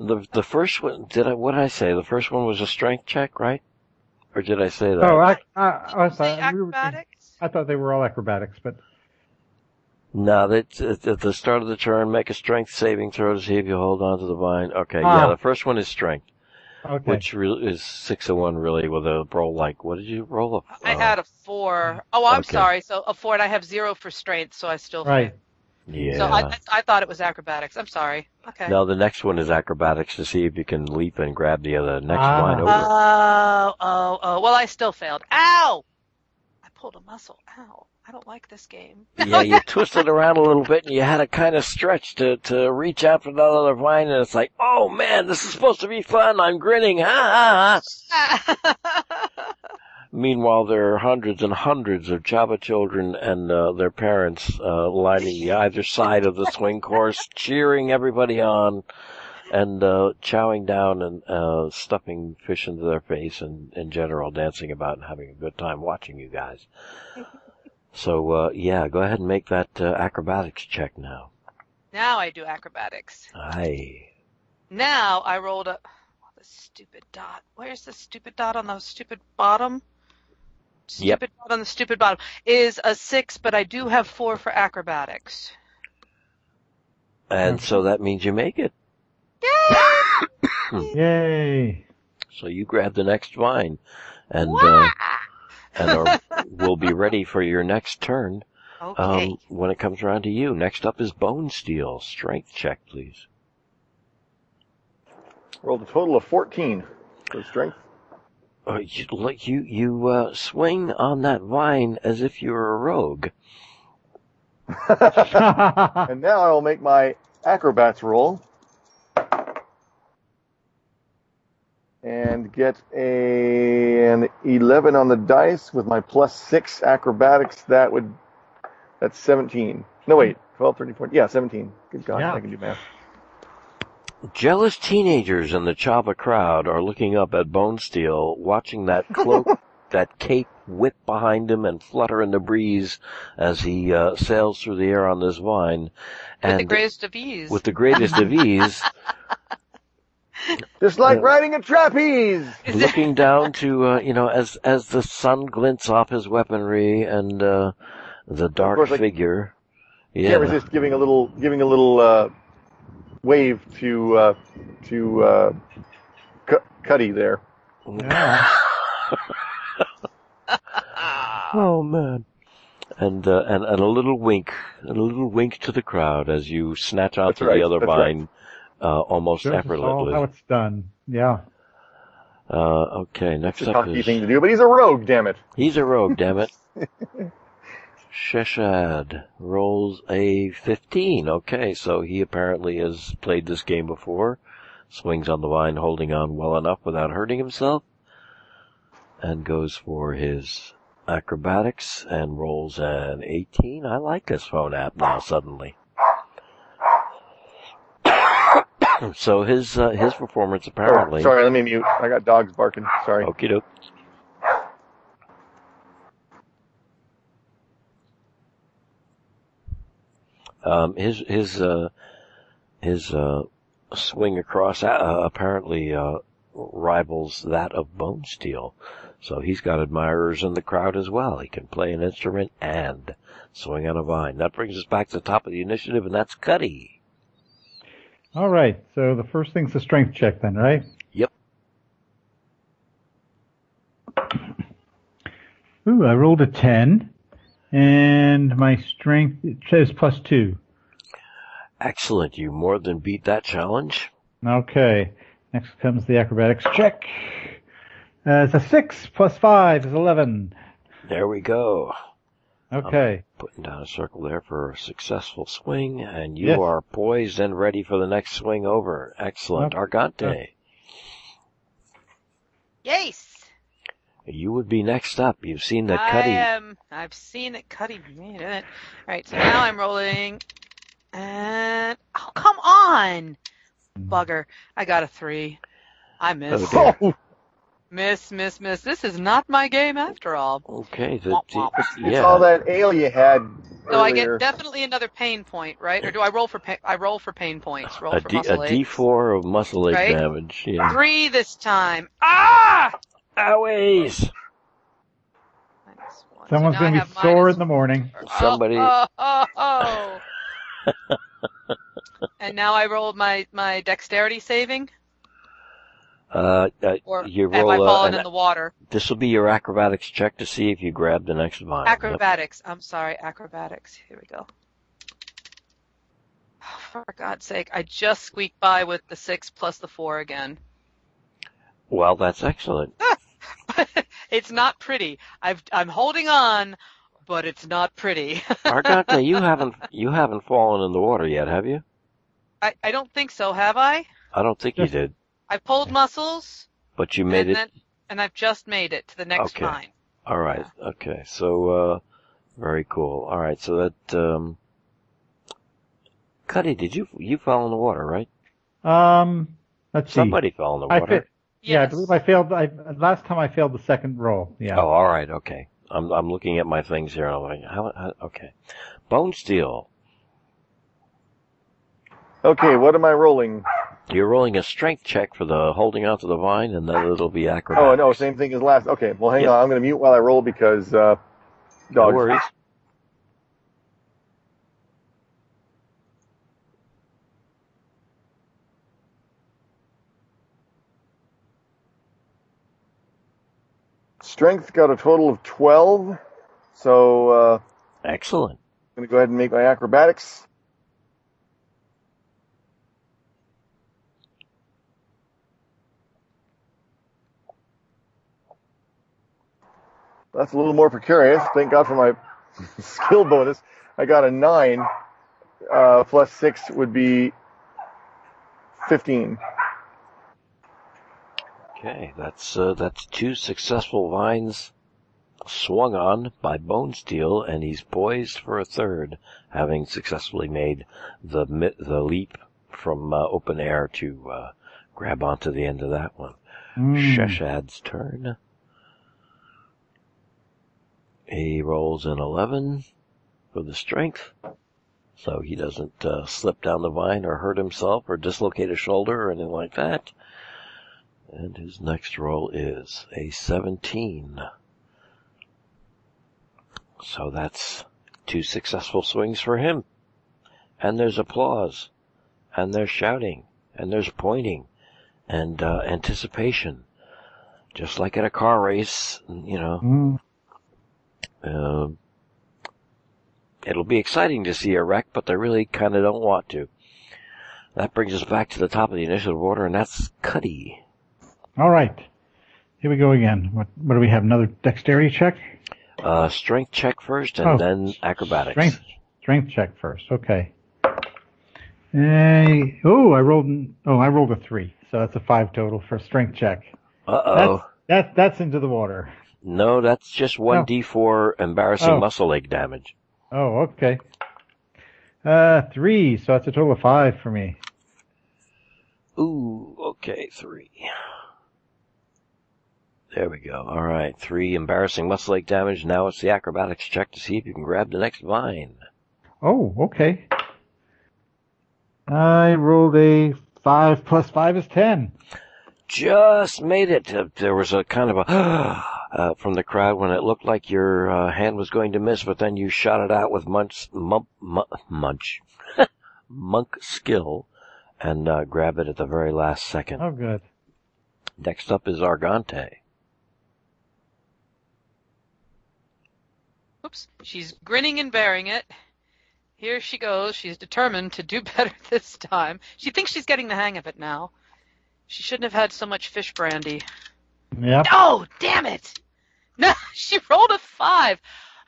The the first one did I what did I say? The first one was a strength check, right? Or did I say that? Oh, I, I, I, Say thought, we were- acrobatics. I thought they were all acrobatics, but No, that's at at the start of the turn. Make a strength saving throw to see if you hold on to the vine. Okay, Ah. yeah, the first one is strength, okay. which re- is six of one really with a roll like what did you roll? A, I uh, had a four. Oh, I'm Okay. sorry. So a four, and I have zero for strength, so I still right. yeah. So I, I thought it was acrobatics. I'm sorry. Okay. No, the next one is acrobatics to see if you can leap and grab the other next Ah. line over. Oh, oh, oh. Well, I still failed. Ow! Pulled a muscle. Ow. I don't like this game. yeah, you twisted around a little bit and you had to kind of stretch to, to reach out for that other vine and it's like, oh man, this is supposed to be fun. I'm grinning. Ha ha ha. Meanwhile, there are hundreds and hundreds of Chaba children and uh, their parents uh, lining either side of the swing course, cheering everybody on and uh, chowing down and uh, stuffing fish into their face and in general dancing about and having a good time watching you guys. So uh, yeah, go ahead and make that uh, acrobatics check now. now I do acrobatics. Aye. Now I rolled a. Oh, the stupid dot. Where's the stupid dot on the stupid bottom? Stupid note on the stupid bottom is a six, but I do have four for acrobatics. And so that means you make it. Yay! So you grab the next vine, and uh, and are, will be ready for your next turn Okay. um, when it comes around to you. Next up is Bonesteele. Strength check, please. Rolled a total of 14 for strength. Uh, you, you you uh, swing on that vine as if you were a rogue. And now I will make my acrobats roll. And get a, an 11 on the dice with my plus 6 acrobatics. That would, that's 17. No, wait, 12, 13, 14. Yeah, 17. Good God, Yeah. I can do math. Jealous teenagers in the Chaba crowd are looking up at Bonesteele, watching that cloak, that cape whip behind him and flutter in the breeze as he uh, sails through the air on this vine. And with the greatest of ease. with the greatest of ease, Just like riding a trapeze! looking down to uh, you know as as the sun glints off his weaponry and uh, the dark course, I figure. Yeah, Can't resist giving a little, giving a little, uh, wave to, uh, to, uh, C- Cuddy there. Yeah. Oh man. And, uh, and and a little wink, and a little wink to the crowd as you snatch out That's to right, the other vine right. Vine, uh, almost Shows us effortlessly. how it's done. Yeah. Uh, okay, next It's a up cocky is thing to do, but he's a rogue, damn it. he's a rogue, damn it. Sheshad rolls a 15. Okay, so he apparently has played this game before. Swings on the vine, holding on well enough without hurting himself. And goes for his acrobatics and rolls an 18. I like this phone app now suddenly. so his, uh, his performance apparently. Oh, sorry, let me mute. I got dogs barking. Sorry. Okie doke. Um, his his uh, his uh, swing across uh, apparently uh, rivals that of Bonesteele, so he's got admirers in the crowd as well. He can play an instrument and swing on a vine. That brings us back to the top of the initiative, and that's Cuddy. All right. So the first thing's the strength check then, right? Yep. Ooh, I rolled a 10. And my strength it says plus 2. Excellent. You more than beat that challenge. Okay. Next comes the acrobatics check. Uh, it's a 6 plus 5 is 11. There we go. Okay. Putting down a circle there for a successful swing, and you Yes. are poised and ready for the next swing over. Excellent. Okay. Argante, yes. you would be next up. You've seen that cutie. I Cuddy. am. I've seen that Cuddy made it. Right. So now I'm rolling, and oh come on, bugger! I got a three. I missed. Oh, Miss, miss, miss. This is not my game after all. Okay, the, Womp the- womp. it's all that ale you had So I get definitely another pain point, right? Or do I roll for pain? I roll for pain points. Roll a, for D, a muscle aches. D4 of muscle ache Right? damage. Yeah. Three this time. Ah! Owies! Minus one. Someone's so going to be sore in the morning. Somebody- Oh, oh, oh, oh. and now I rolled my my dexterity saving, Uh, uh, or you have I roll. fallen Uh, in the water? this will be your acrobatics check to see if you grab the next vine. Yep. Acrobatics. I'm sorry, acrobatics. Here we go. For God's sake, I just squeaked by with the six plus the four again. Well, that's excellent. it's not pretty. I've I'm holding on, but it's not pretty. Argante, you haven't you haven't fallen in the water yet, have you? I, I don't think so, have I? I don't think you did, I pulled muscles, but you made and it. then and I've just made it to the next Okay. vine. All right. Okay. So, uh, very cool. All right. So that, um, Cuddy, did you, you fell in the water, right? Um, let's see. Somebody fell in the water. I water. fa- yeah, I believe I failed. I, last time I failed the second roll. Yeah. Oh, all right. Okay. I'm, I'm looking at my things here. I'm like, how, how okay. Bonesteele. Okay, what am I rolling? You're rolling a strength check for the holding onto the vine, and then it'll be acrobatics. Oh, no, same thing as last. Okay, well, hang on. I'm going to mute while I roll because uh, No worries. Strength got a total of 12. So uh, Excellent. I'm going to go ahead and make my acrobatics. That's a little more precarious. Thank God for my skill bonus. I got a 9. Uh, plus 6 would be 15. Okay, that's uh, that's two successful vines swung on by Bonesteele, and he's poised for a third, having successfully made the the leap from uh, open air to uh, grab onto the end of that one. Mm. Sheshad's turn. He rolls an 11 for the strength, so he doesn't uh, slip down the vine or hurt himself or dislocate a shoulder or anything like that. And his next roll is a 17. So that's two successful swings for him. And there's applause. And there's shouting. And there's pointing. And uh, anticipation. Just like at a car race, you know. Mm. Uh, it'll be exciting to see a wreck, but they really kind of don't want to. That brings us back to the top of the initiative order, and that's Cuddy. All right. Here we go again. What, what do we have? Another dexterity check? Uh, strength check first, and Oh, then acrobatics. Strength, strength check first. Okay. Hey, oh, I rolled. Oh, I rolled a three, so that's a five total for strength check. Uh oh. That's that's that's into the water. No, that's just one Oh. d4 embarrassing Oh. muscle leg damage. Oh, okay. Uh, three, so that's a total of five for me. Ooh, okay, three. There we go. All right, three embarrassing muscle leg damage. Now it's the acrobatics check to see if you can grab the next vine. Oh, okay. I rolled a five plus five is ten. Just made it. There was a kind of a uh, from the crowd when it looked like your uh, hand was going to miss, but then you shot it out with munch, mump, mu- munch, monk skill, and uh, grab it at the very last second. Oh, good. Next up is Argante. Oops. She's grinning and bearing it. Here she goes. She's determined to do better this time. She thinks she's getting the hang of it now. She shouldn't have had so much fish brandy. Yep. Oh, damn it! No, she rolled a five.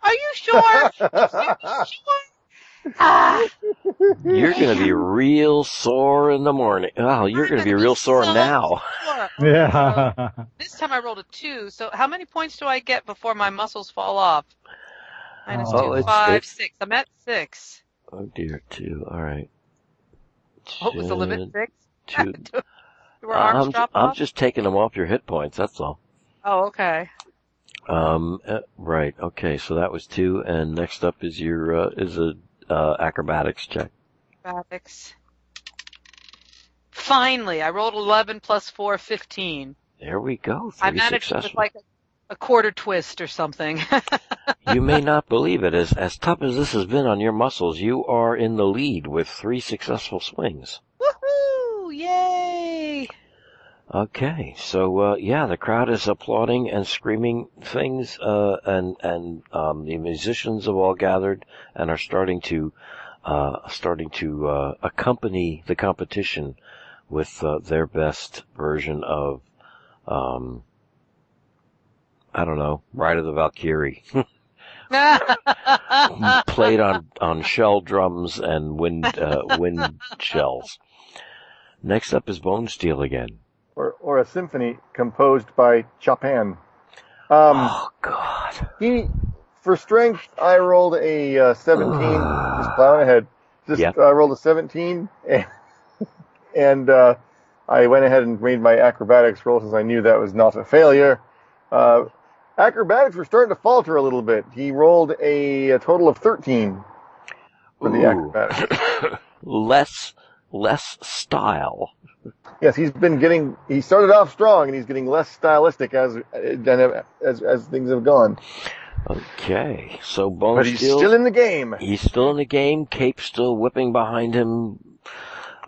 Are you sure? Are you sure? Ah, You're gonna be real sore in the morning. Oh, you're I'm gonna be gonna real sore so now. sure. Yeah. This time I rolled a two. So how many points do I get before my muscles fall off? Minus Oh, two, it's- five, it's- six. I'm at six. Oh dear, two. All right. What was the limit? Six. Two. Were arms I'm, drop I'm off? just taking them off your hit points. That's all. Oh, okay. Um, uh, right. Okay. So that was two, and next up is your uh, is a uh, acrobatics check. Acrobatics. Finally, I rolled 11 plus 4, 15. There we go. I managed it with like a, a quarter twist or something. you may not believe it. As as tough as this has been on your muscles, you are in the lead with three successful swings. Woohoo! Yay! Okay, so uh, yeah, the crowd is applauding and screaming things, uh, and and um, the musicians have all gathered and are starting to uh, starting to uh, accompany the competition with uh, their best version of um, I don't know, Ride of the Valkyrie, played on on shell drums and wind uh, wind shells. Next up is Bonesteele again. Or, or a symphony composed by Chopin. Um, oh God. he, for strength, I rolled a uh, 17. just plowing ahead. Just Yep. uh, rolled a 17, and, and uh, I went ahead and made my acrobatics roll since I knew that was not a failure. Uh, acrobatics were starting to falter a little bit. He rolled a, a total of 13 for the acrobatics. less less style. Yes, he's been getting. He started off strong, and he's getting less stylistic as as as things have gone. Okay, so Bone But he's Steel- still in the game. He's still in the game. Cape still whipping behind him.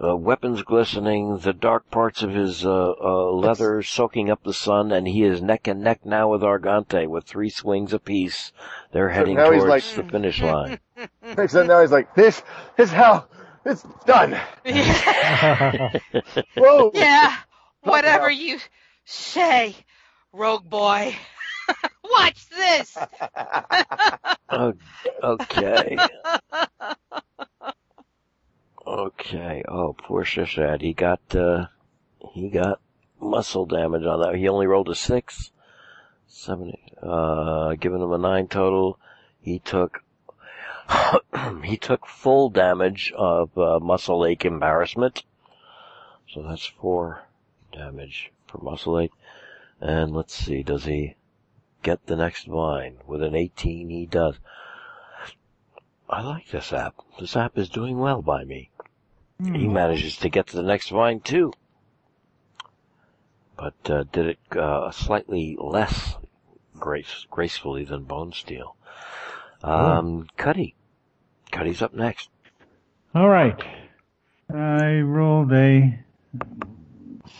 Uh, weapons glistening, the dark parts of his uh, uh, leather soaking up the sun, and he is neck and neck now with Argante with three swings apiece. They're heading he's towards like- the finish line. Except now he's like, this is how it's done. yeah. Whoa. yeah. Whatever out. you say, rogue boy. Watch this. Oh, okay. Okay. Oh, poor Shishad. He got, uh, he got muscle damage on that. He only rolled a six. Seven, uh, giving him a nine total. He took, he took full damage of, uh, muscle ache embarrassment. So that's four damage for muscle ache. And let's see, does he get the next vine? With an 18, he does. I like this app. This app is doing well by me. He manages to get to the next vine too. But uh, did it uh, slightly less grace gracefully than Bonesteele. Um, Cuddy. Cuddy's up next. All right. I rolled a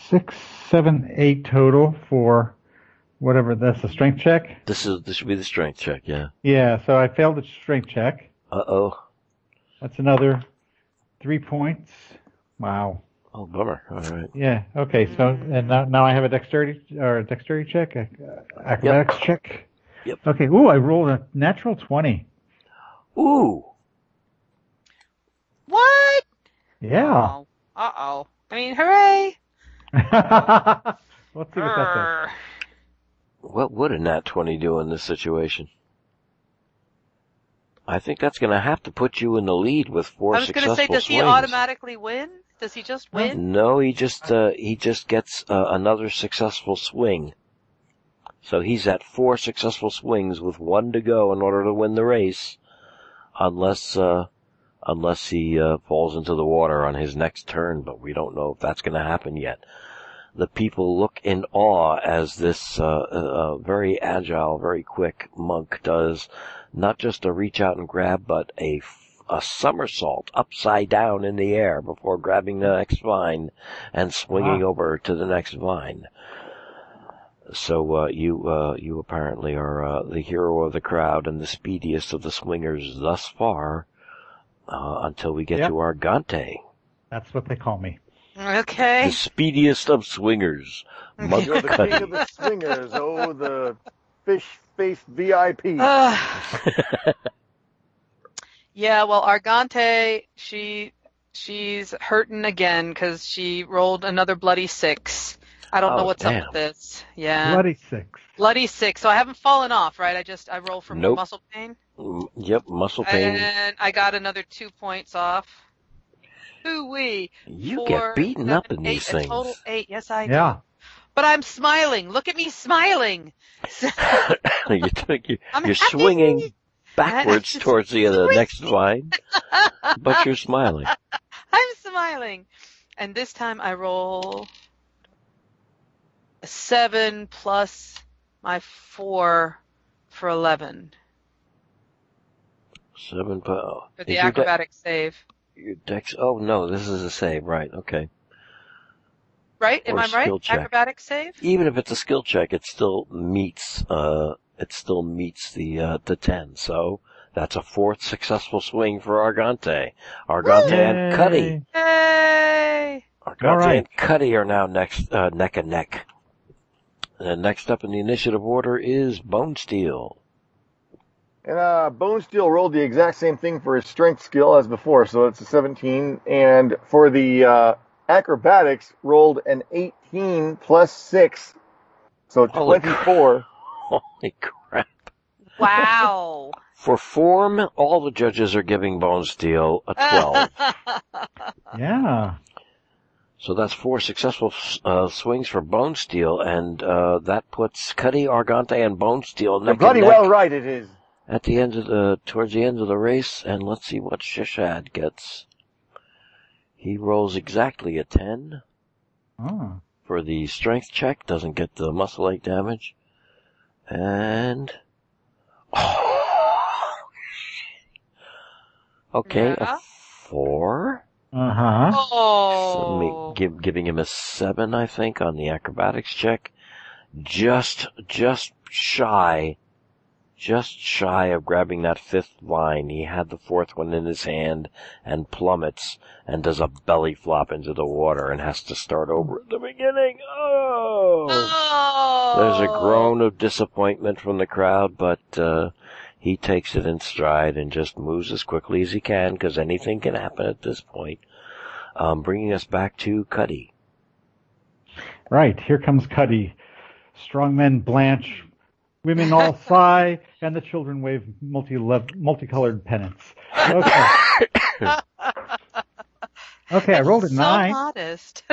six, seven, eight total for whatever. That's a strength check. This is this should be the strength check. Yeah. Yeah. So I failed the strength check. Uh oh. That's another three points. Wow. Oh bummer. All right. Yeah. Okay. So and now, now I have a dexterity or a dexterity check, a, acrobatics check. Yep. Okay. Ooh, I rolled a natural twenty. Ooh. What? Yeah. Oh. Uh oh. I mean, hooray. Let's see what that does. What would a nat twenty do in this situation? I think that's going to have to put you in the lead with four I was going to say, does he automatically win? Does he just win? No, he just uh, he just gets uh, another successful swing. So he's at four successful swings with one to go in order to win the race, unless uh, unless he uh, falls into the water on his next turn. But we don't know if that's going to happen yet. The people look in awe as this uh, uh, very agile, very quick monk does not just a reach out and grab, but a a somersault upside down in the air before grabbing the next vine and swinging Wow. over to the next vine. So uh, you uh, you apparently are uh, the hero of the crowd and the speediest of the swingers thus far, uh, until we get Yep. to Argante, That's what they call me. Okay. the speediest of swingers. Monk You're the king of the swingers. Oh, the fish faced VIP. Ugh. yeah, well, Argante, she she's hurting again because she rolled another bloody six. I don't know Oh, what's up with this. Yeah, Bloody six. bloody six. So I haven't fallen off, right? I just I roll from Nope. muscle pain, Mm, Yep, muscle pain. and I got another two points off. Hoo wee. You Four, get beaten up seven, in these eight, a things. total eight. Yes, I do. Yeah. But I'm smiling. Look at me smiling. you took, you, I'm you're happy. swinging backwards towards the, uh, the next vine, but you're smiling. I'm smiling. And this time I roll a seven plus my four for eleven Seven po- for is the your de- acrobatic save. your dex. Oh no, this is a save, right? Okay. Right? Am Or I right? check. Acrobatic save? Even if it's a skill check, it still meets. Uh, it still meets the uh, the ten. So that's a fourth successful swing for Argante. Argante and Cuddy. Yay! Argante All right. and Cuddy are now next uh, neck and neck. And next up in the initiative order is Bonesteele. And uh, Bonesteele rolled the exact same thing for his strength skill as before, so it's a 17. And for the uh, acrobatics, rolled an 18 plus 6, so Holy 24. Holy crap. Wow. For form, all the judges are giving Bonesteele a 12. Yeah. So that's four successful uh, swings for Bonesteele, and uh, that puts Cuddy, Argante, and Bonesteele You're neck bloody and neck well right it is. at the end of the towards the end of the race. And let's see what Shishad gets. He rolls exactly a 10 Oh. for the strength check, doesn't get the muscle ache damage. And, oh, okay, Yeah. a 4. Uh huh. So me- Oh. give, giving him a seven, I think, on the acrobatics check. Just, just shy, just shy of grabbing that fifth line. He had the fourth one in his hand and plummets and does a belly flop into the water and has to start over at the beginning. Oh! Oh. There's a groan of disappointment from the crowd, but, uh, he takes it in stride and just moves as quickly as he can because anything can happen at this point. Um, bringing us back to Cuddy. Right, here comes Cuddy. Strong men blanch, women all sigh, and the children wave multi multicolored pennants. Okay. okay, I rolled a so nine. modest.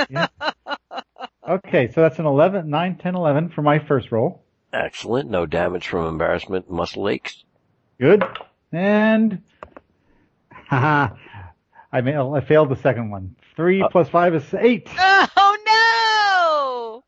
Okay, so that's an 11, 9, 10, 11 for my first roll. Excellent. No damage from embarrassment, muscle aches. Good. And, haha, I, ma- I failed the second one. Three Uh, plus five is eight. oh no!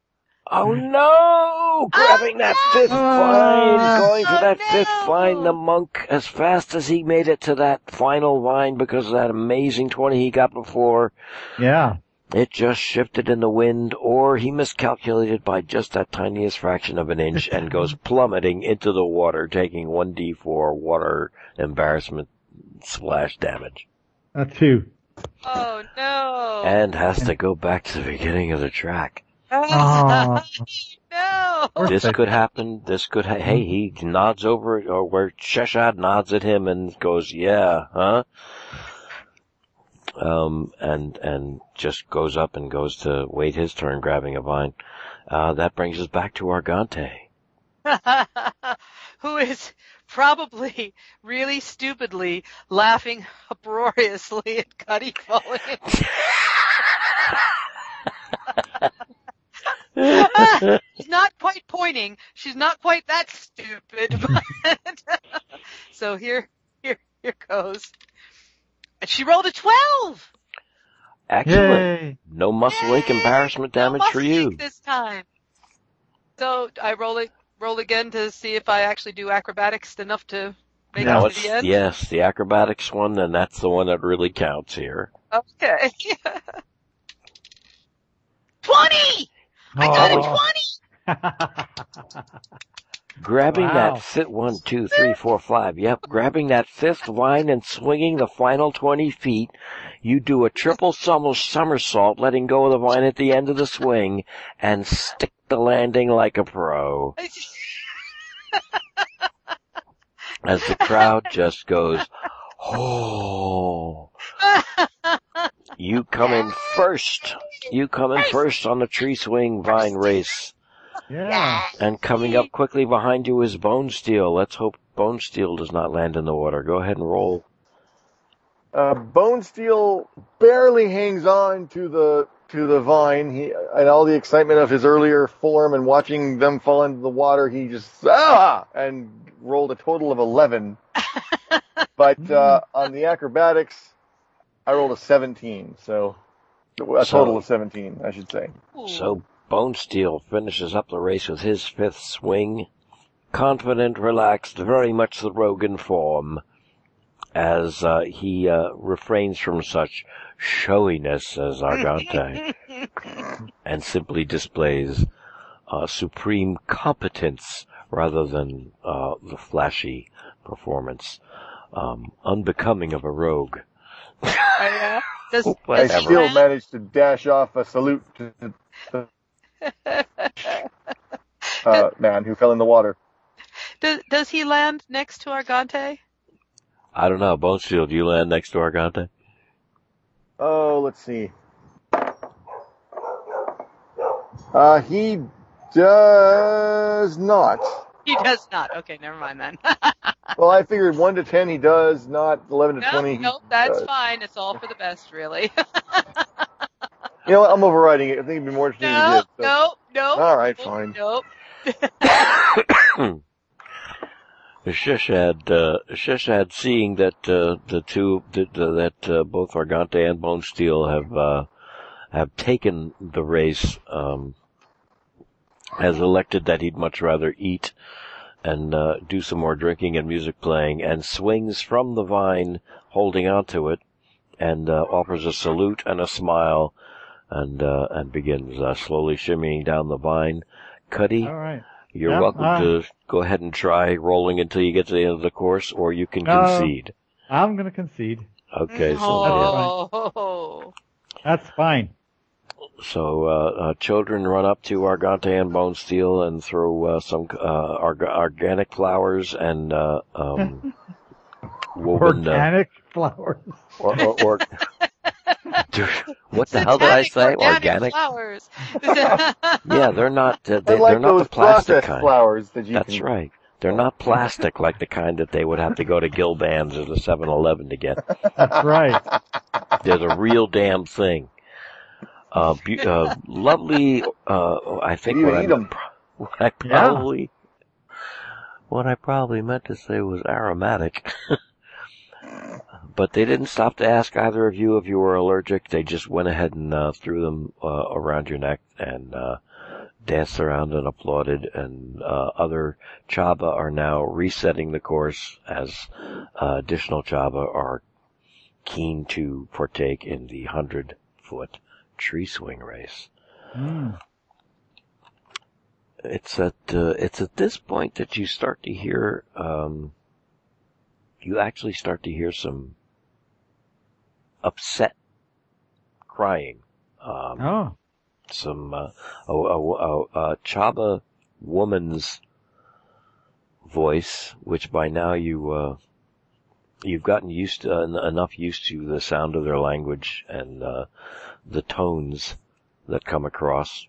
Oh no! Grabbing that fifth vine, going for Oh, that fifth vine, the monk, as fast as he made it to that final vine because of that amazing 20 he got before, Yeah. It just shifted in the wind, or he miscalculated by just that tiniest fraction of an inch and goes plummeting into the water, taking 1d4 water embarrassment splash damage. A two. Oh no! And has to go back to the beginning of the track. Oh. no! this could happen. This could. Ha- hey, he nods over, or where Sheshad nods at him and goes, "Yeah, huh?" Um, and and just goes up and goes to wait his turn, grabbing a vine. Uh, that brings us back to Argante. Who is probably really stupidly laughing uproariously at Cuddy falling. She's not quite pointing. She's not quite that stupid. But so here, here, here goes. And she rolled a 12! Excellent. Yay. No muscle Yay. ache embarrassment damage no for you. this time. So I roll it, roll again to see if I actually do acrobatics enough to make it to the end. Yes, the acrobatics one, and that's the one that really counts here. Okay. 20! Oh. I got a 20! Grabbing Wow. that fifth one, two, three, four, five. Yep, grabbing that fifth line and swinging the final twenty feet. You do a triple somersault, letting go of the vine at the end of the swing, and stick the landing like a pro. As the crowd just goes, oh. You come in first. You come in first on the tree swing vine race. Yeah. And coming up quickly behind you is Bonesteele. Let's hope Bonesteele does not land in the water. Go ahead and roll. Uh, Bonesteele barely hangs on to the to the vine. He and all the excitement of his earlier form and watching them fall into the water, he just ah and rolled a total of eleven. but uh, on the acrobatics, I rolled a seventeen. So a So- total of seventeen, I should say. So Bonesteele finishes up the race with his fifth swing. Confident, relaxed, very much the Rogan form, as uh, he uh, refrains from such showiness as Argante, and simply displays uh, supreme competence rather than uh, the flashy performance, um, unbecoming of a rogue. Yeah? Does, I does he still land? managed to dash off a salute to the uh, man who fell in the water. does, does he land next to Argante? I don't know, Bonesteele, do you land next to Argante? Oh, let's see. Uh, he does not. He does not. Okay, never mind then. Well, I figured one to ten he does, not eleven to no, twenty. he no, that's does. fine. It's all for the best, really. You know what? I'm overriding it. I think it'd be more interesting if he no, did. so. no, no. All right, nope, fine. Nope. Shishad, uh, Shishad, seeing that uh, the two that, that uh, both Argante and Bonesteele have uh, have taken the race, um, has elected that he'd much rather eat and uh, do some more drinking and music playing, and swings from the vine, holding onto it, and uh, offers a salute and a smile, and uh, and begins uh, slowly shimmying down the vine. Cuddy, All right. you're Yeah, welcome uh, to go ahead and try rolling until you get to the end of the course, or you can No. concede. I'm going to concede. Okay, so Oh. That's fine. So, uh, uh, children run up to Argante and Bonesteele and throw, uh, some, uh, org- organic flowers and, uh, um, woven, uh, Organic flowers. or, or, or Dude, what the hell did I say? Organic, Organic? flowers. Yeah, they're not, uh, I they, like they're not the plastic kind. flowers that you That's can. right. They're not plastic like the kind that they would have to go to Gilban's or the 7-Eleven to get. That's right. They're the real damn thing. Uh, be- uh, lovely, uh, I think You what I, eat 'em. what I Yeah. probably, what I probably meant to say was aromatic. But they didn't stop to ask either of you if you were allergic. They just went ahead and, uh, threw them, uh, around your neck and, uh, danced around and applauded and, uh, other Chaba are now resetting the course as, uh, additional Chaba are keen to partake in the hundred foot tree swing race. Mm. It's at uh, it's at this point that you start to hear um, you actually start to hear some upset crying. Um, Oh. some uh, a, a, a, Chaba woman's voice, which by now you uh, you've gotten used to uh, enough used to the sound of their language and uh, the tones that come across.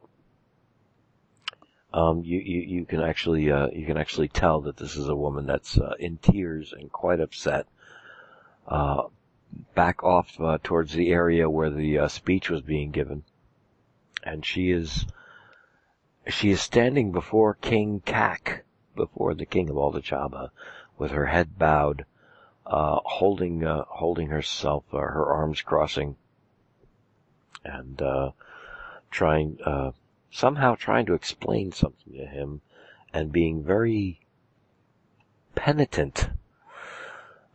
Um, you, you you can actually uh, you can actually tell that this is a woman that's uh, in tears and quite upset. Uh, back off uh, towards the area where the uh, speech was being given and she is she is standing before King Kak, before the king of all the Chaba, with her head bowed, uh, holding uh, holding herself, uh, her arms crossing, and uh, trying uh, somehow trying to explain something to him, and being very penitent.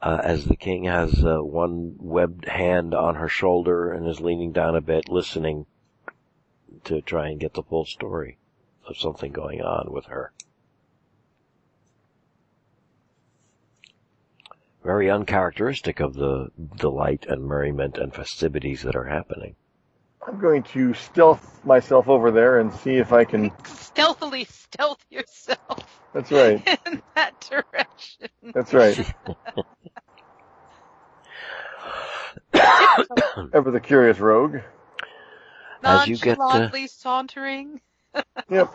Uh, as the king has uh, one webbed hand on her shoulder and is leaning down a bit, listening to try and get the full story of something going on with her. Very uncharacteristic of the delight and merriment and festivities that are happening. I'm going to stealth myself over there and see if I can. Stealthily stealth yourself That's right. in that direction. That's right. Ever the curious rogue. As you get, uh, Nonchalantly sauntering. Yep.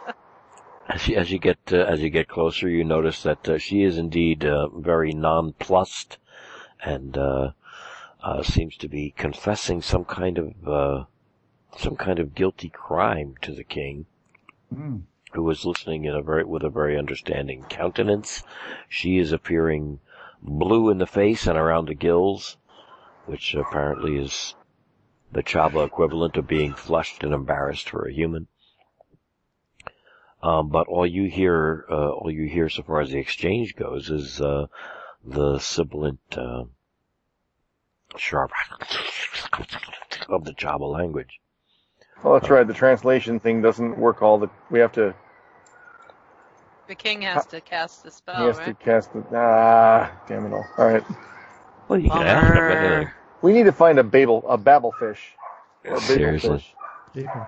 As you, as you get uh, as you get closer, you notice that uh, she is indeed uh, very nonplussed, and uh, uh, seems to be confessing some kind of uh, some kind of guilty crime to the king. Mm. who is listening in a very with a very understanding countenance. She is appearing blue in the face and around the gills, which apparently is the Chaba equivalent of being flushed and embarrassed for a human. Um, but all you hear, uh, all you hear so far as the exchange goes is uh, the sibilant uh, sharp of the Chaba language. Well, that's right. The translation thing doesn't work all the. We have to. The king has to cast the spell. He spell, has to cast the. Ah, damn it all. All right. Well, you can ask them Bummer. anything. We need to find a babel, a babel fish. Or babel Seriously. fish. People.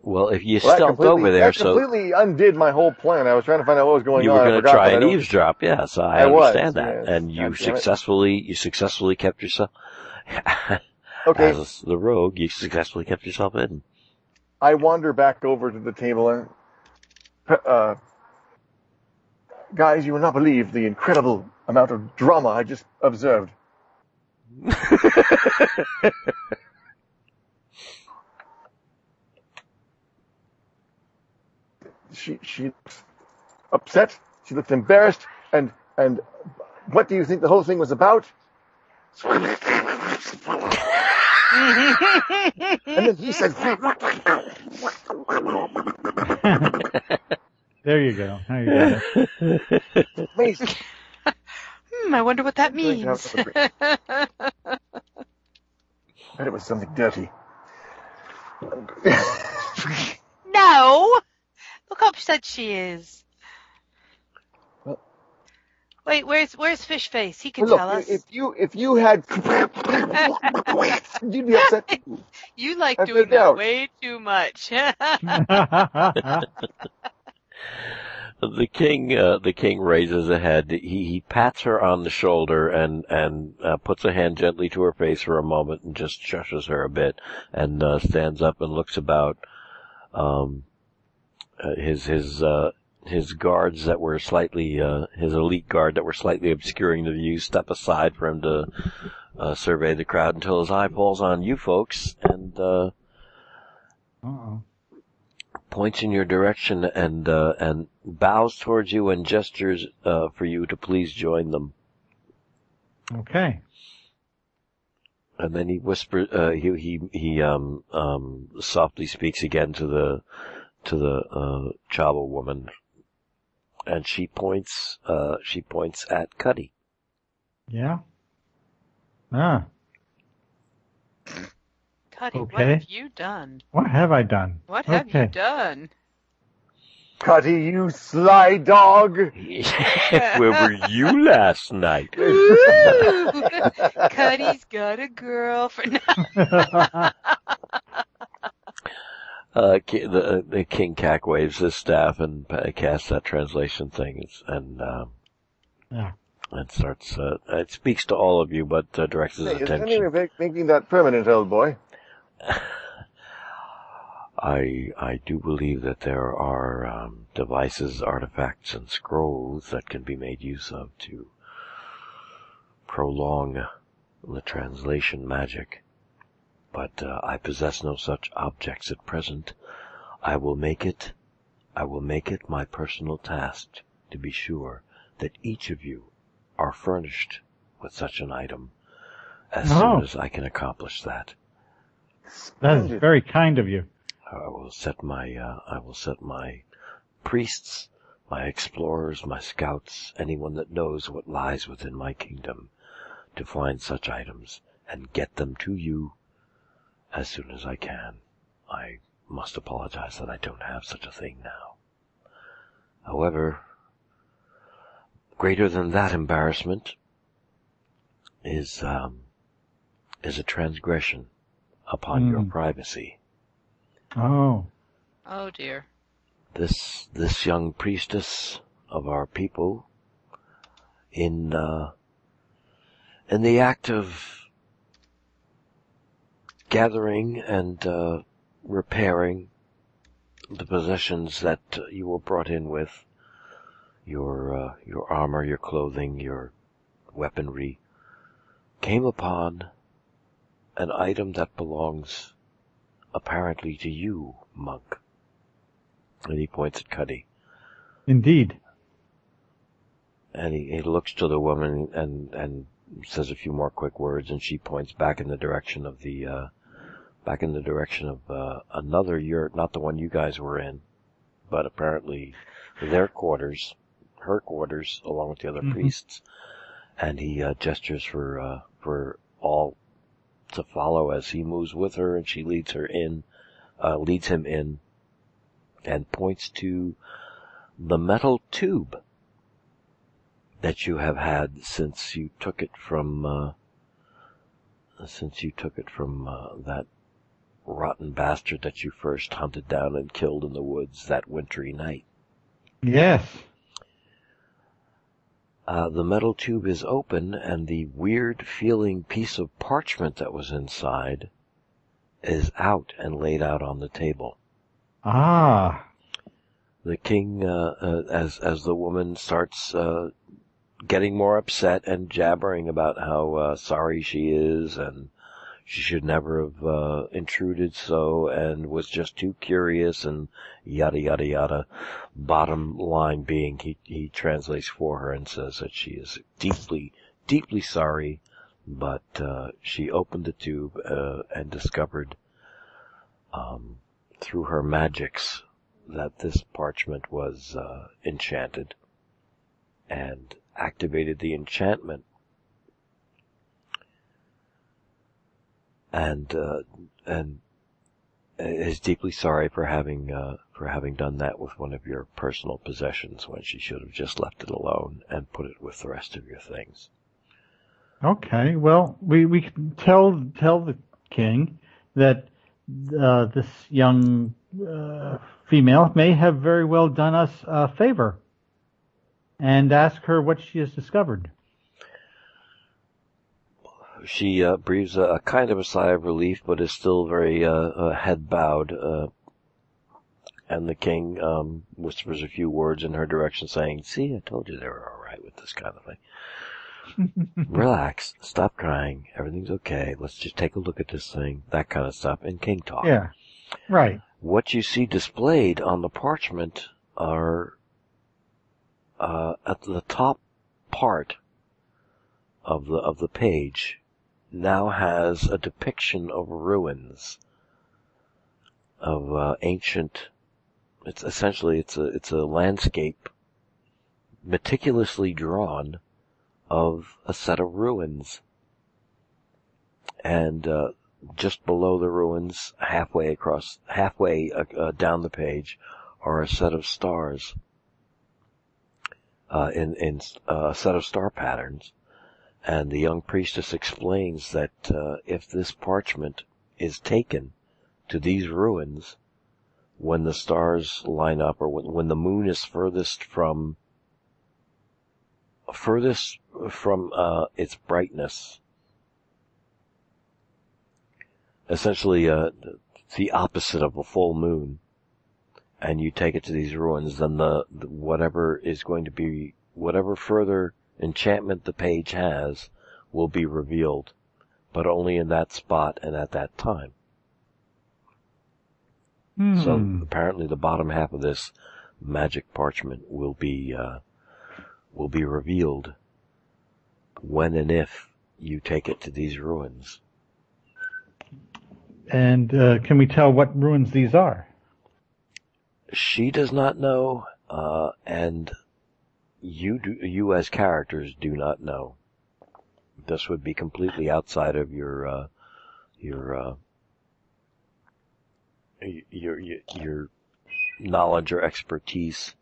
Well, if you Well, that stealth over there, that so completely undid my whole plan. I was trying to find out what was going you on. were I going to try but I and eavesdrop. Yes, I, I was, understand that, yes. and you God it. successfully you successfully kept yourself. Okay, As the rogue, you successfully kept yourself hidden. I wander back over to the table and, uh, guys, you will not believe the incredible amount of drama I just observed. She, she, upset, She looked embarrassed, and and what do you think the whole thing was about? and then he said, There you go. There you go. "Amazing." Hmm, I wonder what that Going to have means. some. Bet it was something dirty. no! Look how upset she is. Well- Wait, where's where's Fish Face? He can Look, tell us. if you if you had, you'd be upset. you like I've doing that out. way too much. The king, uh, the king raises a head. He, he pats her on the shoulder and, and, uh, puts a hand gently to her face for a moment and just shushes her a bit and, uh, stands up and looks about. Um, uh, his, his, uh, his guards that were slightly, uh, his elite guard that were slightly obscuring the view step aside for him to, uh, survey the crowd until his eye falls on you folks and, uh, Uh-oh. points in your direction and uh, and bows towards you and gestures uh, for you to please join them. Okay. And then he whispers. Uh, he he he um um softly speaks again to the to the uh, Chaba woman, and she points. Uh, she points at Cuddy. Yeah. Ah, Cuddy, what have you done? what have I done? What have okay. you done? Cuddy, you sly dog. Where were you last night? Ooh, Cuddy's got a girlfriend. Uh, the, the King Cack waves his staff and uh, casts that translation thing, and um, Yeah. and starts. Uh, it speaks to all of you, but uh, directs his Hey, is attention. anyone make- making that permanent, old boy? I I do believe that there are um, devices, artifacts, and scrolls that can be made use of to prolong the translation magic. But uh, I possess no such objects at present. I will make it. I will make it my personal task to be sure that each of you are furnished with such an item as Oh. soon as I can accomplish that. That is very kind of you. I will set my, uh, I will set my priests, my explorers, my scouts, anyone that knows what lies within my kingdom to find such items and get them to you as soon as I can. I must apologize that I don't have such a thing now. However, greater than that embarrassment is, um, is a transgression upon your Mm. privacy. Oh. oh dear. this this young priestess of our people in uh, in the act of gathering and uh, repairing the possessions that uh, you were brought in with your uh, your armor, your clothing, your weaponry came upon an item that belongs apparently to you, monk. And he points at Cuddy. Indeed. And he, he looks to the woman and, and says a few more quick words and she points back in the direction of the, uh, back in the direction of, uh, another yurt, not the one you guys were in, but apparently their quarters, her quarters, along with the other Mhm. priests. And he, uh, gestures for, uh, for all to follow as he moves with her and she leads her in, uh, leads him in and points to the metal tube that you have had since you took it from uh, since you took it from uh, that rotten bastard that you first hunted down and killed in the woods that wintry night. Yes. Uh, the metal tube is open and the weird feeling piece of parchment that was inside is out and laid out on the table. Ah. the king, uh, uh, as as the woman starts uh, getting more upset and jabbering about how uh, sorry she is, and she should never have uh, intruded so and was just too curious and yada yada yada. Bottom line being, he he translates for her and says that she is deeply deeply sorry, but uh, she opened the tube uh, and discovered um, through her magics that this parchment was uh, enchanted and activated the enchantment and uh, and is deeply sorry for having uh, for having done that with one of your personal possessions when she should have just left it alone and put it with the rest of your things. Okay, well, we we can tell tell the king that uh, this young uh, female may have very well done us a favor, and ask her what she has discovered. She uh, breathes a, a, kind of a sigh of relief, but is still very uh, uh, head bowed. Uh, and the king um, whispers a few words in her direction, saying, "See, I told you they were all right with this kind of thing. Relax, stop crying. Everything's okay. Let's just take a look at this thing. That kind of stuff." And king talk. Yeah, right. What you see displayed on the parchment are uh, at the top part of the of the page now has a depiction of ruins of uh, ancient. It's essentially it's a it's a landscape meticulously drawn of a set of ruins, and uh, just below the ruins, halfway across, halfway uh, uh down the page, are a set of stars. Uh, in in uh, a set of star patterns, and the young priestess explains that uh, if this parchment is taken to these ruins, when the stars line up or when, when the moon is furthest from furthest from uh, its brightness, essentially uh, the opposite of a full moon, and you take it to these ruins, then the, the whatever is going to be whatever further enchantment the page has will be revealed, but only in that spot and at that time. Hmm. So apparently the bottom half of this magic parchment will be, uh, will be revealed when and if you take it to these ruins. And uh, can we tell what ruins these are? She does not know, uh, and you do, you as characters do not know. This would be completely outside of your, uh, your, uh, your, your, your knowledge or expertise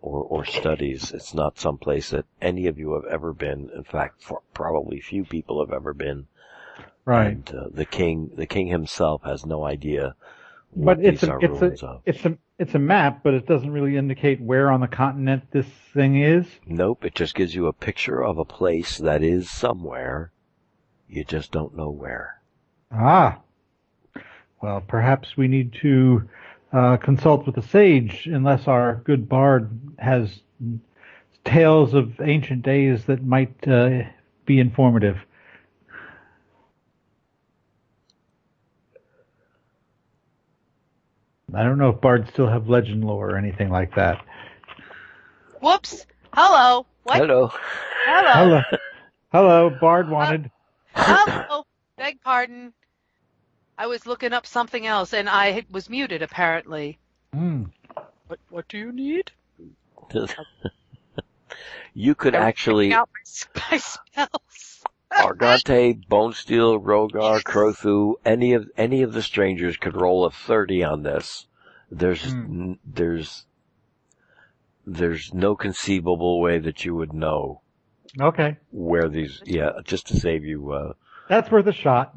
or, or studies. It's not some place that any of you have ever been. In fact, probably few people have ever been. Right. And, uh, the king, the king himself has no idea but it's a, it's a, of. it's a, it's a map, but it doesn't really indicate where on the continent this thing is. Nope, it just gives you a picture of a place that is somewhere. You just don't know where. Ah. Well, perhaps we need to uh, consult with a sage, unless our good bard has tales of ancient days that might uh, be informative. I don't know if bards still have legend lore or anything like that. Whoops. Hello. What? Hello. Hello. Hello. Hello. Bard wanted. Hello. Beg pardon. I was looking up something else and I was muted apparently. Mm. What What do you need? you could actually. Out my, my spells. Argante, Bonesteele, Rhogar, Crothu, any of any of the strangers could roll a thirty on this. There's Hmm. there's there's no conceivable way that you would know Okay. where these. Yeah, just to save you uh, That's worth a shot.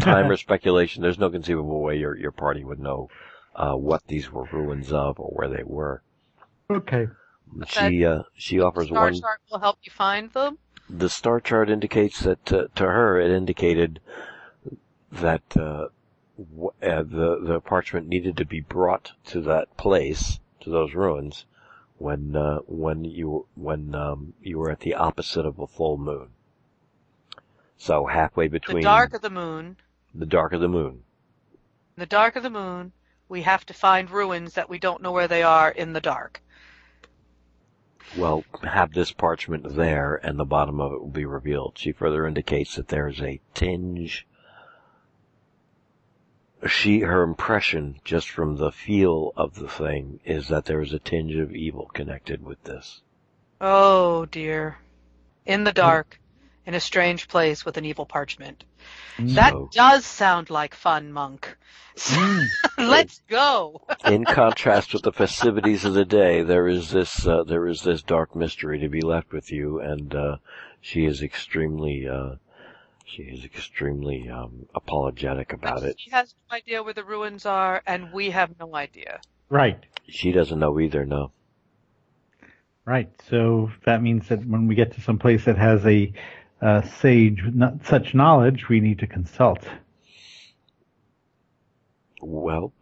time or speculation. There's no conceivable way your your party would know uh, what these were ruins of or where they were. okay. She uh, she offers Star one. chart will help you find them. The star chart indicates that uh, to her it indicated that uh, w- uh, the the parchment needed to be brought to that place to those ruins when uh, when you when um, you were at the opposite of a full moon. So halfway between The dark of the moon. the dark of the moon. In the dark of the moon, we have to find ruins that we don't know where they are in the dark. Well, have this parchment there, and the bottom of it will be revealed. She further indicates that there is a tinge. She, her impression, just from the feel of the thing, is that there is a tinge of evil connected with this. Oh dear. In the dark, in a strange place with an evil parchment. That does sound like fun, Monk. Mm. Let's go. In contrast with the festivities of the day, there is this uh, there is this dark mystery to be left with you, and uh, she is extremely uh, she is extremely um, apologetic about it. She has no idea where the ruins are, and we have no idea. Right. She doesn't know either. No. Right. So that means that when we get to some place that has a uh, sage not such knowledge, we need to consult. Well,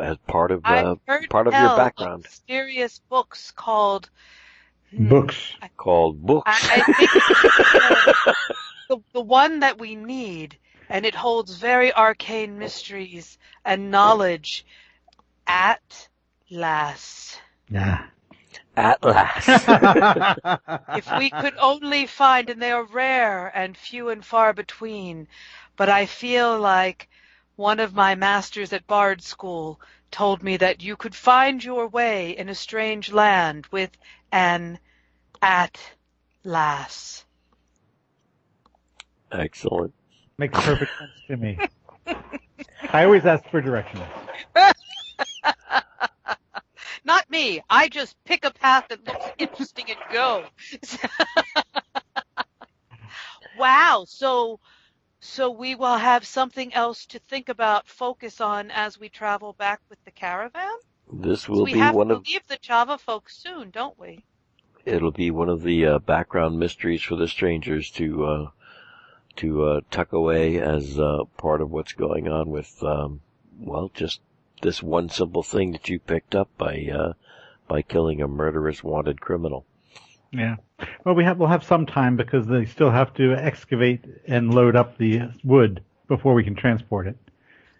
as part of I've uh, heard part of your background, mysterious books called hmm, Books. called books. I, I think the, the one that we need, and it holds very arcane mysteries and knowledge. At last, Yeah. At last. if we could only find, and they are rare and few and far between, but I feel like one of my masters at Bard School told me that you could find your way in a strange land with an at last. Excellent. Makes perfect sense to me. I always ask for directions. Not me. I just pick a path that looks interesting and go. wow. So, so we will have something else to think about, focus on as we travel back with the caravan. This will we be have one to of leave the Chaba folks soon, don't we? it'll be one of the uh, background mysteries for the strangers to uh, to uh, tuck away as uh, part of what's going on with um, well just this one simple thing that you picked up by uh, by killing a murderous wanted criminal. Yeah. Well, we have we'll have some time because they still have to excavate and load up the wood before we can transport it.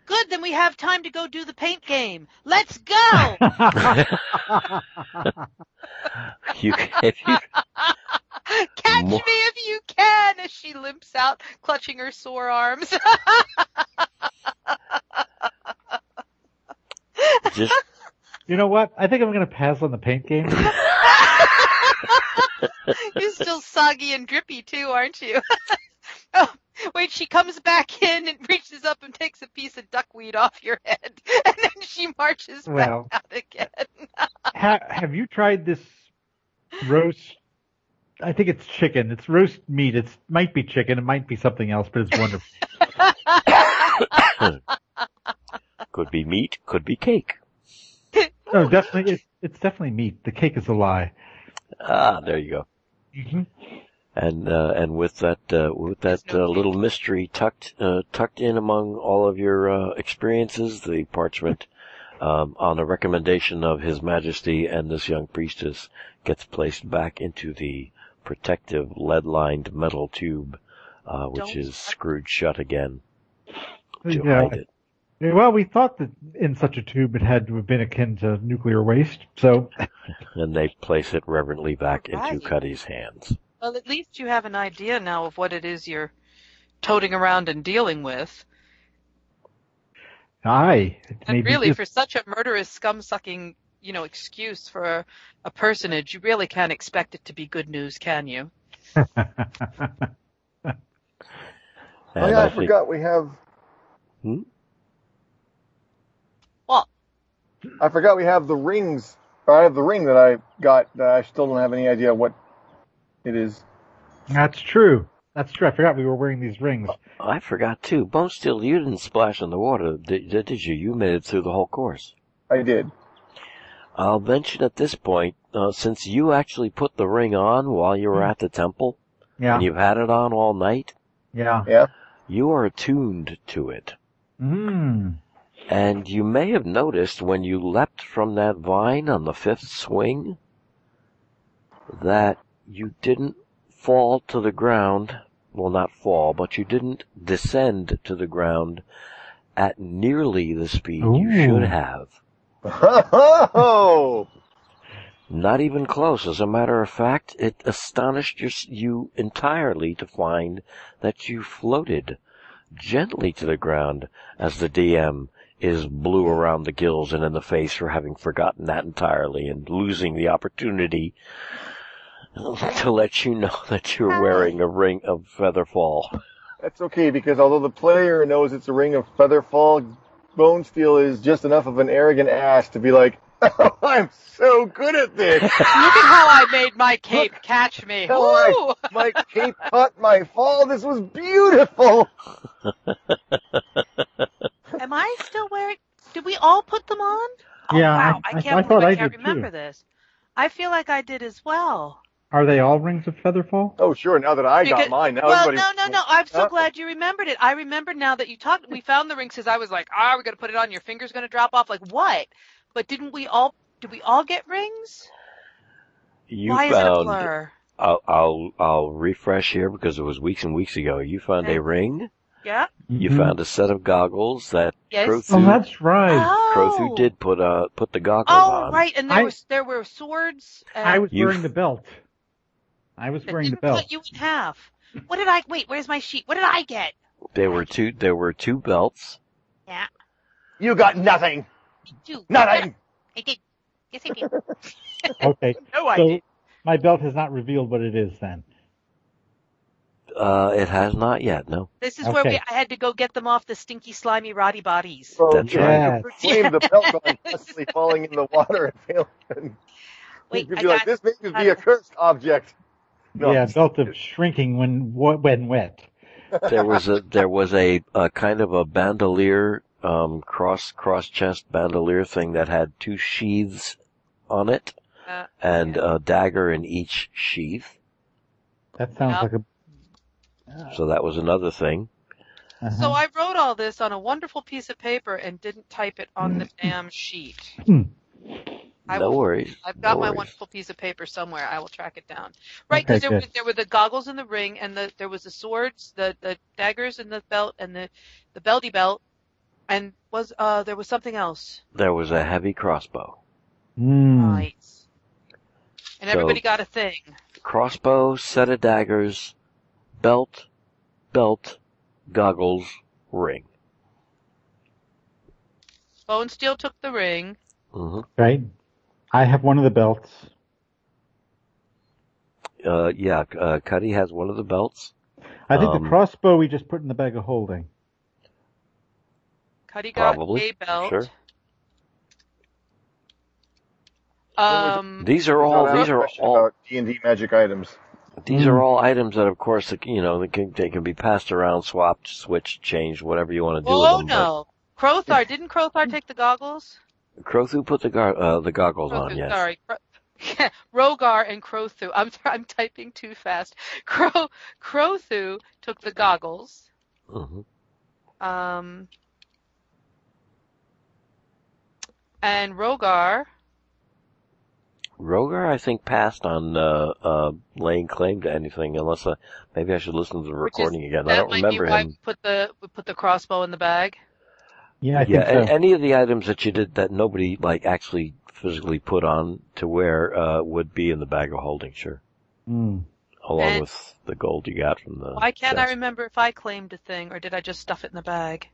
Good. Then we have time to go do the paint game. Let's go. You, if you, Catch Mo- me if you can as she limps out, clutching her sore arms. just you know what? I think I'm going to pass on the paint game. You're still soggy and drippy too, aren't you? oh, wait, she comes back in and reaches up and takes a piece of duckweed off your head, and then she marches Well. back out again. ha- have you tried this roast? I think it's chicken. It's roast meat. It might be chicken. It might be something else, but it's wonderful. Could be meat, could be cake. No, definitely, it's, it's definitely meat. The cake is a lie. Ah, there you go. hmm And uh, and with that uh, with that uh, little mystery tucked uh, tucked in among all of your uh, experiences, the parchment, um, on a recommendation of His Majesty and this young priestess, gets placed back into the protective lead-lined metal tube, uh, which Don't- is screwed shut again to Yeah. hide it. Yeah, Well, we thought that in such a tube it had to have been akin to nuclear waste. So, And they place it reverently back into Right. Cuddy's hands. well, at least you have an idea now of what it is you're toting around and dealing with. aye, And really, just- for such a murderous, scum-sucking, you know, excuse for a, a personage, you really can't expect it to be good news, can you? Oh yeah, I, think- forgot we have. Hmm? What? I forgot we have the rings. Or I have the ring that I got that I still don't have any idea what it is. That's true. That's true. I forgot we were wearing these rings. I forgot too. Bonesteele, you didn't splash in the water, did, did you? You made it through the whole course. I did. I'll mention at this point, uh, since you actually put the ring on while you were at the temple, Yeah. and you've had it on all night, Yeah. Yeah. you are attuned to it. Mm. And you may have noticed when you leapt from that vine on the fifth swing, that you didn't fall to the ground well not fall, but you didn't descend to the ground at nearly the speed you should have. Oh, Not even close. As a matter of fact, it astonished your, you entirely to find that you floated gently to the ground as the DM is blue around the gills and in the face for having forgotten that entirely and losing the opportunity to let you know that you're wearing a ring of featherfall. that's okay because although the player knows it's a ring of featherfall, Bonesteele is just enough of an arrogant ass to be like, oh, I'm so good at this. Look at how I made my cape catch me. How I- My cape caught my fall. This was beautiful. Am I still wearing? Did we all put them on? Oh, Yeah, wow. I- I, I- can't I believe thought I I can't did, remember too. this. I feel like I did as well. Are they all rings of Featherfall? Oh, sure. Now that I got Because- mine, now well, everybody. no, no, no. I'm so Huh? glad you remembered it. I remember now that you talked. We found the rings because I was like, "Ah, we're gonna put it on. Your finger's gonna drop off." Like what? But didn't we all? Did we all get rings? You Why is it a found, blur? I'll, I'll, I'll refresh here because it was weeks and weeks ago. You found Okay. a ring. Yeah. You Mhm. found a set of goggles that Yes. Crothu, Oh, that's right. Oh. Crothu did put, uh, put the goggles Oh, on. right. And there I- was there were swords. And I was You- wearing the belt. I was wearing the didn't belt. cut you in half. What did I? Wait, where's my sheet? What did I get? There were two, there were two belts. Yeah. You got nothing. Two. Nothing. I did. Yes, I did. Okay. No, I So did. my belt has not revealed what it is then. Uh, it has not yet, no. This is where we, I had to go get them off the stinky, slimy, rotty bodies. So That's you right. have to Proclaim the belt on constantly falling in the water and failing. And Wait, you could I be like, got- this may just be a cursed object. No. Yeah, belt of shrinking when when wet. There was a, there was a, a kind of a bandolier, um, cross, cross chest bandolier thing that had two sheaths on it Uh, and yeah. a dagger in each sheath. That sounds Yep. like a. So that was another thing. uh-huh. So I wrote all this on a wonderful piece of paper and didn't type it on the damn sheet. Hmm. I no will- worries. I've got no my worries. wonderful piece of paper somewhere. I will track it down. Right, Okay, because there, were- there were the goggles in the ring, and the there was the swords, the the daggers in the belt, and the the belty belt, and was uh there was something else. There was a heavy crossbow. Mm. Right. And So- everybody got a thing. Crossbow, set of daggers, belt, belt, goggles, ring. Bonesteele took the ring. hmm Right. I have one of the belts. Uh, yeah, uh, Cuddy has one of the belts. I think Um, the crossbow we just put in the bag of holding. Cuddy got Probably, a belt. sure. Um, These are all, these are all, D&D magic items. These Mm. are all items that of course, you know, they can, they can be passed around, swapped, switched, changed, whatever you want to do oh with them. no, Crothar didn't Crothar take the goggles? But Crothu put the, gar- uh, the goggles on, yes. Sorry. Cro- Rhogar and Crothu. I'm I'm typing too fast. Cro Crothu took the goggles. hmm Um, and Rhogar. Rhogar, I think, passed on, uh, uh, laying claim to anything unless, uh, maybe I should listen to the Which is- recording again. I don't remember be him. we put the we put the crossbow in the bag. Yeah, I yeah, think so. any of the items that you did that nobody like actually physically put on to wear uh, would be in the bag of holding, sure, Mm. along And- with the gold you got from the. Why can't I remember if I claimed a thing or did I just stuff it in the bag?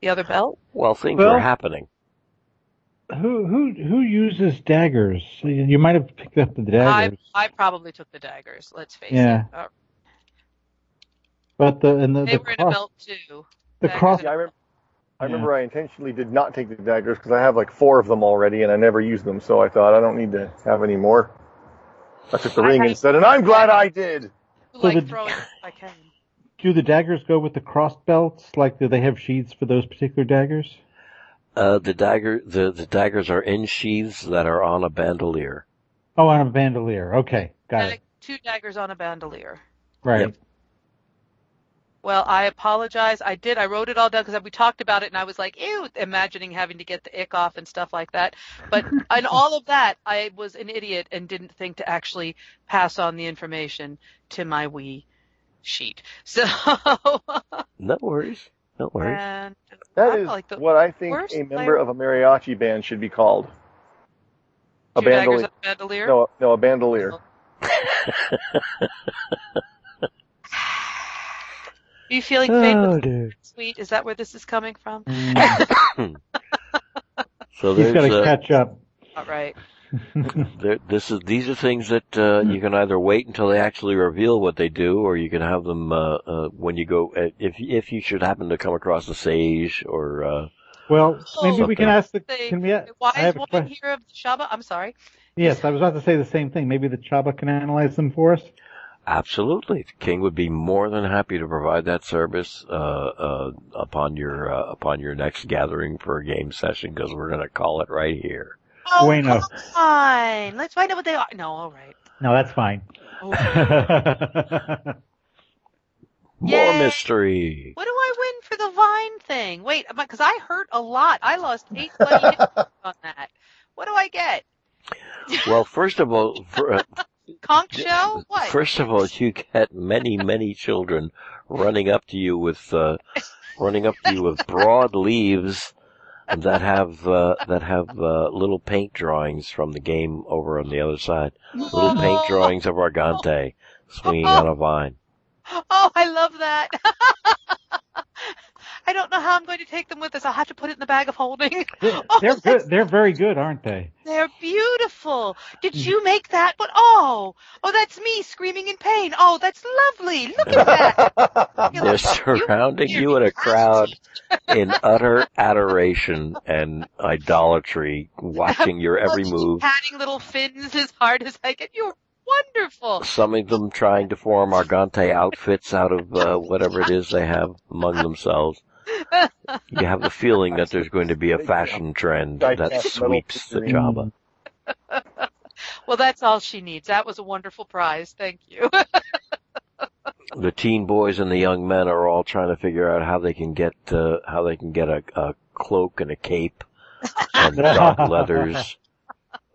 The other belt? Well, things Well- were happening. Who who who uses daggers? You might have picked up the daggers, I I probably took the daggers. Let's face Yeah. it. Uh, but the and the they the, were in cross, a belt too. the daggers cross Yeah, I remember. I Yeah. remember I intentionally did not take the daggers because I have like four of them already and I never use them, so I thought I don't need to have any more. I took the I ring instead, and I'm glad I did. So like the- throwing if I can. do the daggers go with the cross belts? Like, do they have sheaths for those particular daggers? Uh, the dagger, the the daggers are in sheaths that are on a bandolier. Oh, on a bandolier. Okay, got And it. two daggers on a bandolier. Right. Yep. Well, I apologize. I did. I wrote it all down because we talked about it, and I was like, "Ew," imagining having to get the ick off and stuff like that. But in all of that, I was an idiot and didn't think to actually pass on the information to my wee sheet. So, No worries. No worries. and That I is like what I think a member player- of a mariachi band should be called. A two bandolier. a bandolier. No, no, a bandolier. Are you feeling fade Oh, with dude. sweet? Is that where this is coming from? So He's got to uh, catch up. All right. there, this is these are things that uh, you can either wait until they actually reveal what they do, or you can have them uh, uh, when you go uh, if if you should happen to come across a sage or uh, well, maybe we can ask the. The Can we? I the wise woman question. here of Chaba. I'm sorry. Yes, I was about to say the same thing. Maybe the Chaba can analyze them for us. Absolutely. The King would be more than happy to provide that service uh, uh, upon your uh, upon your next gathering for a game session because we're going to call it right here. Oh, Bueno. come on. Let's find out what they are. No, all right. No, that's fine. Oh. More Yay. mystery. What do I win for the Vine thing? Wait, because I hurt a lot. I lost eight bloody on that. What do I get? Well, first of all, for, uh, Conch shell? What? first of all, you get many many children running up to you with uh, running up to you with broad leaves that have uh, that have uh, little paint drawings from the game over on the other side. Little paint drawings of Argante swinging on a vine. Oh, I love that. I don't know how I'm going to take them with us. I'll have to put it in the bag of holding. They're, Oh, they're good. They're very good, aren't they? They're beautiful. Did you make that? But oh, oh, that's me screaming in pain. Oh, that's lovely. Look at that. They're like, surrounding you in a crowd in utter adoration and idolatry, watching your every move. Patting little fins as hard as I can. You're wonderful. Some of them trying to form Argante outfits out of uh, whatever it is they have among themselves. You have the feeling that there's going to be a fashion trend that sweeps the Chaba. Well, that's all she needs. That was a wonderful prize. Thank you. The teen boys and the young men are all trying to figure out how they can get uh, how they can get a, a cloak and a cape and dark leathers.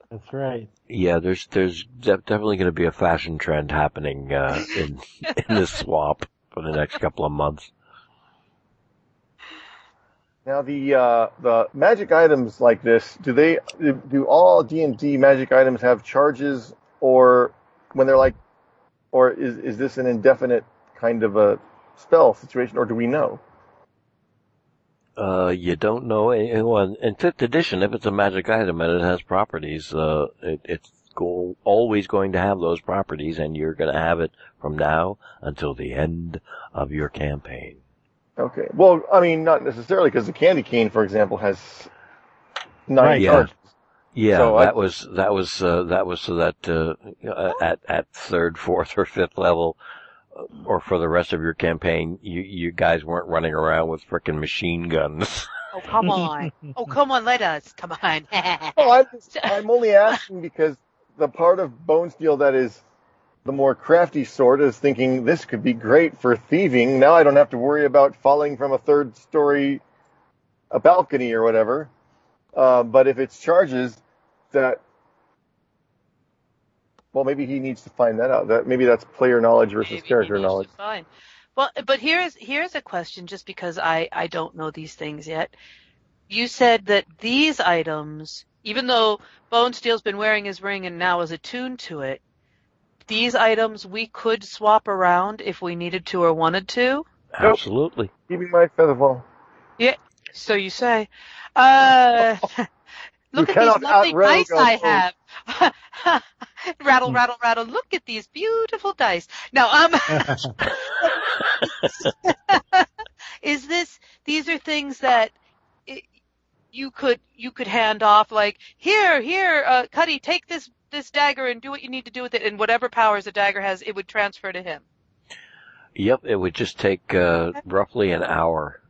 That's right. Yeah, there's there's de- definitely going to be a fashion trend happening uh, in in this swamp for the next couple of months. Now the uh, the magic items like this, do they do- all D and D magic items have charges, or when they're like, or is is this an indefinite kind of a spell situation, or do we know? Uh, you don't know. Well, in fifth edition, if it's a magic item and it has properties, uh, it, it's go, always going to have those properties, and you're going to have it from now until the end of your campaign. Okay. Well, I mean, not necessarily because the candy cane, for example, has nine Right, yeah. charges. Yeah, So I- that was that was uh, that was so that uh, uh, at at third, fourth, or fifth level, uh, or for the rest of your campaign, you you guys weren't running around with frickin' machine guns. Oh, come on. Oh, come on. Let us. Come on. Oh, I'm I'm only asking because the part of Bone Steel that is the more crafty sort is thinking this could be great for thieving. Now I don't have to worry about falling from a third story, a balcony or whatever. Uh, but if it's charges that, well, maybe he needs to find that out. That maybe that's player knowledge versus Maybe character knowledge. Well, but here's here's a question, just because I I don't know these things yet. You said that these items, even though Bonesteele's been wearing his ring and now is attuned to it, these items we could swap around if we needed to or wanted to. Absolutely. Keeping my feather Yeah. So you say. Uh, look You at these lovely dice I have. rattle, rattle, rattle. Look at these beautiful dice. No, um, is this? These are things that it, you could you could hand off. Like here, here, uh, Cuddy, take this this dagger and do what you need to do with it, and whatever powers the dagger has, it would transfer to him. Yep, it would just take uh, roughly an hour.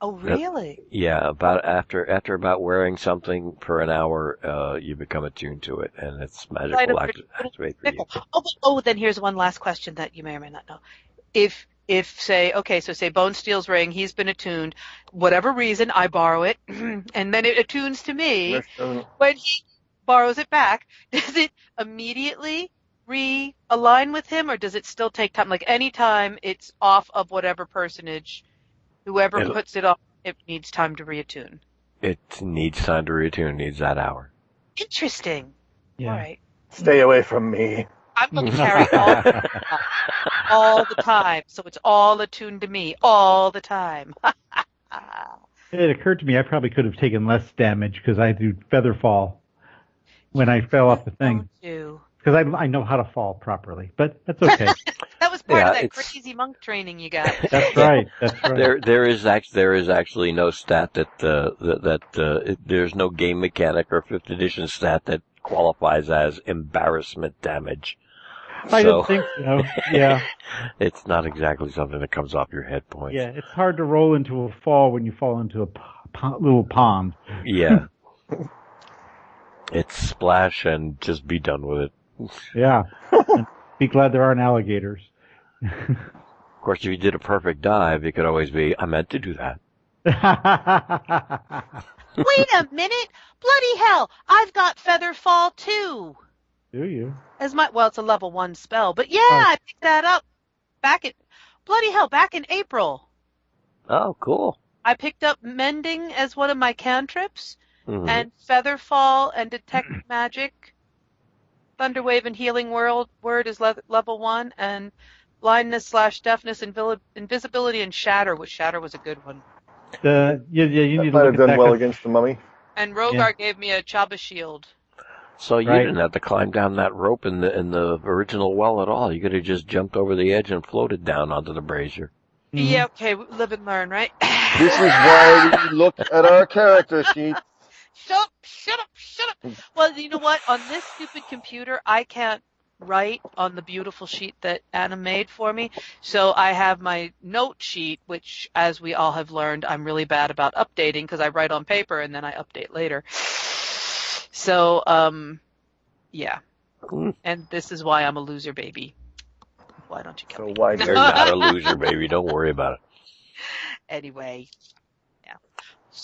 Oh, Yep. really? Yeah, about after after about wearing something for an hour, uh, you become attuned to it, and it's magical Item act- activate for you. Oh, oh, then here's one last question that you may or may not know. If, if say, okay, so say Bonesteele's ring, he's been attuned, whatever reason, I borrow it, and then it attunes to me. When he borrows it back, does it immediately realign with him, or does it still take time? Like anytime it's off of whatever personage, whoever It'll- puts it off, it needs time to reattune. It needs time to retune. Needs that hour. Interesting. Yeah. All right. Stay away from me. I'm going to carry all, all the time, so it's all attuned to me all the time. It occurred to me I probably could have taken less damage because I do feather fall when I fell off the thing Don't because I I know how to fall properly. But that's okay. That was part Yeah, of that it's- crazy monk training you got. that's right. That's right. There, there is actually there is actually no stat that uh, that, that uh, it, there's no game mechanic or fifth edition stat that qualifies as embarrassment damage. I so didn't think so. Yeah, it's not exactly something that comes off your hit points. yeah. It's hard to roll into a fall when you fall into a p- po- little pond. Yeah. It's splash and just be done with it. Yeah. Be glad there aren't alligators. Of course, if you did a perfect dive, it could always be, I meant to do that. Wait a minute! Bloody hell! I've got feather fall too. Do you? As my well, it's a level one spell, but yeah, Oh. I picked that up back in bloody hell back in April. Oh, cool. I picked up mending as one of my cantrips, Mhm. and feather fall and detect magic. Thunderwave and healing world word is le- level one, and blindness slash deafness, invili- invisibility, and shatter. Which shatter was a good one. The yeah yeah you That need to might look have at done that well 'cause- against the mummy. And Rhogar gave me a Chaba shield. So you Right. didn't have to climb down that rope in the in the original well at all. You could have just jumped over the edge and floated down onto the brazier. Mhm. Yeah, okay, live and learn, right? This is why we look at our character sheet. Shut up, shut up, shut up. Well, you know what? On this stupid computer, I can't write on the beautiful sheet that Anna made for me. So I have my note sheet, which, as we all have learned, I'm really bad about updating because I write on paper and then I update later. So, um, yeah. Hmm. And this is why I'm a loser baby. Why don't you kill So me? why You're not a loser, baby. Don't worry about it. Anyway, yeah.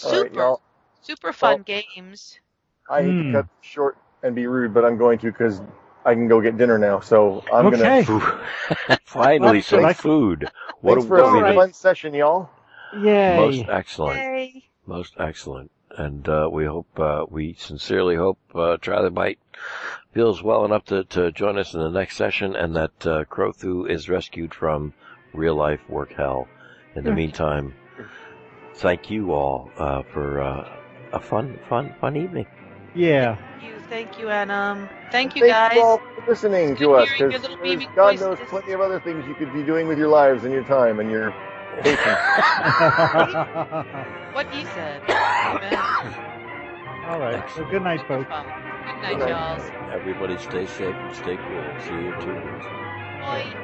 All right, Super, y'all. Super fun Well- games. I hate Hmm. to cut short and be rude, but I'm going to because I can go get dinner now. So I'm Okay. Gonna finally, That's some good. food. What Thanks a, for a I mean, Alright. fun session, y'all. Yay. most excellent. Yay. Most excellent. And uh, we hope, uh, we sincerely hope uh, Trilobite feels well enough to, to join us in the next session and that uh, Crothu is rescued from real life work hell. In the meantime, thank you all uh, for uh, a fun, fun, fun evening. Yeah. Thank you, thank you, and um, thank you Thank guys. you all for listening to us because your little beaming God knows voices. plenty of other things you could be doing with your lives and your time and your patience. What he said. Amen. All right. So good night, folks. Good night, Good night. y'all. Everybody stay safe and stay cool. See you in two weeks. Bye.